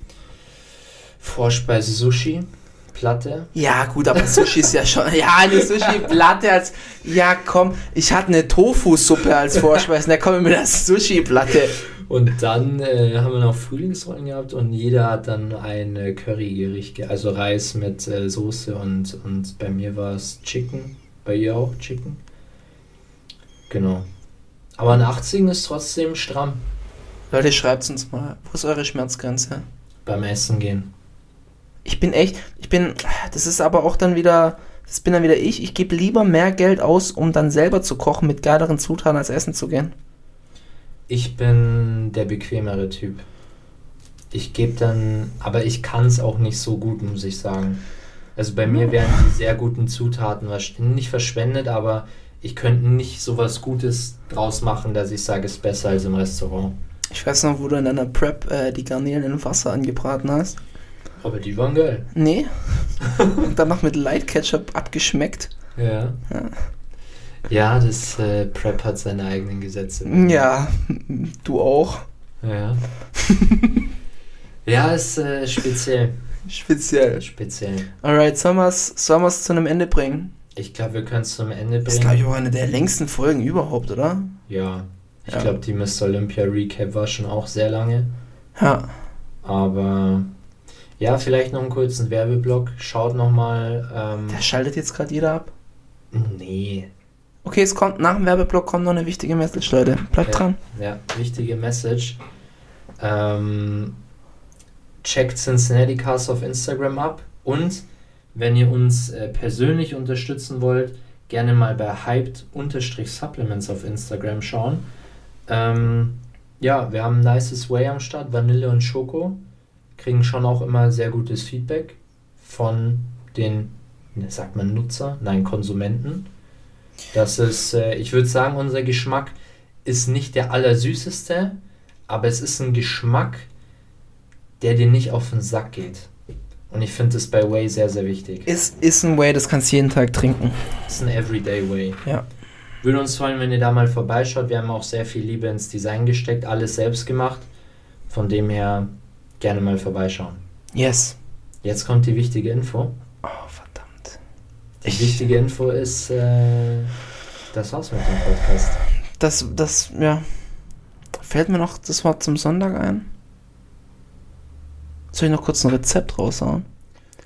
Vorspeise Sushi, Platte. Ja, gut, aber Sushi ist ja schon. Ja, eine Sushi-Platte als. Ja, komm, ich hatte eine Tofu-Suppe als Vorspeise. Da kommen wir mit der Sushi-Platte. Und dann äh, haben wir noch Frühlingsrollen gehabt und jeder hat dann ein äh, Currygericht, ge- also Reis mit äh, Soße und, und bei mir war es Chicken, bei ihr auch Chicken. Genau. Aber ein 80 ist trotzdem stramm Leute, schreibt uns mal, wo ist eure Schmerzgrenze? beim Essen gehen. Ich bin echt, ich bin, das ist aber auch dann wieder, das bin dann wieder ich. Ich gebe lieber mehr Geld aus, um dann selber zu kochen mit geileren Zutaten als essen zu gehen. Ich bin der bequemere Typ. Ich gebe dann, aber ich kann es auch nicht so gut, muss ich sagen. Also bei mir wären die sehr guten Zutaten nicht verschwendet, aber ich könnte nicht so was Gutes draus machen, dass ich sage, es ist besser als im Restaurant. Ich weiß noch, wo du in deiner Prep äh, die Garnelen in Wasser angebraten hast. Aber die waren geil. Nee. Und dann noch mit Light Ketchup abgeschmeckt. Ja. Ja. Ja, das äh, Prep hat seine eigenen Gesetze. Ja, du auch. Ja. ja, ist äh, speziell. Speziell. Speziell. Alright, sollen wir es zu einem Ende bringen? Ich glaube, wir können es zum Ende Das ist, glaube ich, bringen. auch eine der längsten Folgen überhaupt, oder? Ja. Ich Ja. glaube, die Mr. Olympia Recap war schon auch sehr lange. Ja. Aber ja, vielleicht noch einen kurzen Werbeblock. Schaut nochmal. Ähm, Der schaltet jetzt gerade jeder ab. nee. Okay, es kommt nach dem Werbeblock kommt noch eine wichtige Message, Leute. Bleibt Ja. dran. Ja, wichtige Message. Ähm, checkt Cincinnati Cast auf Instagram ab und wenn ihr uns äh, persönlich unterstützen wollt, gerne mal bei hyped-supplements auf Instagram schauen. Ähm, ja, wir haben ein nices Way am Start, Vanille und Schoko. Kriegen schon auch immer sehr gutes Feedback von den, ne, sagt man Nutzer? Nein, Konsumenten. Das ist, äh, ich würde sagen, unser Geschmack ist nicht der allersüßeste, aber es ist ein Geschmack, der dir nicht auf den Sack geht. Und ich finde das bei Way sehr, sehr wichtig. Ist, ist ein Way, das kannst du jeden Tag trinken. Es ist ein Everyday Way. Ja. Würde uns freuen, wenn ihr da mal vorbeischaut. Wir haben auch sehr viel Liebe ins Design gesteckt, alles selbst gemacht. Von dem her gerne mal vorbeischauen. Yes. Jetzt kommt die wichtige Info. Oh, verdammt. Die wichtige Info ist, äh, das war's mit dem Podcast. Das, das, ja. Fällt mir noch das Wort zum Sonntag ein? Soll ich noch kurz ein Rezept raushauen?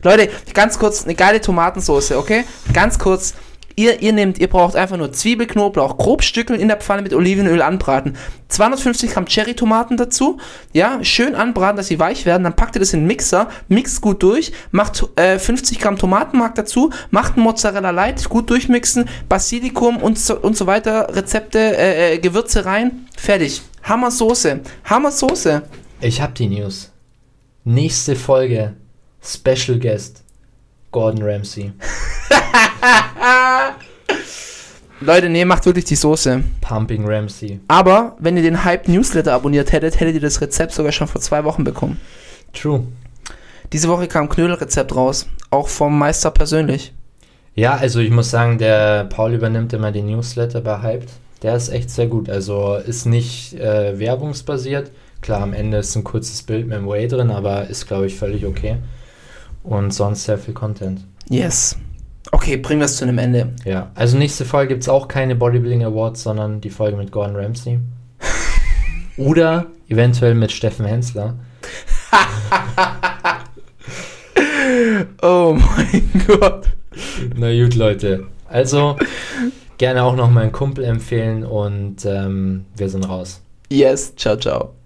Leute, ganz kurz, eine geile Tomatensauce, okay? Ganz kurz. Ihr, ihr nehmt, ihr braucht einfach nur Zwiebel, Knoblauch, grob stückeln in der Pfanne mit Olivenöl anbraten. 250 Gramm Cherry-Tomaten dazu. Ja, schön anbraten, dass sie weich werden. Dann packt ihr das in den Mixer, mixt gut durch, macht äh, 50 Gramm Tomatenmark dazu, macht Mozzarella Light, gut durchmixen, Basilikum und so, und so weiter, Rezepte, äh, äh, Gewürze rein. Fertig. Hammer Soße. Hammer Soße. Ich hab die News. Nächste Folge. Special Guest. Gordon Ramsay. Leute, nee, macht wirklich die Soße. Pumping Ramsay. Aber wenn ihr den Hype Newsletter abonniert hättet, hättet ihr das Rezept sogar schon vor zwei Wochen bekommen. True. Diese Woche kam Knödelrezept raus, auch vom Meister persönlich. Ja, also ich muss sagen, der Paul übernimmt immer den Newsletter bei Hyped. Der ist echt sehr gut. Also ist nicht äh, werbungsbasiert. Klar, am Ende ist ein kurzes Bild mit dem Way drin, aber ist, glaube ich, völlig okay. Und sonst sehr viel Content. Yes. Okay, bringen wir es zu einem Ende. Ja, also nächste Folge gibt es auch keine Bodybuilding Awards, sondern die Folge mit Gordon Ramsay. Oder eventuell mit Steffen Hensler. Oh mein Gott. Na gut, Leute. Also gerne auch noch meinen Kumpel empfehlen und ähm, wir sind raus. Yes, ciao, ciao.